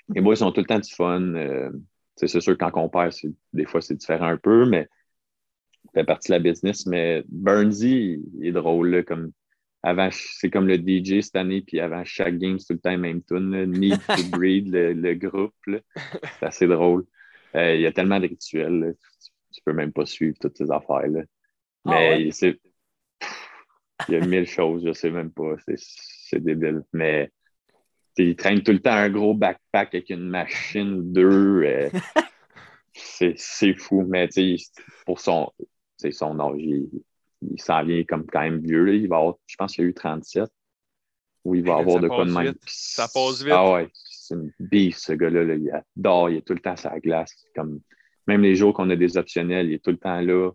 Les boys sont tout le temps du fun. Euh, c'est sûr, quand on perd, des fois, c'est différent un peu, mais fait partie de la business. Mais Burnsy, il est drôle. comme avant, c'est comme le DJ cette année, puis avant chaque game, c'est tout le temps même tune. Need <laughs> to Breed, le, groupe. C'est assez drôle. Euh, il y a tellement de rituels. Tu, peux même pas suivre toutes ces affaires. Là. Ah mais c'est. Il y a mille choses, je sais même pas c'est débile. Mais il traîne tout le temps un gros backpack avec une machine 2. Euh, <laughs> c'est fou. Mais pour son, son âge, il, s'en vient comme quand même vieux. Il va je pense qu'il a eu 37. Ou il va avoir de quoi de même. Ça passe vite. Ah ouais, c'est une bise, ce gars-là. Il adore, il est tout le temps sur la glace. Comme, même les jours qu'on a des optionnels, il est tout le temps là.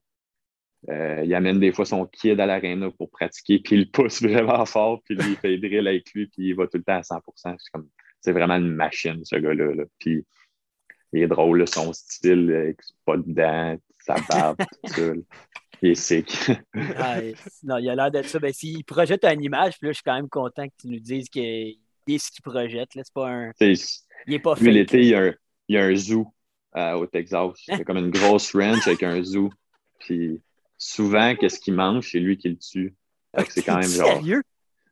Euh, il amène des fois son kid à l'aréna pour pratiquer, puis il pousse vraiment fort, puis il fait drill avec lui, puis il va tout le temps à 100 C'est vraiment une machine, ce gars-là. Puis il est drôle, son style, avec pas de dents, sa barbe, tout ça. <laughs> <laughs> Il est sick. Ah, non, il a l'air d'être ça. Ben, s'il projette une image, puis là, je suis quand même content que tu nous dises qu'il est ce qu'il projette. C'est pas un. il est pas fait. l'été, il, y a un zoo euh, au Texas. C'est comme une grosse ranch avec un zoo. Puis souvent, qu'est-ce qu'il mange, c'est lui qui le tue. C'est <laughs> quand même genre. Sérieux?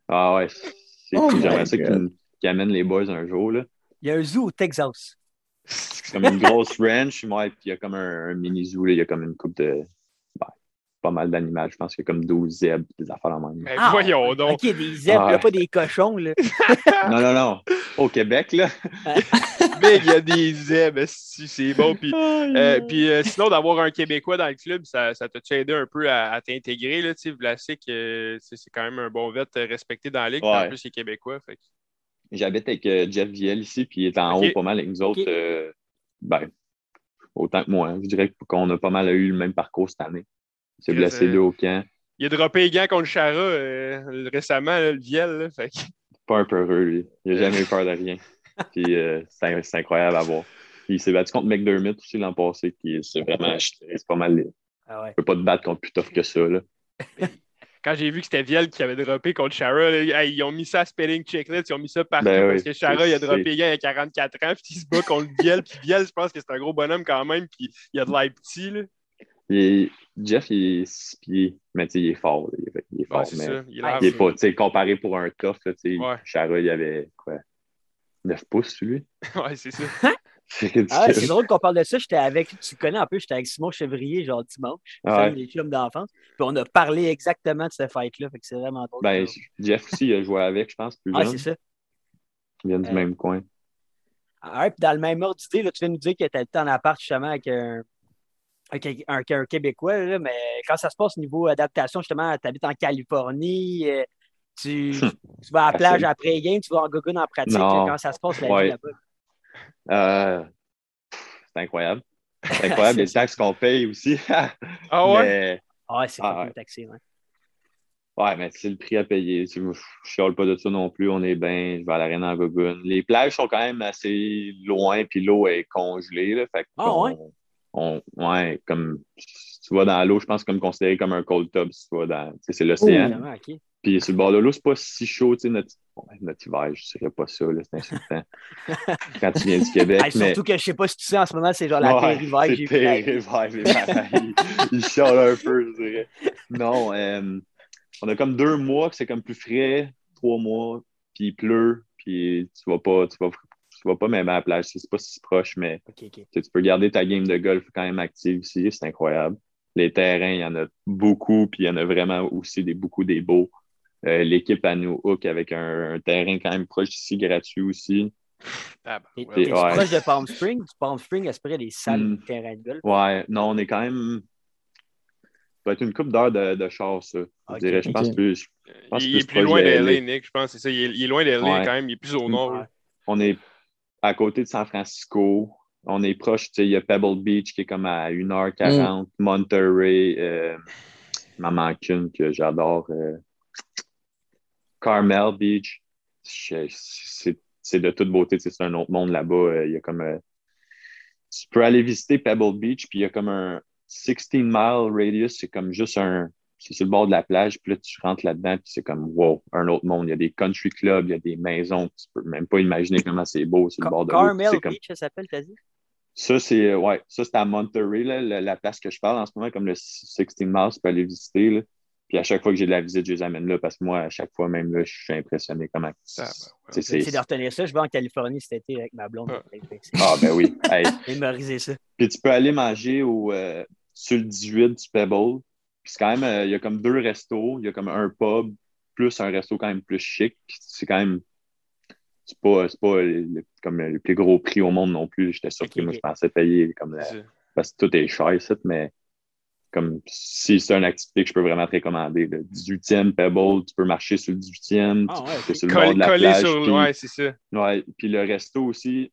Ah ouais. C'est oh J'aimerais ça qu'il amène les boys un jour. Là. Il y a un zoo au Texas. C'est comme une grosse ranch, puis il y a comme un, mini zoo, là, il y a comme une coupe de. Pas mal d'animaux. Je pense qu'il y a comme 12 zèbres, des affaires en même. Ah, voyons donc. Ok, des zèbres, il n'y a pas des cochons, là. <laughs> non, non, non. Au Québec, là. <laughs> il y a des zèbres, c'est bon. Puis, euh, puis euh, sinon, d'avoir un Québécois dans le club, ça, ça t'a aidé un peu à, t'intégrer. Là, Vlasic, euh, c'est quand même un bon vet respecté dans la ligue. En plus, il est québécois. J'habite avec Jeff Viel ici, puis il est en haut pas mal avec nous autres. ben, autant que moi. Hein. Je dirais qu'on a pas mal eu le même parcours cette année. Il s'est blessé deux au camp. Il a droppé les gants contre Chara récemment, le Viel. fait. Pas un peu heureux, lui. Il n'a jamais eu peur de rien. <laughs> Puis euh, c'est incroyable à voir. Puis il s'est battu contre McDermott aussi l'an passé, qui c'est vraiment c'est pas mal. Ah ouais. peut pas te battre contre plus tough que ça. Là. <laughs> Quand j'ai vu que c'était Viel qui avait droppé contre Shara, ils ont mis ça à spelling checklist, ils ont mis ça partout ben parce que Shara, il a droppé il a 44 ans, puis il se bat contre Viel. Puis Viel, je pense que c'est un gros bonhomme quand même, puis il a de l'air petit. Là. Jeff, il est six pieds, mais il est fort. Il est, il est fort, mais il, est pas, comparé pour un là, ouais. Chara, il avait quoi, 9 pouces, lui? <laughs> ouais, c'est ça. <laughs> C'est Ah, c'est drôle qu'on parle de ça. J'étais avec, tu connais un peu, j'étais avec Simon Chevrier, genre dimanche. Ouais. C'est un des chums d'enfance. Puis on a parlé exactement de cette fight-là. Fait que c'est vraiment drôle. Ben, Jeff aussi, il a joué avec, je pense, plus ah, c'est ça. Il vient du Euh, même coin. Ah, ouais, puis dans le même ordre d'idée, là, tu viens de nous dire que tu été en appart justement avec un, avec un, un- un Québécois, là, mais quand ça se passe au niveau adaptation, justement, tu habites en Californie, euh, tu, tu vas à la plage après game, tu vas en gogun en pratique. Quand ça se passe la Ouais. vie là-bas? Euh, c'est incroyable. C'est incroyable C'est <laughs> les taxes qu'on paye aussi. <laughs> Ah ouais? Mais, Ah, ouais, c'est Ah, pas ouais. taxé. Ouais. ouais, mais c'est le prix à payer. Je chiale pas de ça non plus. On est bien. Je vais à l'arène en Gogun. Les plages sont quand même assez loin, puis l'eau est congelée. Là, fait Ah, ouais? On- ouais, comme si tu vas dans l'eau, je pense comme considéré comme un cold tub si tu vas dans. C'est l'océan. Puis sur le bord de l'eau, c'est pas si chaud, tu sais, notre, notre hiver, je dirais pas ça, c'est insultant. <laughs> Quand tu viens du Québec. Mais... Surtout que je sais pas si tu sais, en ce moment, c'est genre la Ouais, pire hiver que j'ai vu. pire live. hiver, les malades, ils, ils chialent un peu, je dirais. Non, euh, on a comme deux mois que c'est comme plus frais, trois mois, puis il pleut, puis tu vas pas, tu vas, tu vas pas même à la plage, c'est pas si proche, mais tu peux garder ta game de golf quand même active ici, c'est incroyable. Les terrains, il y en a beaucoup, puis il y en a vraiment aussi des, beaucoup des beaux. Euh, L'équipe à nous hook avec un, un terrain quand même proche ici, gratuit aussi. Ah, ben, ouais. ouais. proche de Palm Springs? Du Palm Springs, à ce près des salles Hmm. de terrain de golf? Ouais, non, on est quand même. Ça va être une coupe d'heures de, de char, ça. Je dirais, je pense plus. je pense Il, est plus loin de de LA. LA, Nick, je pense. C'est ça. Il est, il est loin de LA Ouais. quand même. Il est plus au nord. Ouais. On est à côté de San Francisco. On est proche, il y a Pebble Beach qui est comme à 1h40, Monterey, euh, m'en manque une que j'adore, euh, Carmel Beach. C'est de toute beauté, c'est un autre monde là-bas. Euh, Il y a comme. euh, tu peux aller visiter Pebble Beach, puis il y a comme un 16 mile radius, c'est comme juste un. C'est sur le bord de la plage, puis là, tu rentres là-dedans, puis c'est comme, wow, un autre monde. Il y a des country clubs, il y a des maisons, tu peux même pas imaginer comment c'est beau sur le bord de l'eau. Carmel C'est comme- Beach, ça s'appelle, t'as dit? ça, c'est ouais, ça, c'est à Monterey, là, la, la place que je parle en ce moment, comme le 16 miles, tu peux aller visiter. Là. Puis à chaque fois que j'ai de la visite, je les amène là parce que moi, à chaque fois même là, je suis impressionné comment. Ah, ben, ouais. c'est- de retenir ça. Je vais en Californie cet été avec ma blonde. Ah. Ah ben oui. Hey. <laughs> Mémoriser ça. Puis tu peux aller manger au, euh, sur le 18 du Pebble. Puis c'est quand même, euh, il y a comme deux restos. Il y a comme un pub plus un resto quand même plus chic. C'est quand même. C'est pas, c'est pas le- comme le plus gros prix au monde non plus. J'étais surpris. Ok, Moi, je pensais payer comme la- parce que tout est cher ici, mais comme si c'est une activité que je peux vraiment te recommander. Le 18e Pebble, tu peux marcher sur le 18e, Ah ouais, tu es sur le bord de la plage. sur. puis- Ouais, c'est ça. Ouais, puis le resto aussi,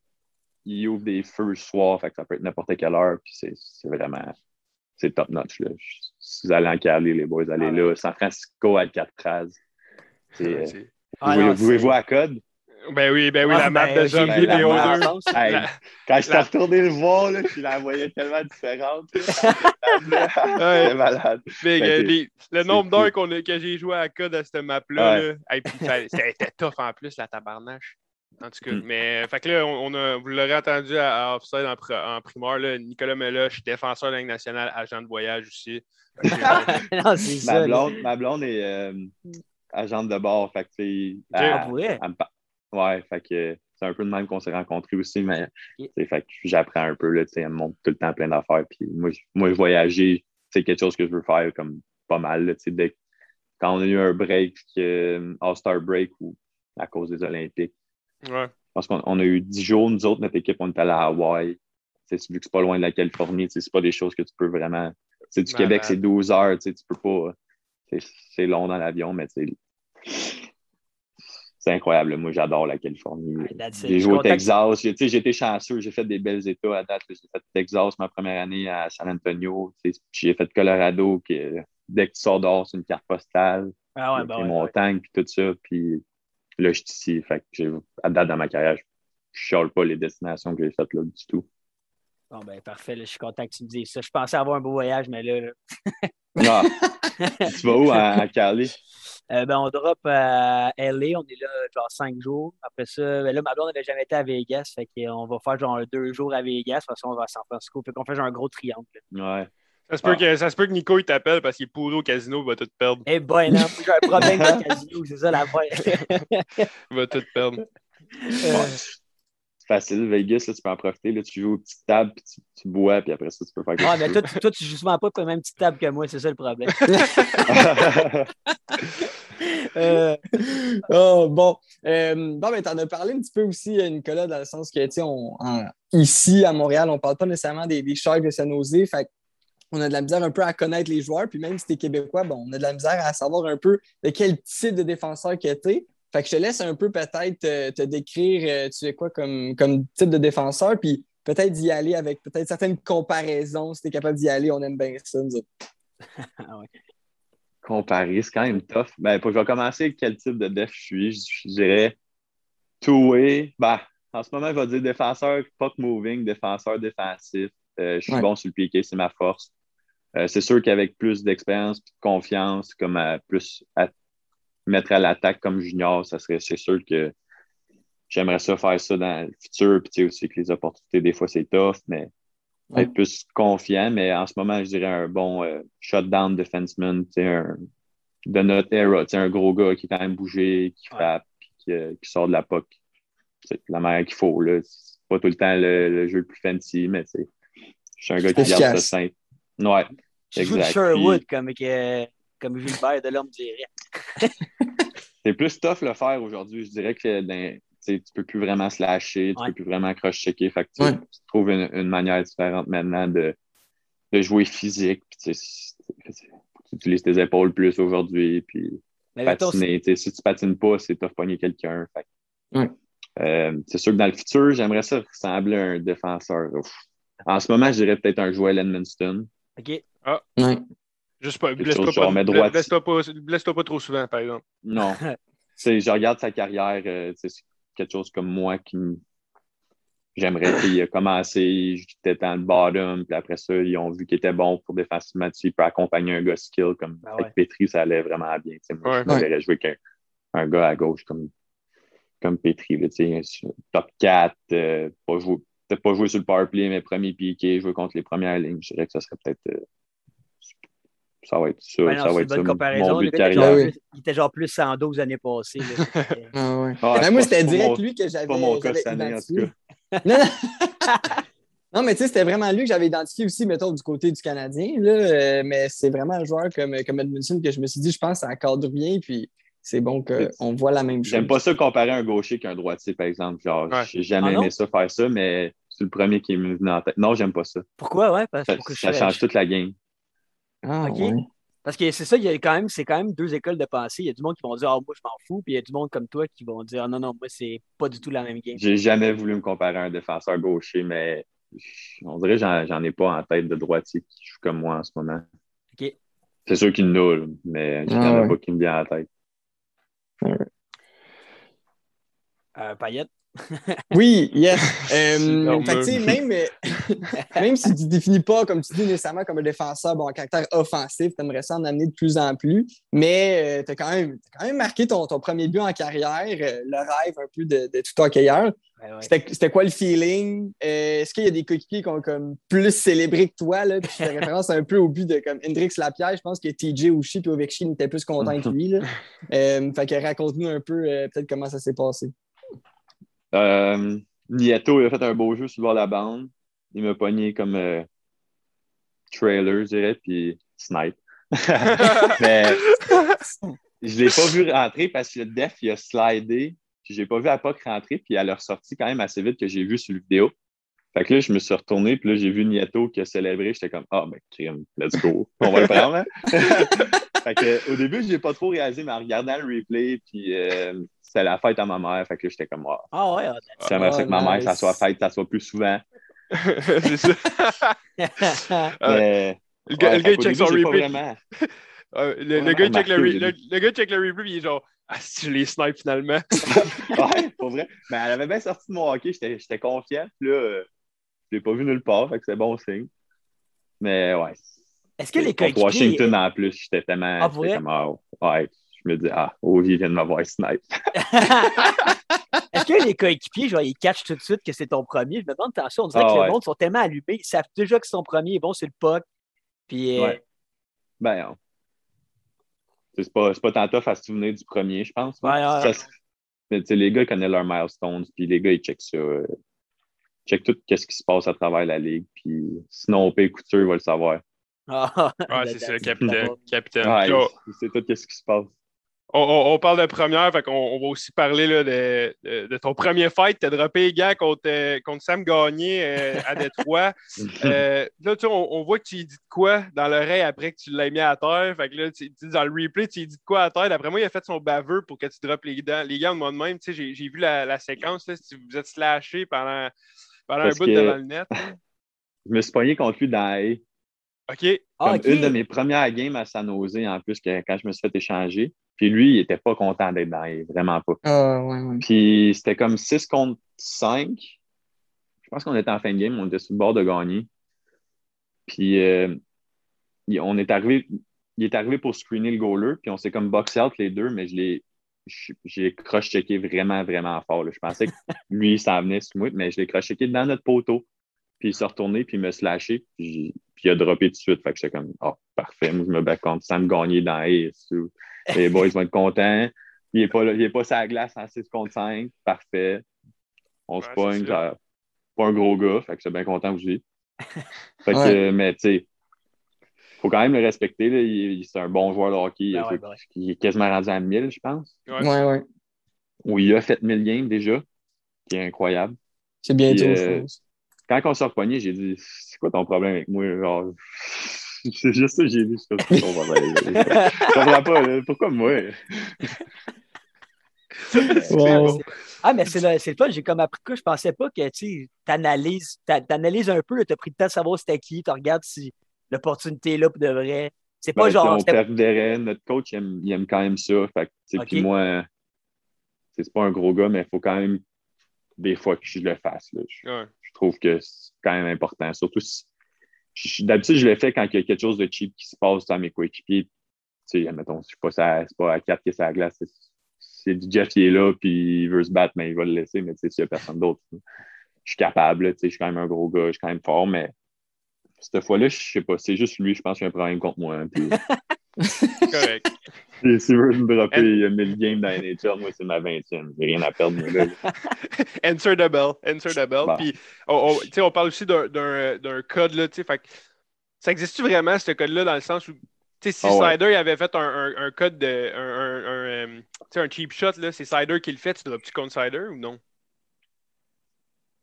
il ouvre des feux le soir, fait que ça peut être n'importe quelle heure, puis c'est c'est vraiment, c'est top notch. Là. Si vous allez en Cali, les boys, allez Ah là. San Francisco, Alcatraz. Euh, Ah, vous non, vous vous c'est- à code? Ben oui, ben oui, Ah, la map ben, de zombie la BO2. map. Hey, La- quand je suis la- retourné le voir, là, je la voyais tellement différente. Ouais. C'était malade. Les- le nombre d'heures qu'on a- que j'ai joué à code à cette map-là, Ouais. là, hey, c'était tough en plus, la tabarnache. En tout cas, Mm. mais fait que là, on, on a, vous l'aurez entendu à, à Offside en, en primeur, là, Nicolas Meloche, défenseur de la Ligue nationale, agent de voyage aussi. <laughs> Que, <laughs> non, Ma blonde, ma blonde est euh, agente de bord, fait que, tu sais, Ah, elle me Ouais, fait que c'est un peu de même qu'on s'est rencontrés aussi, mais fait que j'apprends un peu, là, tu sais, elle me montre tout le temps plein d'affaires. Puis moi, je- moi, voyager, c'est quelque chose que je veux faire comme pas mal, là, tu sais, dès que- quand on a eu un break, euh, All-Star break ou à cause des Olympiques, ouais. parce qu'on on a eu 10 jours, nous autres, notre équipe, on est allé à Hawaï. Tu sais, vu que c'est pas loin de la Californie, tu sais, c'est pas des choses que tu peux vraiment. tu sais, du Malade. Québec, c'est 12 heures, tu sais, tu peux pas. c'est- long dans l'avion, mais tu sais, c'est incroyable. Moi, j'adore la Californie. Ouais. J'ai Je joué au Texas. J'ai tu sais, j'ai été chanceux. J'ai fait des belles états à date. J'ai fait Texas ma première année à San Antonio. puis J'ai fait Colorado, que dès que tu sors dehors, c'est une carte postale Ah ouais, avec ben les ouais, ouais. montagnes, puis tout ça. Puis là, je suis ici. Fait que à date dans ma carrière, je ne chiale pas les destinations que j'ai faites là du tout. Bon, ben parfait. là, je suis content que tu me dises ça. Je pensais avoir un beau voyage, mais là, là, Ah, <laughs> tu vas où à, à Cali? euh, ben, on drop à LA. On est là genre cinq jours. Après ça, ben là, ma blonde n'avait jamais été à Vegas. Fait qu'on va faire genre deux jours à Vegas. De toute façon, on va à San Francisco. Fait qu'on fait genre un gros triangle. là. Ouais. Ça se, peut Ah. que, ça se peut que Nico il t'appelle parce qu'il est pourri au casino, il va tout perdre. Eh ben non, j'ai un problème <laughs> de casino, c'est ça l'affaire. <laughs> Il va tout perdre. Euh, facile. Vegas, là, tu peux en profiter. Là, tu joues aux petites tables, puis tu, tu bois, puis après ça, tu peux faire quelque Ah, mais chose. toi, tu- toi, tu joues souvent pas pour la même petite table que moi, c'est ça le problème. <laughs> Euh, oh, bon. Euh, bon, mais t'en as parlé un petit peu aussi, Nicolas, dans le sens que, tu sais, ici, à Montréal, on parle pas nécessairement des, des Sharks de San Jose. Fait on a de la misère un peu à connaître les joueurs. Puis même si t'es Québécois, bon, on a de la misère à savoir un peu de quel type de défenseur que t'es. Fait que je te laisse un peu peut-être te décrire, euh, tu es quoi comme, comme type de défenseur, puis peut-être d'y aller avec peut-être certaines comparaisons. Si t'es capable d'y aller, on aime bien ça, nous autres. <laughs> Comparer, c'est quand même tough. Ben, je vais commencer avec quel type de def je suis. Je, je dirais two-way. Ben, en ce moment, je vais dire défenseur puck moving, défenseur défensif. Euh, je suis Ouais. bon sur le piqué, c'est ma force. Euh, c'est sûr qu'avec plus d'expérience de confiance, comme à plus à mettre à l'attaque comme junior, ça serait c'est sûr que j'aimerais ça faire ça dans le futur. Puis tu sais aussi que les opportunités, des fois, c'est tough, mais Ouais. être plus confiant. Mais en ce moment, je dirais un bon euh, shutdown defenseman, tu sais, un, de notre era, tu sais, un gros gars qui est quand même bougé, qui frappe, qui, euh, qui sort de la puck. C'est la manière qu'il faut. Là. C'est pas tout le temps le, le jeu le plus fancy, mais c'est je suis un gars qui garde ça simple. Ouais. Tu joues de Exact. Sherwood, comme, que, comme Gilbert de l'homme dirait. <laughs> C'est plus tough le faire aujourd'hui. Je dirais que dans- tu peux plus vraiment se lâcher, tu Ouais. peux plus vraiment cross-checker. Fait que tu, Ouais. tu trouves une, une manière différente maintenant de, de jouer physique. Puis, tu, utilises tes épaules plus aujourd'hui. Puis Mais patiner. Si tu patines pas, c'est tough pogner quelqu'un. Fait que, Ouais. euh, c'est sûr que dans le futur, j'aimerais ça ressembler à un défenseur. Ouf. En ce moment, je dirais peut-être un Joel Edmonston. OK. Ouais. Juste pas, blesse-toi chose pas, genre, blesse-toi pas, trop souvent, par exemple. Non. <laughs> C'est- je regarde sa carrière, euh, c'est quelque chose comme moi qui me- J'aimerais qu'il a commencé, j'étais dans le bottom, puis après ça, ils ont vu qu'il était bon pour défensivement, tu peut accompagner un gars skill comme Ah avec ouais. Petri, ça allait vraiment bien. Moi, Ouais. verrais jouer qu'un un gars à gauche comme, comme Petri, là, top 4, euh, pas jouer- peut-être pas jouer sur le power play, mais premier piqué, jouer contre les premières lignes. Je dirais que ça serait peut-être. euh, ça va être ça. Ouais, non, ça c'est va une être ça, bonne mon comparaison. but il était carrière. genre oui. plus- Il était genre plus 112 années passées. là. <laughs> C'était- Ah ouais. Ah, Ben, moi, c'était direct mon- lui que j'avais pas mon cas cette année, en tout identifié. <laughs> Non, non. Non, mais tu sais, c'était vraiment lui que j'avais identifié aussi, mettons, du côté du Canadien. Là, euh, mais c'est vraiment un joueur comme, comme Edmondson que je me suis dit, je pense, ça accorde bien. Puis c'est bon qu'on voit la même chose. J'aime pas ça comparer un gaucher qu'un droitier, par exemple. Genre, Ouais. j'ai jamais Ah aimé ça faire ça, mais c'est le premier qui me venu en tête. Non, j'aime pas ça. Pourquoi, ouais? Parce, Ça, que ça change toute la game. Ah. Parce que c'est ça, il y a quand même, c'est quand même deux écoles de pensée. Il y a du monde qui vont dire, ah, moi, je m'en fous. Puis il y a du monde comme toi qui vont dire, non, non, moi, c'est pas du tout la même game. J'ai jamais voulu me comparer à un défenseur gaucher, mais on dirait que j'en, j'en ai pas en tête de droitier qui joue comme moi en ce moment. OK. C'est sûr qu'il en là, mais il y Ah en ouais. pas qui me vient la tête. Euh, Payette. <laughs> Oui, yes. <laughs> Euh, fait même, euh, <laughs> même si tu ne définis pas, comme tu dis, nécessairement comme un défenseur, bon, un caractère offensif, tu aimerais ça en amener de plus en plus, mais tu as quand même, t'as quand même marqué ton, ton premier but en carrière, euh, le rêve un peu de, de tout hockeyeur. Ouais, ouais. C'était c'était quoi le feeling? Euh, Est-ce qu'il y a des coéquipiers qui ont comme plus célébré que toi? Là? Puis je fais référence un peu au but de comme Hendrix Lapierre. Je pense que TJ Oushi et Ovechkin étaient plus contents que lui. Là. Euh, fait que raconte-nous un peu euh, peut-être comment ça s'est passé. Euh, Nieto, il a fait un beau jeu sur la bande. Il m'a pogné comme euh, trailer, je dirais, puis snipe. <laughs> Mais je l'ai pas vu rentrer parce que le def, il a slidé. Puis j'ai pas vu Apoc rentrer, puis elle a ressorti quand même assez vite que j'ai vu sur le vidéo. Fait que là, je me suis retourné, puis là, j'ai vu Nieto qui a célébré. J'étais comme, ah, ben, crime, let's go. On va le prendre, hein? <laughs> fait que, au début, j'ai pas trop réalisé, mais en regardant le replay, puis euh, c'était la fête à ma mère. Fait que là, j'étais comme, ah, Ah, ouais, ah, J'aimerais ça Oh, que ma mère, ça soit fête, ça soit plus souvent. <laughs> c'est ça. <laughs> Ah, Mais, Le gars, ouais, le gars, fait il check son début, replay. Euh, le, gars, check le, le, gars, check le replay, il est genre, ah, si je les snipe finalement. Ouais, pour vrai. Mais elle avait bien sorti de mon hockey, j'étais j'étais confiant. Puis là, euh, je l'ai pas vu nulle part, fait que c'est bon signe. Mais ouais. Est-ce que les coéquipiers. Washington en plus, j'étais tellement. Ah, ah, ouais. Je me dis, ah, Ovi vient de m'avoir snipe. <laughs> Est-ce que les coéquipiers, genre, ils catchent tout de suite que c'est ton premier? Je me demande, attention, on dirait Ah, que ouais. le monde sont tellement allumés, ils savent déjà que c'est ton premier, vont sur le puck. Puis, euh, Ouais. Ben, non. C'est pas, c'est pas tant tough à se souvenir du premier, je pense. Ouais, ouais, Ça, c'est- mais les gars connaissent leurs milestones, puis les gars, ils checkent ça. Check tout ce qui se passe à travers la ligue. Puis sinon, P. Couture va le savoir. <laughs> Ah, Ouais, c'est ça, capitaine. capitaine. Ouais, sait tout ce qui se passe. on, on- on parle de première, fait qu'on on va aussi parler là, de, de- de ton premier fight. Tu as droppé les gars contre, euh, contre Sam Gagné euh, à Détroit. <laughs> Euh, là, tu sais, on, on voit que tu lui dis de quoi dans l'oreille après que tu l'as mis à terre. Fait que là, tu, tu- dans le replay, tu lui dis de quoi à terre? D'après moi, il a fait son baveux pour que tu droppes les gants, les gants de moi de même. Tu sais, j'ai j'ai vu la, la séquence, là, si vous êtes slashé pendant, pendant un bout que- devant le net. <laughs> Je me suis pogné contre lui dans la. OK. Ah, Comme une de mes premières games à San Jose, en plus, que, quand je me suis fait échanger. Puis lui, il était pas content d'être dans vraiment pas. Ah, ouais, ouais. Puis c'était comme 6 contre 5. Je pense qu'on était en fin de game, on était sur le bord de gagner. Puis euh, il- on est arrivé, il est arrivé pour screener le goaler, puis on s'est comme box out les deux, mais je l'ai. J'ai cross-checké vraiment, vraiment fort. là. Je pensais que lui, il s'en venait sur moi, mais je l'ai cross-checké dans notre poteau. Puis il s'est retourné, puis il m'a slashé, puis, puis il a droppé tout de suite. Fait que j'étais comme, oh, parfait, moi je me bats contre Sam Gagné dans la haie, c'est tout. Les boys vont être contents. Il n'est pas, là- il est pas sur la glace en 6 contre 5. Parfait. On se Ouais, pogne. c'est ça. genre, Pas un gros gars. Fait que je suis bien content aussi. Fait que, Ouais. mais tu sais, faut quand même le respecter. Là. Il, il- c'est un bon joueur de hockey. Ben Il, ouais, ben ouais. il est quasiment rendu à 1000, je pense. Ouais. Ouais, ouais. Ou il a fait 1000 games déjà, qui est incroyable. C'est bientôt, Puis, je euh, pense. Quand on s'est repogné, j'ai dit C'est quoi ton problème avec moi? Genre, <laughs> c'est juste ça que j'ai pas, c'est ton problème. <laughs> Je comprends pas. là. Pourquoi moi? Wow. Ah, mais c'est le, c'est le fun, j'ai comme appris quoi. Je pensais pas que tu analyses, t'analyses un peu, tu as pris le temps de savoir c'était qui, tu regardes si l'opportunité est là pour de vrai. C'est pas Ben, genre. on c'était- persévérait. Notre coach, il aime, il aime quand même ça. Fait que, moi, c'est c'est pas un gros gars, mais il faut quand même des fois que je le fasse. là. Je, Ouais. je trouve que c'est quand même important. Surtout si. je- D'habitude, je le fais quand il y a quelque chose de cheap qui se passe dans mes coéquipiers. Tu sais, admettons, c'est pas, ça- c'est pas à 4 qui est sur la glace. c'est- C'est du Jeff, il est là, puis il veut se battre, mais il va le laisser. Mais tu sais, s'il n'y a personne d'autre, je suis capable. tu sais, Je suis quand même un gros gars, je suis quand même fort, mais cette fois-là, je sais pas. C'est juste lui, je pense qu'il y a un problème contre moi. hein, puis- <laughs> Correct. Et S'il veut me dropper euh, 1000 games dans NHL, moi, c'est ma 20e. J'ai rien à perdre, moi, là. <laughs> Answer the bell. Answer the bell. Bon. Puis, on, on- tu sais, on parle aussi d'un- d'un d'un code, là, tu sais, ça existe-tu vraiment, ce code-là, dans le sens où, tu sais, si Ah ouais. Avait fait un, un- un code de, un, un- un, euh, tu sais, un cheap shot, là, c'est Sider qui le fait, tu drops-tu contre Sider ou non?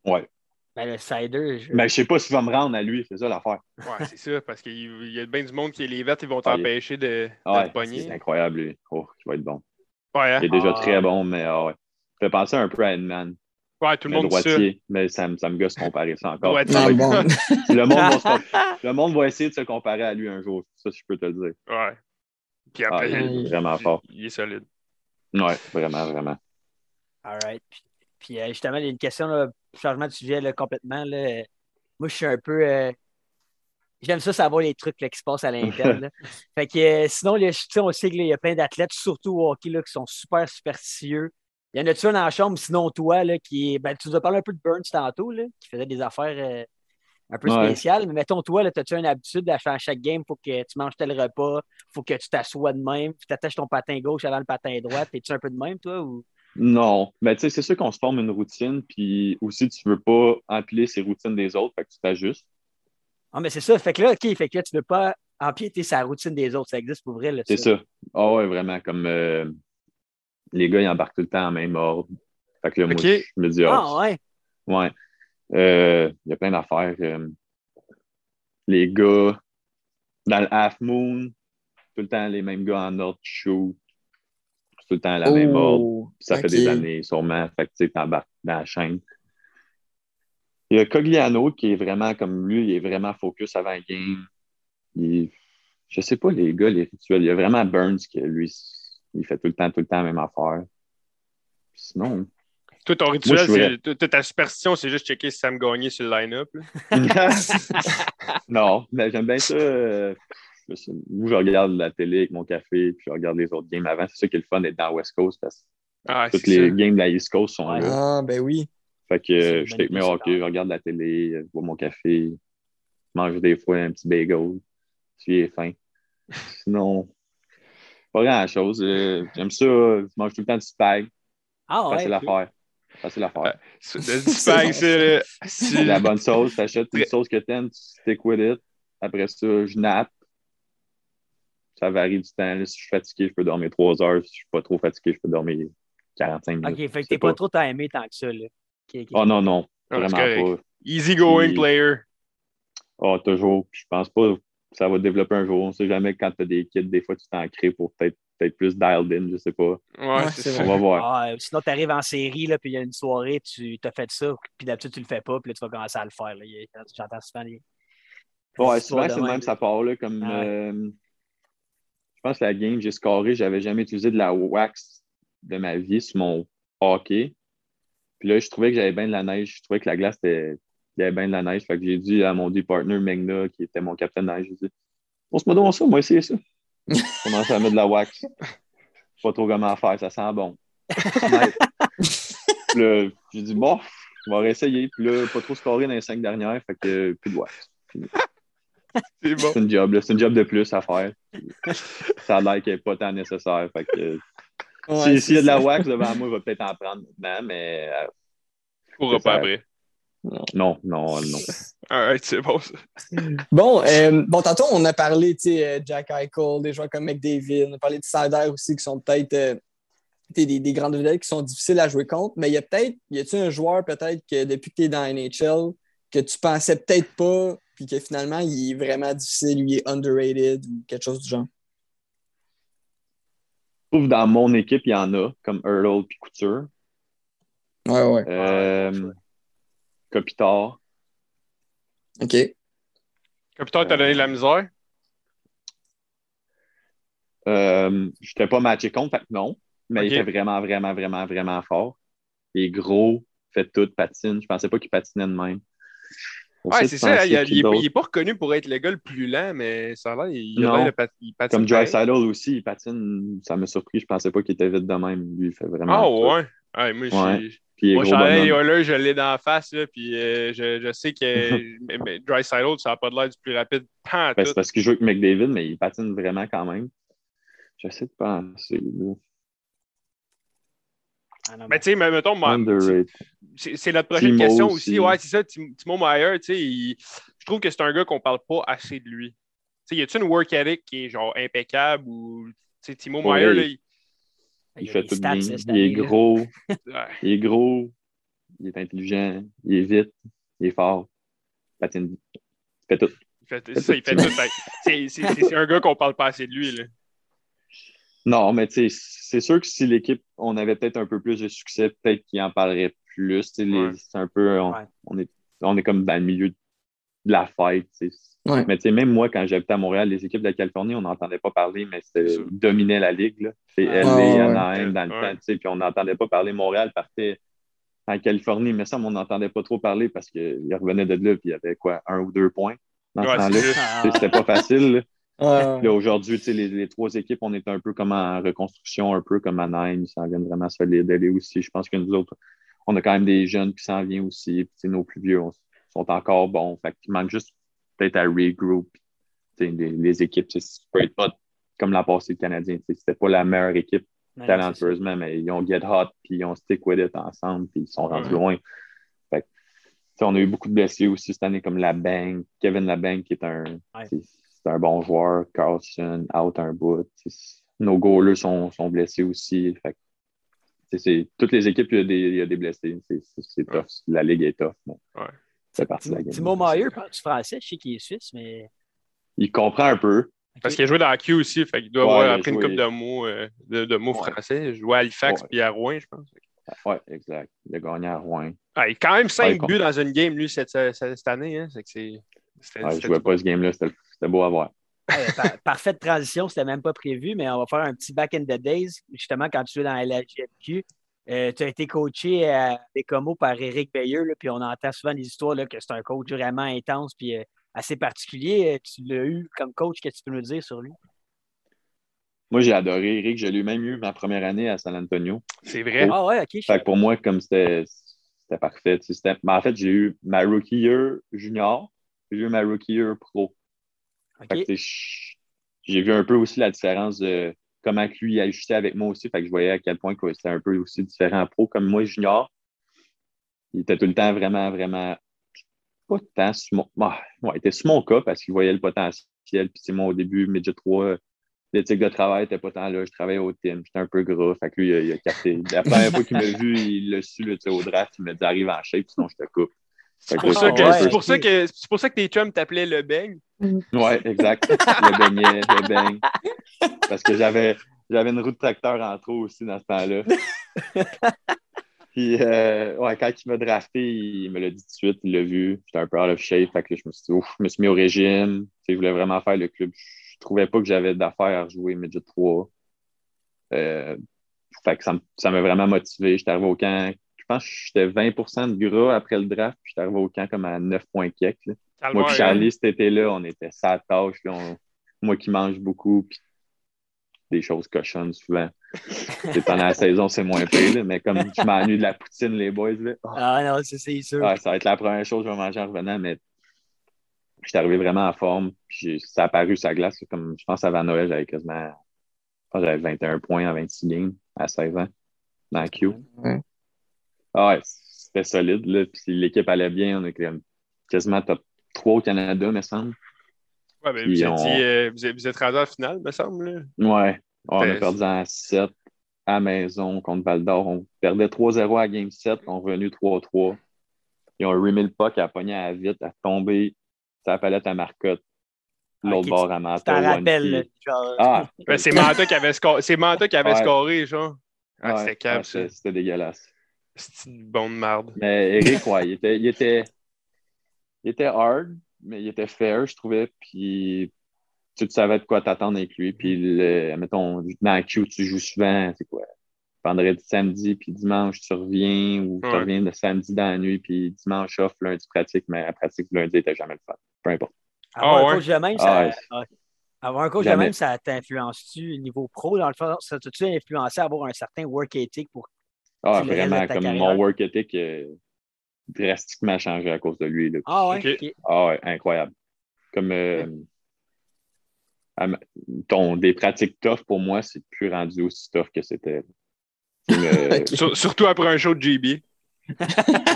Ouais. Ben, le cider, je- Mais je sais pas s'il va me rendre à lui, c'est ça l'affaire. Ouais, c'est ça, parce qu'il il y a bien du monde qui, les vettes, ils vont Ah, t'empêcher de, de Ah te ouais, pogner. c'est incroyable, lui. Oh, il va être bon. Ouais, hein? Il est déjà Ah. très bon, mais ah ouais. Ça fait penser un peu à Edman, ouais, tout le le monde dit ça. droitier, mais ça, me- ça me gosse comparer ça encore. Droitier. Non, bon. <laughs> le, monde va se <laughs> le monde va essayer de se comparer à lui un jour, ça, je peux te le dire. Ouais. Puis Ah, après, il est vraiment fort. il est solide. Ouais, vraiment, vraiment. All right. Puis, puis, euh, justement, il y a une question, là, changement de sujet là, complètement. Là. Moi, je suis un peu. euh, J'aime ça savoir les trucs là, qui se passent à l'interne. <laughs> fait que euh, sinon, là, on sait qu'il y a plein d'athlètes, surtout au hockey, là, qui sont super superstitieux. Il y en a-tu un dans la chambre, sinon toi, là, qui est. Ben, tu nous as parlé un peu de Burns tantôt, là, qui faisait des affaires euh, un peu Ouais. spéciales. Mais mettons, toi, as-tu une habitude à faire chaque game, faut que tu manges tel repas, faut que tu t'assoies de même, puis tu attaches ton patin gauche avant le patin droit. Es-tu un peu de même, toi? Ou... Non, mais tu sais, c'est sûr qu'on se forme une routine, puis aussi, tu veux pas empiler ces routines des autres, fait que tu t'ajustes. Ah, mais c'est ça. Fait que là, OK, fait que là, tu veux pas empiéter sa routine des autres. Ça existe pour vrai, là. C'est ça. Ah ouais, vraiment, comme euh, les gars, ils embarquent tout le temps en même ordre. Fait que là, moi, Ok. je me dis, ah, Ah, ouais. Ouais. Euh, Il y a plein d'affaires. euh, les gars, dans le Half Moon, tout le temps les mêmes gars en ordre shoot. Tout le temps à la même ordre. Oh, Puis ça fait des années, sûrement. Fait que tu sais, t'embarques dans la chaîne. Il y a Cogliano qui est vraiment comme lui, il est vraiment focus avant le game. Il, je sais pas, les gars, les rituels. Il y a vraiment Burns qui, lui, il fait tout le temps, tout le temps la même affaire. Puis sinon, Toi, ton rituel, vrai. c'est- ta superstition, c'est juste checker si Sam Gagné sur le line-up. <laughs> non, mais j'aime bien ça. euh, je sais- Moi, je regarde la télé avec mon café, puis je regarde les autres games avant. C'est ça qui est le fun d'être dans West Coast parce Ah, que toutes c'est les ça. games de la East Coast sont là. Ah, ben oui. Fait que C'est euh, je take mes hockey, je regarde la télé, je bois mon café, je mange des fois un petit bagel, si j'ai faim. Sinon, pas grand-chose. Euh, J'aime ça, je mange tout le temps du spag, Ah, ouais. facile à faire. Facile à faire. <laughs> C'est le dispag, c'est là. Si- La bonne sauce, t'achètes une sauce que t'aimes, tu stick with it. Après ça, je nappe. Ça varie du temps. là. Si je suis fatigué, je peux dormir 3 heures. Si je suis pas trop fatigué, je peux dormir 45 minutes. Ok, fait que t'es pas trop timé tant que ça, là. Oh non, non. Ah, Vraiment pas. Easy going Puis- player. Ah, toujours. Puis Je pense pas que ça va développer un jour. On sait jamais quand tu as des kits, des fois tu t'en crées pour peut-être peut-être plus dialed in, je sais pas. Ouais, c'est. On va voir. Ah, sinon, tu arrives en série, là, puis il y a une soirée, tu as fait ça, puis d'habitude, tu le fais pas, puis là, tu vas commencer à le faire. J'entends souvent les. Ouais, souvent c'est même, même. ça part là, comme Ah ouais. euh, je pense que la game, j'ai scoré, j'avais jamais utilisé de la wax de ma vie sur mon hockey. Puis là, je trouvais que j'avais bien de la neige. Je trouvais que la glace était. Il y avait bien de la neige. Fait que j'ai dit à mon deux partner, Megna, qui était mon capitaine de neige, j'ai dit On se met ça, moi essayer ça. Je <laughs> commence à mettre de la wax. Je sais pas trop comment faire, ça sent bon. Là, j'ai dit bon, on va réessayer. Puis là, pas trop scoré dans les cinq dernières, fait que plus de wax. <laughs> C'est bon. C'est une job, là. c'est une job de plus à faire. Ça a l'air qu'il n'est pas tant nécessaire. Fait que, Ouais, si- c'est S'il y a de la wax devant <laughs> moi, il va peut-être en prendre maintenant, mais euh, C'est pas ça. après. non, non, non. <laughs> Alright, c'est bon ça. Bon, euh, bon, tantôt, on a parlé, tu sais, euh, Jack Eichel, des joueurs comme McDavid, on a parlé de Sider aussi, qui sont peut-être euh, des, des grandes vedettes qui sont difficiles à jouer contre, mais il y a peut-être, y a-tu un joueur peut-être que depuis que tu es dans NHL, que tu pensais peut-être pas, puis que finalement, il est vraiment difficile, lui, il est underrated ou quelque chose du genre? Je trouve dans mon équipe, il y en a, comme Earl puis Couture. Ouais, ouais. Euh, Kopitar. OK. Capitaine, t'as donné de la misère? Euh, je n'étais pas matché contre, fait que non. Mais il était vraiment, vraiment, vraiment, vraiment fort. Il est gros, fait tout, patine. Je pensais pas qu'il patinait de même. Ouais, c'est ça. Il, a- qui il est, d'autre? il est pas reconnu pour être le gars le plus lent, mais ça a l'air, il, a Non. l'air de pat- il patine. Comme. Dry aussi, il patine. Ça m'a surpris. Je pensais pas qu'il était vite de même. Lui, il fait vraiment. Ah tout. ouais? Ouais, moi, Ouais. je Puis Moi, je l'ai dans la face, là, puis euh, je, je sais que <laughs> Dry ça n'a pas de l'air du plus rapide. Ben, c'est parce qu'il joue avec McDavid, mais il patine vraiment quand même. J'essaie de penser. là. Ah, non, Mais tu sais, mais mettons, c'est notre prochaine Timo question aussi. aussi. Ouais, c'est ça. Tim- Timo Meyer, tu sais, je trouve que c'est un gars qu'on parle pas assez de lui. Tu sais, y a-tu une work ethic qui est genre impeccable ou, tu sais, Timo Ouais, Meyer, il- là, il- Il y a fait tout bien. Il est gros. <laughs> Il est gros. Il est intelligent. Il est vite. Il est fort. Il patine. Il fait tout. il fait, c'est ça, il fait tout. C'est un gars qu'on parle pas assez de lui. Là. Non, mais tu sais, c'est sûr que si l'équipe, on avait peut-être un peu plus de succès, peut-être qu'il en parlerait plus. Ouais. C'est un peu. On, Ouais. on est, on est comme dans le milieu de la fête. tu sais. Ouais. Mais tu sais, même moi, quand j'habitais à Montréal, les équipes de la Californie, on n'entendait pas parler, mais c'était dominaient la ligue. là. C'est Ah, LA, ouais. Anaheim dans le Ouais. temps, tu sais, puis on n'entendait pas parler. Montréal partait en Californie, mais ça, on n'entendait pas trop parler parce qu'ils revenaient de là, puis il y avait quoi, un ou deux points dans ce temps-là. Ah, C'était pas facile. Ouais, aujourd'hui, les, les trois équipes, on est un peu comme en reconstruction, un peu comme Anaheim, ils s'en viennent vraiment solides. Elle aussi, je pense que nous autres, on a quand même des jeunes qui s'en viennent aussi. Puis, nos plus vieux on- sont encore bons. Fait qu'il manque juste peut-être à regroup. Les, les équipes, ça peut être pas comme l'an passé le Canadien. C'était pas la meilleure équipe ça. talentueusement, mais ils ont get hot, puis ils ont stick with it ensemble, puis ils sont rendus Ouais. loin. Fait que, on a eu beaucoup de blessés aussi cette année, comme Labang, Kevin Labang, qui est un, Ouais. C'est un bon joueur, Carlson, out un bout. Nos goalers sont, sont blessés aussi. Fait toutes les équipes, il y a des, il y a des blessés. C'est- tough. La ligue est tough. mais Ouais. C'est parti de la game. Timo Meyer, parle-tu français? Je sais qu'il est suisse, mais. Il comprend un peu. Parce qu'il a joué dans la Q aussi, fait qu'il doit Ouais, avoir il appris une joué. couple de mots, euh, de, de mots Ouais. français. Il jouait à Halifax Ouais. puis à Rouen, je pense. Oui, exact. Il a gagné à Rouen. Ah, il a quand même 5 Ouais, buts dans une game, lui, cette, cette, année. Hein. C'est que c'est. c'était- Ouais, je c'était jouais du pas ce game-là. C'était c'était beau à voir. Par- <laughs> parfaite transition, c'était même pas prévu, mais on va faire un petit back in the days. Justement, quand tu es dans la LHJMQ, euh, tu as été coaché à Bécomo par Eric Bayer, là, puis on entend souvent des histoires là, que c'est un coach vraiment intense puis euh, assez particulier. Euh, Tu l'as eu comme coach, qu'est-ce que tu peux nous dire sur lui? Moi, j'ai adoré Eric. Je l'ai même eu ma première année à San Antonio. C'est vrai. Ah ouais, ok. Fait que pour moi, comme c'était c'était parfait. tu sais, c'était- mais en fait, j'ai eu ma rookie year junior, j'ai eu ma rookie year pro. J'ai vu un peu aussi la différence de comment lui ajustait avec moi aussi. Fait que je voyais à quel point que c'était un peu aussi différent pro comme moi junior. il était tout le temps vraiment, vraiment pas tant sur mon. bah, ouais, il était sur mon cas parce qu'il voyait le potentiel. Puis, c'est moi, au début, Midget 3, l'éthique de travail n'était pas tant là. Je travaillais au team, j'étais un peu gras. Fait que lui, il a, il a. La première fois qu'il m'a vu, il l'a su sais, au draft. Il m'a dit arrive en shape, sinon je te coupe. C'est pour, ça que, pour ça que c'est pour ça que tes chums t'appelaient le beigne. Ouais, exact. Le beignet, le beigne. Parce que j'avais, j'avais une roue de tracteur en trop aussi dans ce temps-là. Puis, euh, ouais, quand il m'a drafté, il me l'a dit tout de suite, il l'a vu. J'étais un peu out of shape. Fait que là, je me suis dit, ouf, je me suis mis au régime. Tu sais, je voulais vraiment faire le club. Je trouvais pas que j'avais d'affaires à jouer Midget 3. Euh, fait que ça m'a vraiment motivé. J'étais arrivé au camp, pense que j'étais 20% de gras après le draft, puis j'étais arrivé au camp comme à 9 points quelques. là. Moi puis Charlie, cet été-là, on était sa tâche. là, on- Moi qui mange beaucoup, puis des choses cochonnes souvent. <laughs> Pendant la saison, c'est moins pire, là, mais comme je m'ennuie de la poutine, les boys, là, oh, Ah non, c'est sûr. ah, ça va être la première chose que je vais manger en revenant, mais j'étais arrivé vraiment en forme. Puis ça a paru sa glace. là, Comme, je pense avant Noël, j'avais quasiment j'avais 21 points en 26 games à 16 ans dans la Q. Ouais. Ah ouais, c'était solide. Là. Puis l'équipe allait bien. On est quasiment top 3 au Canada, me semble. Ouais, ben, Puis vous, on- étiez, euh, vous êtes, vous êtes rendu en finale, me semble. là. Ouais. on a perdu en 7 à maison contre Val d'Or. On perdait 3-0 à Game 7. On est revenu 3-3. Ils ont remis le puck, a pogné à la vite, a tombé sa palette à Marcotte. L'autre Ok, bord à genre. Ah, Ben, c'est Manta qui avait, sco- c'est Manta qui avait Ouais. scoré, genre. Ah, ouais, c'était ouais, ça. c'était- C'était dégueulasse. C'est une bonne marde. Mais Eric, ouais, il était, il était, il était hard, mais il était fair, je trouvais. Puis tu tu savais de quoi t'attendre avec lui. Puis, le, mettons, dans la Q, tu joues souvent, c'est quoi? Vendredi, samedi, puis dimanche, tu reviens, ou tu Ouais. reviens le samedi dans la nuit, puis dimanche off, lundi pratique, mais la pratique lundi n'était jamais le fun. Peu importe. Avoir un ouais? coach de même, ça. ouais. ouais. Avoir un coach de Jamais. même, ça t'influence-tu au niveau pro? Dans le fond, ça t'a-tu influencé à avoir un certain work ethic pour. Ah, vraiment, comme carrière? mon work ethic euh, drastiquement changé à cause de lui. Là. Ah ouais? Ah ouais, incroyable. Comme euh, ton, des pratiques tough, pour moi, c'est plus rendu aussi tough que c'était. <laughs> Sur- surtout après un show de GB.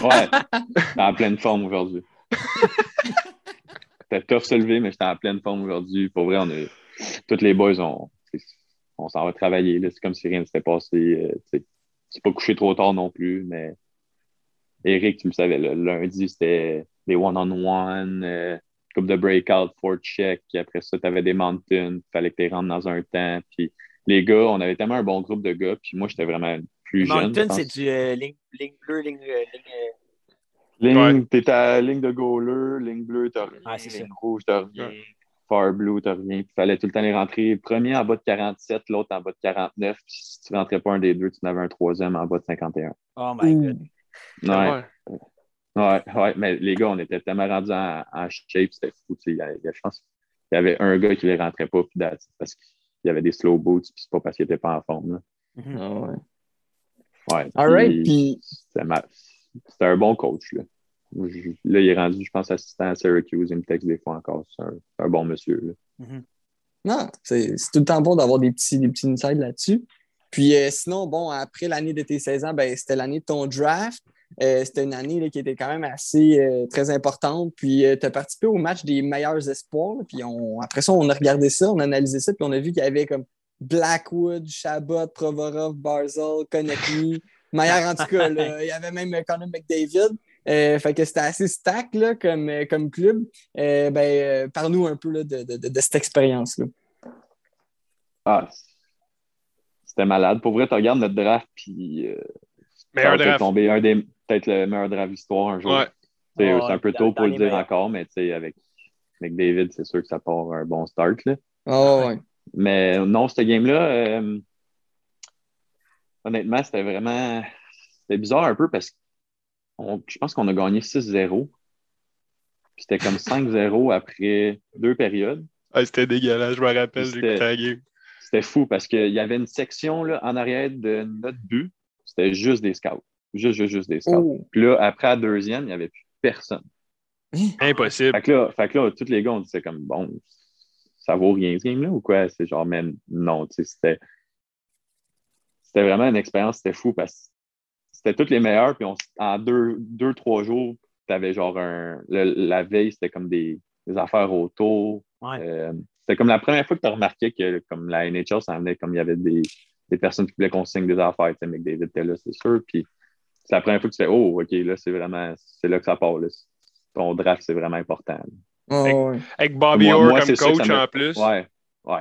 Ouais, j'étais en pleine forme aujourd'hui. C'était tough se lever, mais j'étais en pleine forme aujourd'hui. Pour vrai, on a, tous les boys, on, on s'en va travailler. là. C'est comme si rien ne s'était passé. euh. C'est pas couché trop tard non plus, mais Eric, tu le savais, le lundi, c'était des one-on-one, euh, coupe de breakout, four check. Puis après ça, tu avais des mountains. Il fallait que tu rentres dans un temps. Puis les gars, on avait tellement un bon groupe de gars. Puis moi, j'étais vraiment plus jeune. je Mountain, c'est du euh, ligne, ligne bleue, ligne. euh, ligne euh, Ligne, t'es à ligne de goaler, ligne bleue, t'as rien. Ouais, c'est ça. ligne rouge, t'as rien. Far blue, t'as rien. Puis fallait tout le temps les rentrer. Premier en bas de 47, l'autre en bas de 49. Puis si tu rentrais pas un des deux, tu en avais un troisième en bas de 51. Oh my god. Ouais, ouais, ouais. Mais les gars, on était tellement rendus en, en shape, c'était fou. Il y avait- je pense qu'il y avait un gars qui les rentrait pas, puis parce qu'il y avait des slow boots, puis c'est pas parce qu'il était pas en forme. Là. Mhm. Ah ouais. Ouais. All right, puis c'était un bon coach. Là. Je- Là, il est rendu, je pense, assistant à Syracuse. Il me texte des fois encore. C'est un, bon monsieur. là. Non, c'est tout le temps bon d'avoir des petits, des petits insights là-dessus. Puis euh, sinon, bon, après l'année de tes 16 ans, ben, c'était l'année de ton draft. Euh, c'était une année là, qui était quand même assez euh, très importante. Puis tu as participé au match des meilleurs espoirs. là. Puis on, après ça, on a regardé ça, on a analysé ça, puis on a vu qu'il y avait comme Blackwood, Chabot, Provorov, Barzell, Konechny. <laughs> Meilleur en tout cas, là. il y avait même Conor McDavid. Euh, fait que c'était assez stack là, comme, euh, comme club. Euh, ben, euh, Parle-nous un peu là, de, de- de- de cette expérience-là. Ah, c'était malade. Pour vrai, tu regardes notre draft, puis euh, Meilleur draft. un des peut-être le meilleur draft d'histoire un jour. Ouais. C'est un peu tôt pour le dire meilleurs. encore, mais tu sais, avec McDavid, c'est sûr que ça part un bon start. Là. Ah ouais. Mais non, cette game-là, euh, honnêtement, c'était vraiment. C'était bizarre un peu parce que on- je pense qu'on a gagné 6-0. Puis c'était comme 5-0 après deux périodes. Ah, c'était dégueulasse, je me rappelle, j'ai game. C'était fou parce qu'il y avait une section là, en arrière de notre but. C'était juste des scouts. Juste, juste, juste des scouts. Oh. Puis là, après la deuxième, il n'y avait plus personne. Impossible. Fait que là, fait que là tous les gars, on disait comme bon, ça vaut rien ce game-là ou quoi? C'est genre, même non, tu sais, c'était. C'était vraiment une expérience, c'était fou parce que c'était tous les meilleurs. Puis on, en deux, deux, trois jours, tu avais genre un. le- la veille, c'était comme des, des affaires autour. Ouais. Euh, c'était comme la première fois que tu as remarqué que comme la NHL s'en venait, comme il y avait des, des personnes qui voulaient qu'on signe des affaires. Tu sais, McDavid était là, c'est sûr. Puis c'est la première fois que tu fais Oh, OK, là, c'est vraiment. C'est là que ça part. Là. Ton draft, c'est vraiment important. Ouais. Avec Bobby Moi- Orr moi, comme ça coach ça en plus. Ouais, ouais.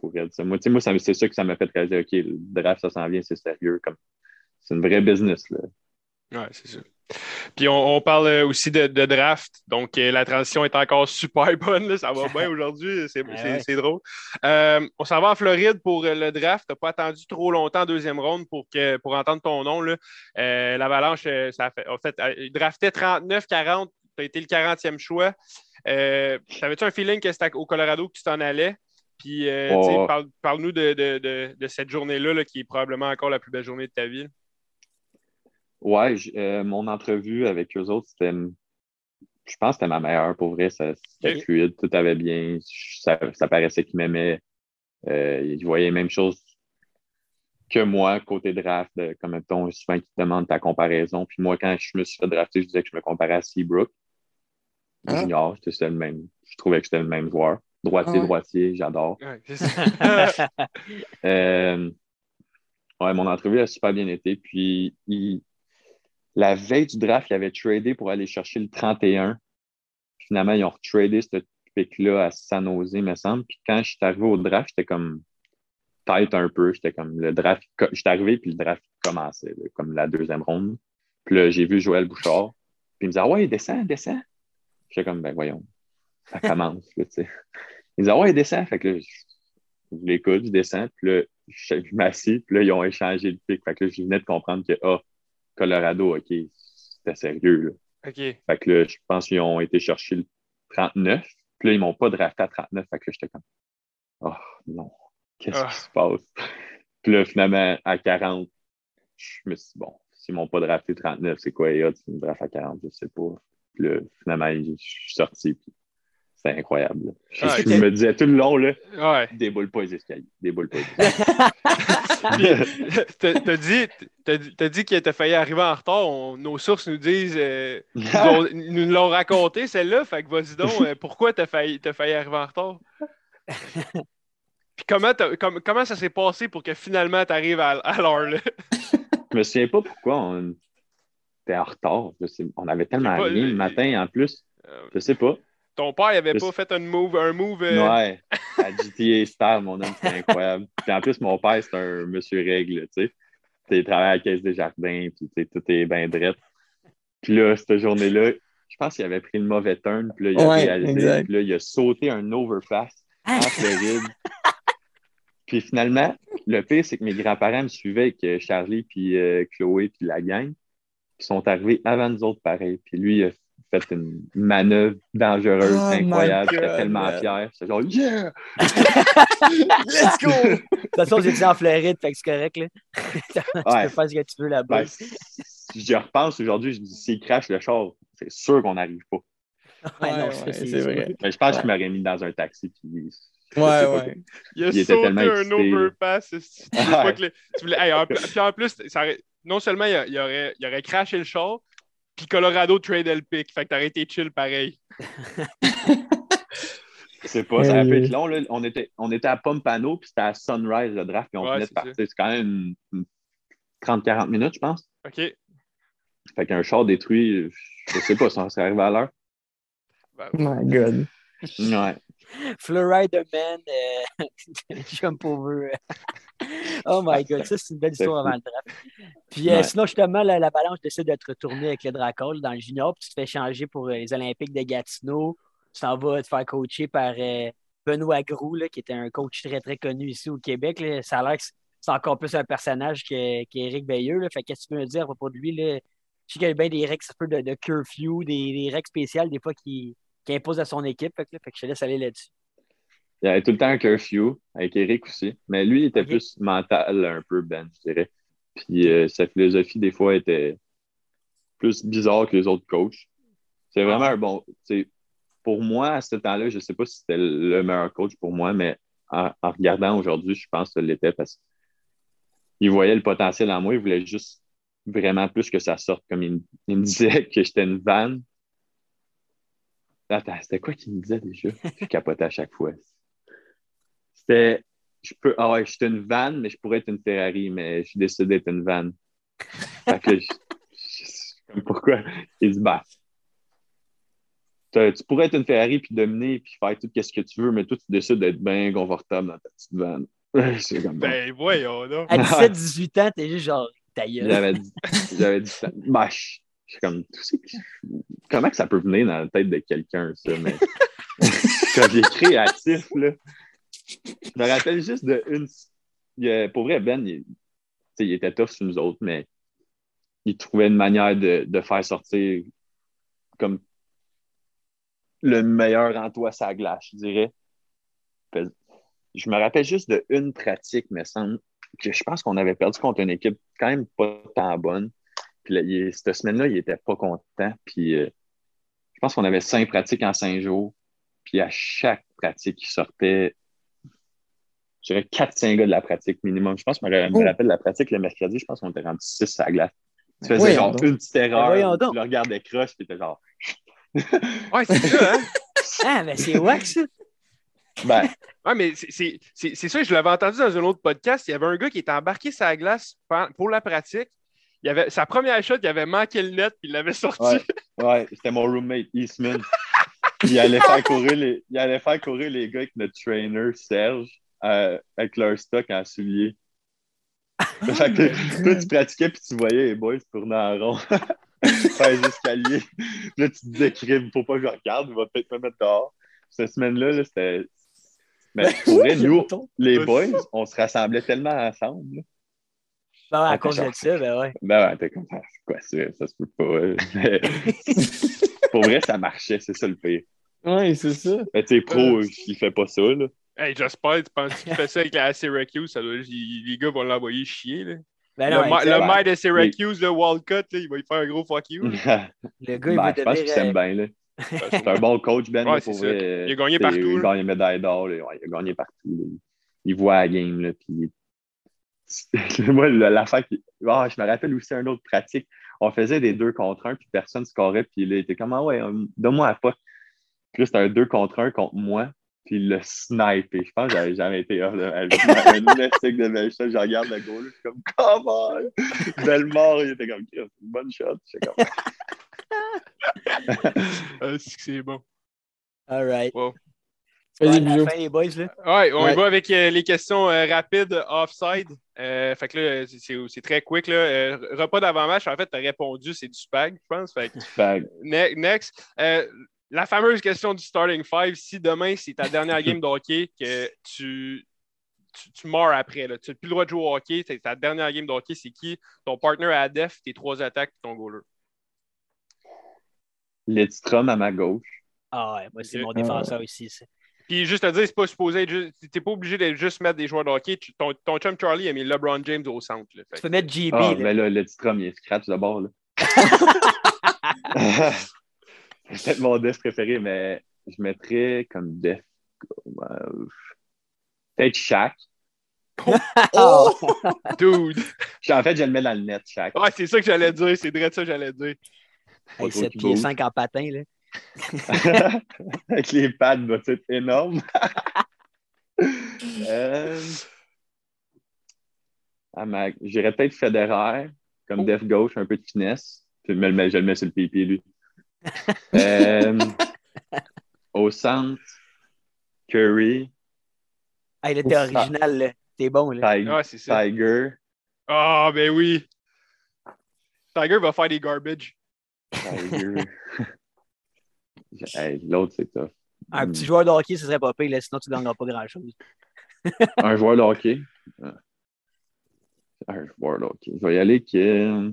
Faut ça. Moi, tu sais, moi ça c'est ça que ça m'a fait réaliser, OK, le draft, ça s'en vient, c'est sérieux. Comme, c'est une vraie business. Là. Ouais, c'est ça. Puis on, on parle euh, aussi de, de draft. Donc euh, la transition est encore super <laughs> bonne. là. Ça va bien <laughs> aujourd'hui. C'est ouais. c'est drôle. Euh, on s'en va en Floride pour le draft. Tu n'as pas attendu trop longtemps en deuxième ronde pour, que, pour entendre ton nom. L'Avalanche, euh, ça a fait, en fait, il draftait 39-40. Tu as été le 40e choix. Euh, T'avais-tu un feeling que c'était au Colorado que tu t'en allais? Puis, Oh. parle- parle-nous de, de- de- de cette journée-là, là, qui est probablement encore la plus belle journée de ta vie. Ouais, euh, mon entrevue avec eux autres, c'était. Je pense que c'était ma meilleure pour vrai. Ça, C'était fluide, tout avait bien. Ça, ça paraissait qu'ils m'aimaient. Euh, ils voyaient les mêmes choses que moi, côté draft, de- comme mettons, souvent qu'ils te demandent ta comparaison. Puis moi, quand je me suis fait drafter, je disais que je me comparais à Seabrook. Ah. Junior, c'était le même. Je trouvais que c'était le même joueur. Droitier, Ah ouais. droitier, j'adore. Ouais, c'est ça. <laughs> Euh, ouais, mon entrevue a super bien été. Puis, il- la veille du draft, il avait tradé pour aller chercher le 31. Finalement, ils ont retradé ce pic-là à San Jose, me semble. Puis quand je suis arrivé au draft, j'étais comme tête un peu. J'étais comme le draft. J'étais arrivé, puis le draft commençait, là, comme la deuxième ronde. Puis là, j'ai vu Joël Bouchard. Puis il me disait, ah ouais, descend, descend. J'étais comme, ben voyons, ça <laughs> commence, là. Il me disait, ah ouais, descend. Fait que là, je, je l'écoute, je descends. Puis là, je, je m'assis. Puis là, ils ont échangé le pic. Fait que là, je venais de comprendre que, ah, Colorado, OK, c'était sérieux, là. OK. Fait que là, je pense qu'ils ont été chercher le 39. Puis là, ils m'ont pas drafté à 39. Fait que là, j'étais comme, oh non, qu'est-ce Ah. qui se passe? Puis là, finalement, à 40, je me suis dit, bon, s'ils m'ont pas drafté 39, c'est quoi odds qu'ils me draftent à 40? Je sais pas. Puis là, finalement, je suis sorti. Puis c'était incroyable. Ah, je me disais tout le long, là, Ouais. déboule pas les escaliers. Déboule pas les <laughs> escaliers. <laughs> T'as dit, dit- t'as dit que t'as failli arriver en retard. On- nos sources nous disent, euh, <laughs> nous, ont- nous l'ont raconté celle-là. Fait que vas-y donc, euh, pourquoi t'as failli, failli arriver en retard? Puis comment, com- comment ça s'est passé pour que finalement t'arrives à, à l'heure là? <laughs> Je me souviens pas pourquoi on était en retard. On avait tellement rien le matin en plus. Euh, Je sais pas. Ton père, il avait Je pas fait un move, un move. euh, Ouais, <laughs> à GTA Star, mon homme, c'était incroyable. Puis en plus, mon père, c'est un monsieur règle, tu sais. Il travaille à la Caisse des Jardins, puis tu sais, tout est bien drette. Puis là, cette journée-là, je pense qu'il avait pris le mauvais turn, puis là, il a Ouais, réalisé, exact. puis là, il a sauté un overpass en Floride. <laughs> puis finalement, le pire, c'est que mes grands-parents me suivaient avec euh, Charlie, puis euh, Chloé, puis la gang. Ils sont arrivés avant nous autres, pareil. Puis lui, il a fait une manœuvre dangereuse, Oh incroyable. J'étais tellement man. fier. J'étais genre, yeah! <laughs> Let's go! De toute façon, j'étais en Floride, fait que c'est correct. Là. <laughs> tu Ouais. peux faire ce que tu veux là-bas. Ben, si je repense aujourd'hui, je dis, s'il crache le char, c'est sûr qu'on n'arrive pas. <laughs> Ouais, non, Ouais, ça, ouais, c'est c'est vrai. Mais je pense qu'il m'aurait mis dans un taxi. Puis, Ouais, ouais. Il a Il sauté tellement un overpass. tu voulais- hey, en puis en plus, ça aurait- non seulement il, aurait, il aurait crashé le char, puis Colorado tradait le pick. Fait que t'aurais été chill pareil. <laughs> Je sais pas, ça a pu être long. Là. On, était, on était à Pompano, puis c'était à Sunrise, le draft, puis on Ouais, venait de c'est partir. C'est quand même une- une 30-40 minutes, je pense. OK. Fait qu'un char détruit, je sais pas, ça serait arrivé à l'heure. Oh my God. Ouais. Florida Man, euh, <laughs> jump over. oh my god, ça c'est une belle histoire avant le draft. Puis euh, sinon, justement, la, la balance décide de te retourner avec le Dracol dans le junior, puis tu te fais changer pour euh, les Olympiques de Gatineau. Tu t'en vas te faire coacher par euh, Benoît Groux, là, qui était un coach très très connu ici au Québec. là. Ça a l'air que c'est- encore plus un personnage qu'Éric Veilleux. Là. Fait qu'est-ce que tu peux me dire à propos de lui? Là? Je sais qu'il y a bien des règles un peu de, de curfew, des, des règles spéciales des fois qui, qui imposent à son équipe. Fait que, là, fait que je te laisse aller là-dessus. Il y avait tout le temps un curfew, avec Eric aussi. Mais lui, il était plus mental, un peu, Ben, je dirais. Puis euh, sa philosophie, des fois, était plus bizarre que les autres coachs. C'est vraiment un bon. Pour moi, à ce temps-là, je ne sais pas si c'était le meilleur coach pour moi, mais en, en regardant aujourd'hui, je pense que ça l'était parce qu'il voyait le potentiel en moi. Il voulait juste vraiment plus que ça sorte. Comme il, il me disait <laughs> que j'étais une vanne. Attends, c'était quoi qu'il me disait déjà? Je capotais à chaque fois. C'était. Je peux. Ah ouais, j'étais une vanne, mais je pourrais être une Ferrari, mais je suis décidé d'être une vanne. Fait que je- je- pourquoi? Il dit, bah. Tu pourrais être une Ferrari puis dominer puis faire tout ce que tu veux, mais toi, tu décides d'être bien confortable dans ta petite vanne. <laughs> C'est comme. Ben, voyons, là. À <laughs> 17-18 ans, t'es juste genre ta gueule. J'avais dit, j'avais ça. Comme, comment que ça peut venir dans la tête de quelqu'un, ça, mais <laughs> quand il est créatif, là, je me rappelle juste de une. il pour vrai, Ben, il, il était tough sur nous autres, mais il trouvait une manière de, de faire sortir comme le meilleur en toi sa glace, je dirais. Je me rappelle juste de une pratique, me semble, que je pense qu'on avait perdu contre une équipe quand même pas tant bonne. Puis là, il- cette semaine-là, il était pas content. Puis euh, je pense qu'on avait cinq pratiques en cinq jours. Puis à chaque pratique, il sortait, je dirais, quatre, cinq gars de la pratique minimum. Je pense que je me Oh. rappelle la pratique le mercredi, je pense qu'on était rendu six à la glace. Tu faisais genre donc. une petite erreur, voyons tu le regardais croche, puis t'es genre, <laughs> Ouais, c'est ça, hein? <laughs> Ah, mais c'est wax, ça. ben, Ouais, mais c'est- c'est c'est- c'est ça, je l'avais entendu dans un autre podcast. Il y avait un gars qui était embarqué sur la glace pour la pratique. Il avait, sa première shot, il avait manqué le net, puis il l'avait sorti. Ouais. ouais, c'était mon roommate, Eastman. <laughs> il allait faire courir les, il allait faire courir les gars avec notre trainer, Serge, euh, avec leur stock en souliers. <laughs> fait que toi, tu pratiquais puis tu voyais les boys tourner en rond. <laughs> faire les escaliers. Là, tu te disais, crime, faut pas que je regarde, il va peut-être me mettre dehors. Cette semaine-là, là, c'était. Mais pour vrai, nous, les boys, on se rassemblait tellement ensemble. Bon, à Ouais, cause de ça, ben ouais. Ben ouais, t'es comme ça, c'est quoi ça? Ça se peut pas. euh. <laughs> Pour vrai, ça marchait, c'est ça le pire. Ouais, c'est ça. Mais tu sais, pro, il fait pas ça, là. Hey, j'espère, tu penses qu'il fait ça avec la Syracuse, ça doit- il- les gars vont l'envoyer chier. Là. Ben le ma- le maire de Syracuse, le Walcott, là, il va lui faire un gros fuck you. <laughs> le gars, il Ben, va je pense qu'il s'aime euh, bien, là. C'est un bon coach, Ben. Ouais, pour vrai. Il a gagné partout, Il a gagné médaille d'or. Ouais, il a gagné partout. là. Il voit la game, là. Puis... Moi, la, la fin qui- Ah, je me rappelle aussi une autre pratique. On faisait des deux contre un, puis personne scorait, puis là, il était comme, ah ouais, euh, donne-moi la pas. Puis là, c'était un deux contre un contre moi, puis il l'a snipé. Je pense que j'avais jamais été hors de ma vie. Un mystique de belle shot, je regarde le goal, je suis comme, comment? Belle mort, il était comme, c'est une bonne shot. Comme, <laughs> Ah, c'est bon. All right. Wow. La fin, les boys, là. Ouais, on y va avec euh, les questions euh, rapides offside. Euh, fait que là, c'est- très quick. Là. Euh, repas d'avant-match, en fait, tu as répondu, c'est du spag, je pense. Fait que, Fait que, ne- next. Euh, la fameuse question du starting five. Si demain, c'est ta dernière <laughs> game de hockey, que tu, tu, tu meurs après, là. tu n'as plus le droit de jouer au hockey, c'est ta dernière game de hockey, c'est qui? Ton partner à def, tes trois attaques, puis ton goaler. Lidstrom à ma gauche. Ah ouais, moi, c'est mon défenseur ici. Puis juste te dire, c'est pas supposé être juste. T'es pas obligé de juste mettre des joueurs de hockey. Ton, ton chum Charlie a mis LeBron James au centre. là. Fait Tu peux mettre JB, Ah, là. mais là, Lidstrom, il est scratch de bord, là. <laughs> <laughs> c'est peut-être mon def préféré, mais je mettrais comme def. euh, Peut-être Shaq. Oh! <laughs> Dude! En fait, je le mets dans le net, Shaq. Ouais, c'est ça que j'allais dire. C'est vrai ça que j'allais dire. Hey, trop 7 qui pieds bouge. 5 en patin, là. <laughs> Avec les pads, va être énorme. <laughs> euh... ah, ma- J'irais peut-être Federer, comme Oh. def gauche, un peu de finesse. Je le mets, je le mets sur le pied, lui. Euh, <laughs> Au centre, Curry, Hey, là, t'es Ouf. original, là. T'es bon, là. Tig- Ah, c'est ça. Tiger. Ah, ben oui! Tiger va faire des garbage. Tiger. Hey, L'autre, c'est tough. Un petit joueur de hockey, ce serait pas pire, sinon tu ne gagneras pas grand-chose. <laughs> Un joueur de hockey? Ah. Un joueur de hockey. Je vais y aller avec euh,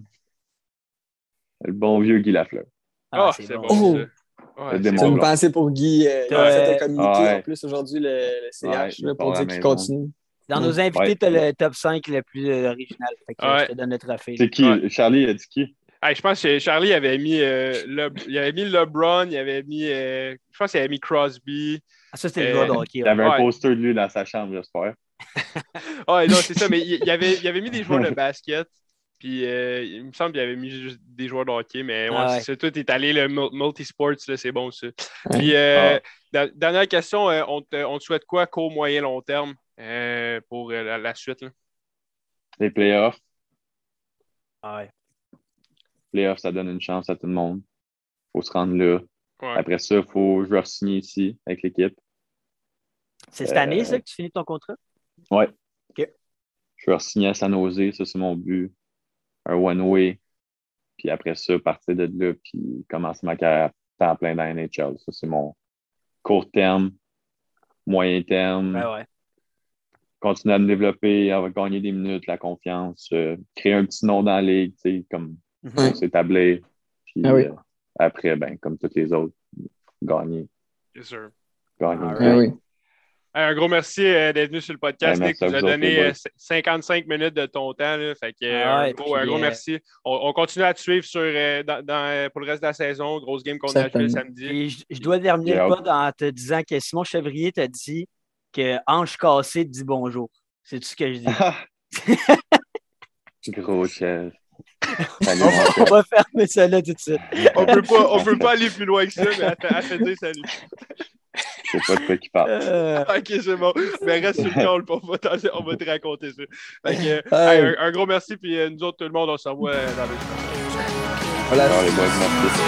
le bon vieux Guy Lafleur. Ah, c'est c'est bon. Oh. ça. Ouais, c'est bon. une pensée pour Guy. Euh, il a Ouais. fait un communiqué Ouais. en plus aujourd'hui, le, le CH, Ouais, là, il pour dire qu'il continue. Dans nos invités, Ouais. tu as le top 5 le plus euh, original. Fait que Ouais. je te donne le trophée. C'est qui? Ouais. Charlie a dit qui? Hey, je pense que Charlie avait mis, euh, le, il avait mis LeBron, il avait mis, euh, je pense qu'il avait mis Crosby. Ah, ça, c'était le Euh, joueur de hockey. Il ouais. avait un poster de lui dans sa chambre, j'espère. <laughs> Ah, non, c'est ça, mais il, il avait, il avait mis des joueurs de basket. Puis euh, il me semble qu'il avait mis juste des joueurs de hockey, mais ouais, Ah ouais. c'est tout est allé le mul- multisports, là, c'est bon ça. Puis euh, da- dernière question, euh, on, te, on te souhaite quoi court, moyen, long terme euh, pour euh, la, la suite? Là? Les playoffs, Ah ouais. Playoffs, ça donne une chance à tout le monde. faut se rendre là. Ouais. Après ça, faut, je vais signer ici avec l'équipe. C'est cette Euh, année, ça, que tu finis ton contrat? Ouais. OK. Je vais signer à San Jose, ça c'est mon but. Un one-way. Puis après ça, partir de là, puis commencer ma carrière à temps plein dans la NHL. Ça, c'est mon court terme, moyen terme. Ouais, ouais. Continuer à me développer, à gagner des minutes, la confiance, euh, créer un petit nom dans la ligue, tu sais, comme Mhm. Ouais. pour s'établir. Puis Ah oui. euh, après, ben, comme tous les autres, gagner. Yes, sir. Gagner. Ah oui. Hey, Un gros merci euh, d'être venu sur le podcast, Ouais, Nick. Tu nous as donné les boys. euh, 55 minutes de ton temps. Là. Fait que, euh, Ah un, gros, un puis, gros merci. On, on continue à te suivre sur, dans, dans, pour le reste de la saison. Grosse game contre. Nashville samedi. Et je, je dois terminer Yeah. le pod en te disant que Simon Chevrier t'a dit que Ange cassé te dit bonjour. C'est tout ce que je dis? <laughs> Gros chef. Salut, on, va, on chef. va fermer ça là tout de suite. On peut pas, on peut pas aller plus loin que ça, mais à te, à te dire salut. Je sais pas de quoi qu'il parle. Euh, Ok, c'est bon. Mais reste sur le call, on va, t'en- on va te raconter ça. Fait que, euh, Ouais. hey, un, un gros merci, puis euh, nous autres, tout le monde, on se revoit euh, dans le Voilà. Alors, les boys, merci.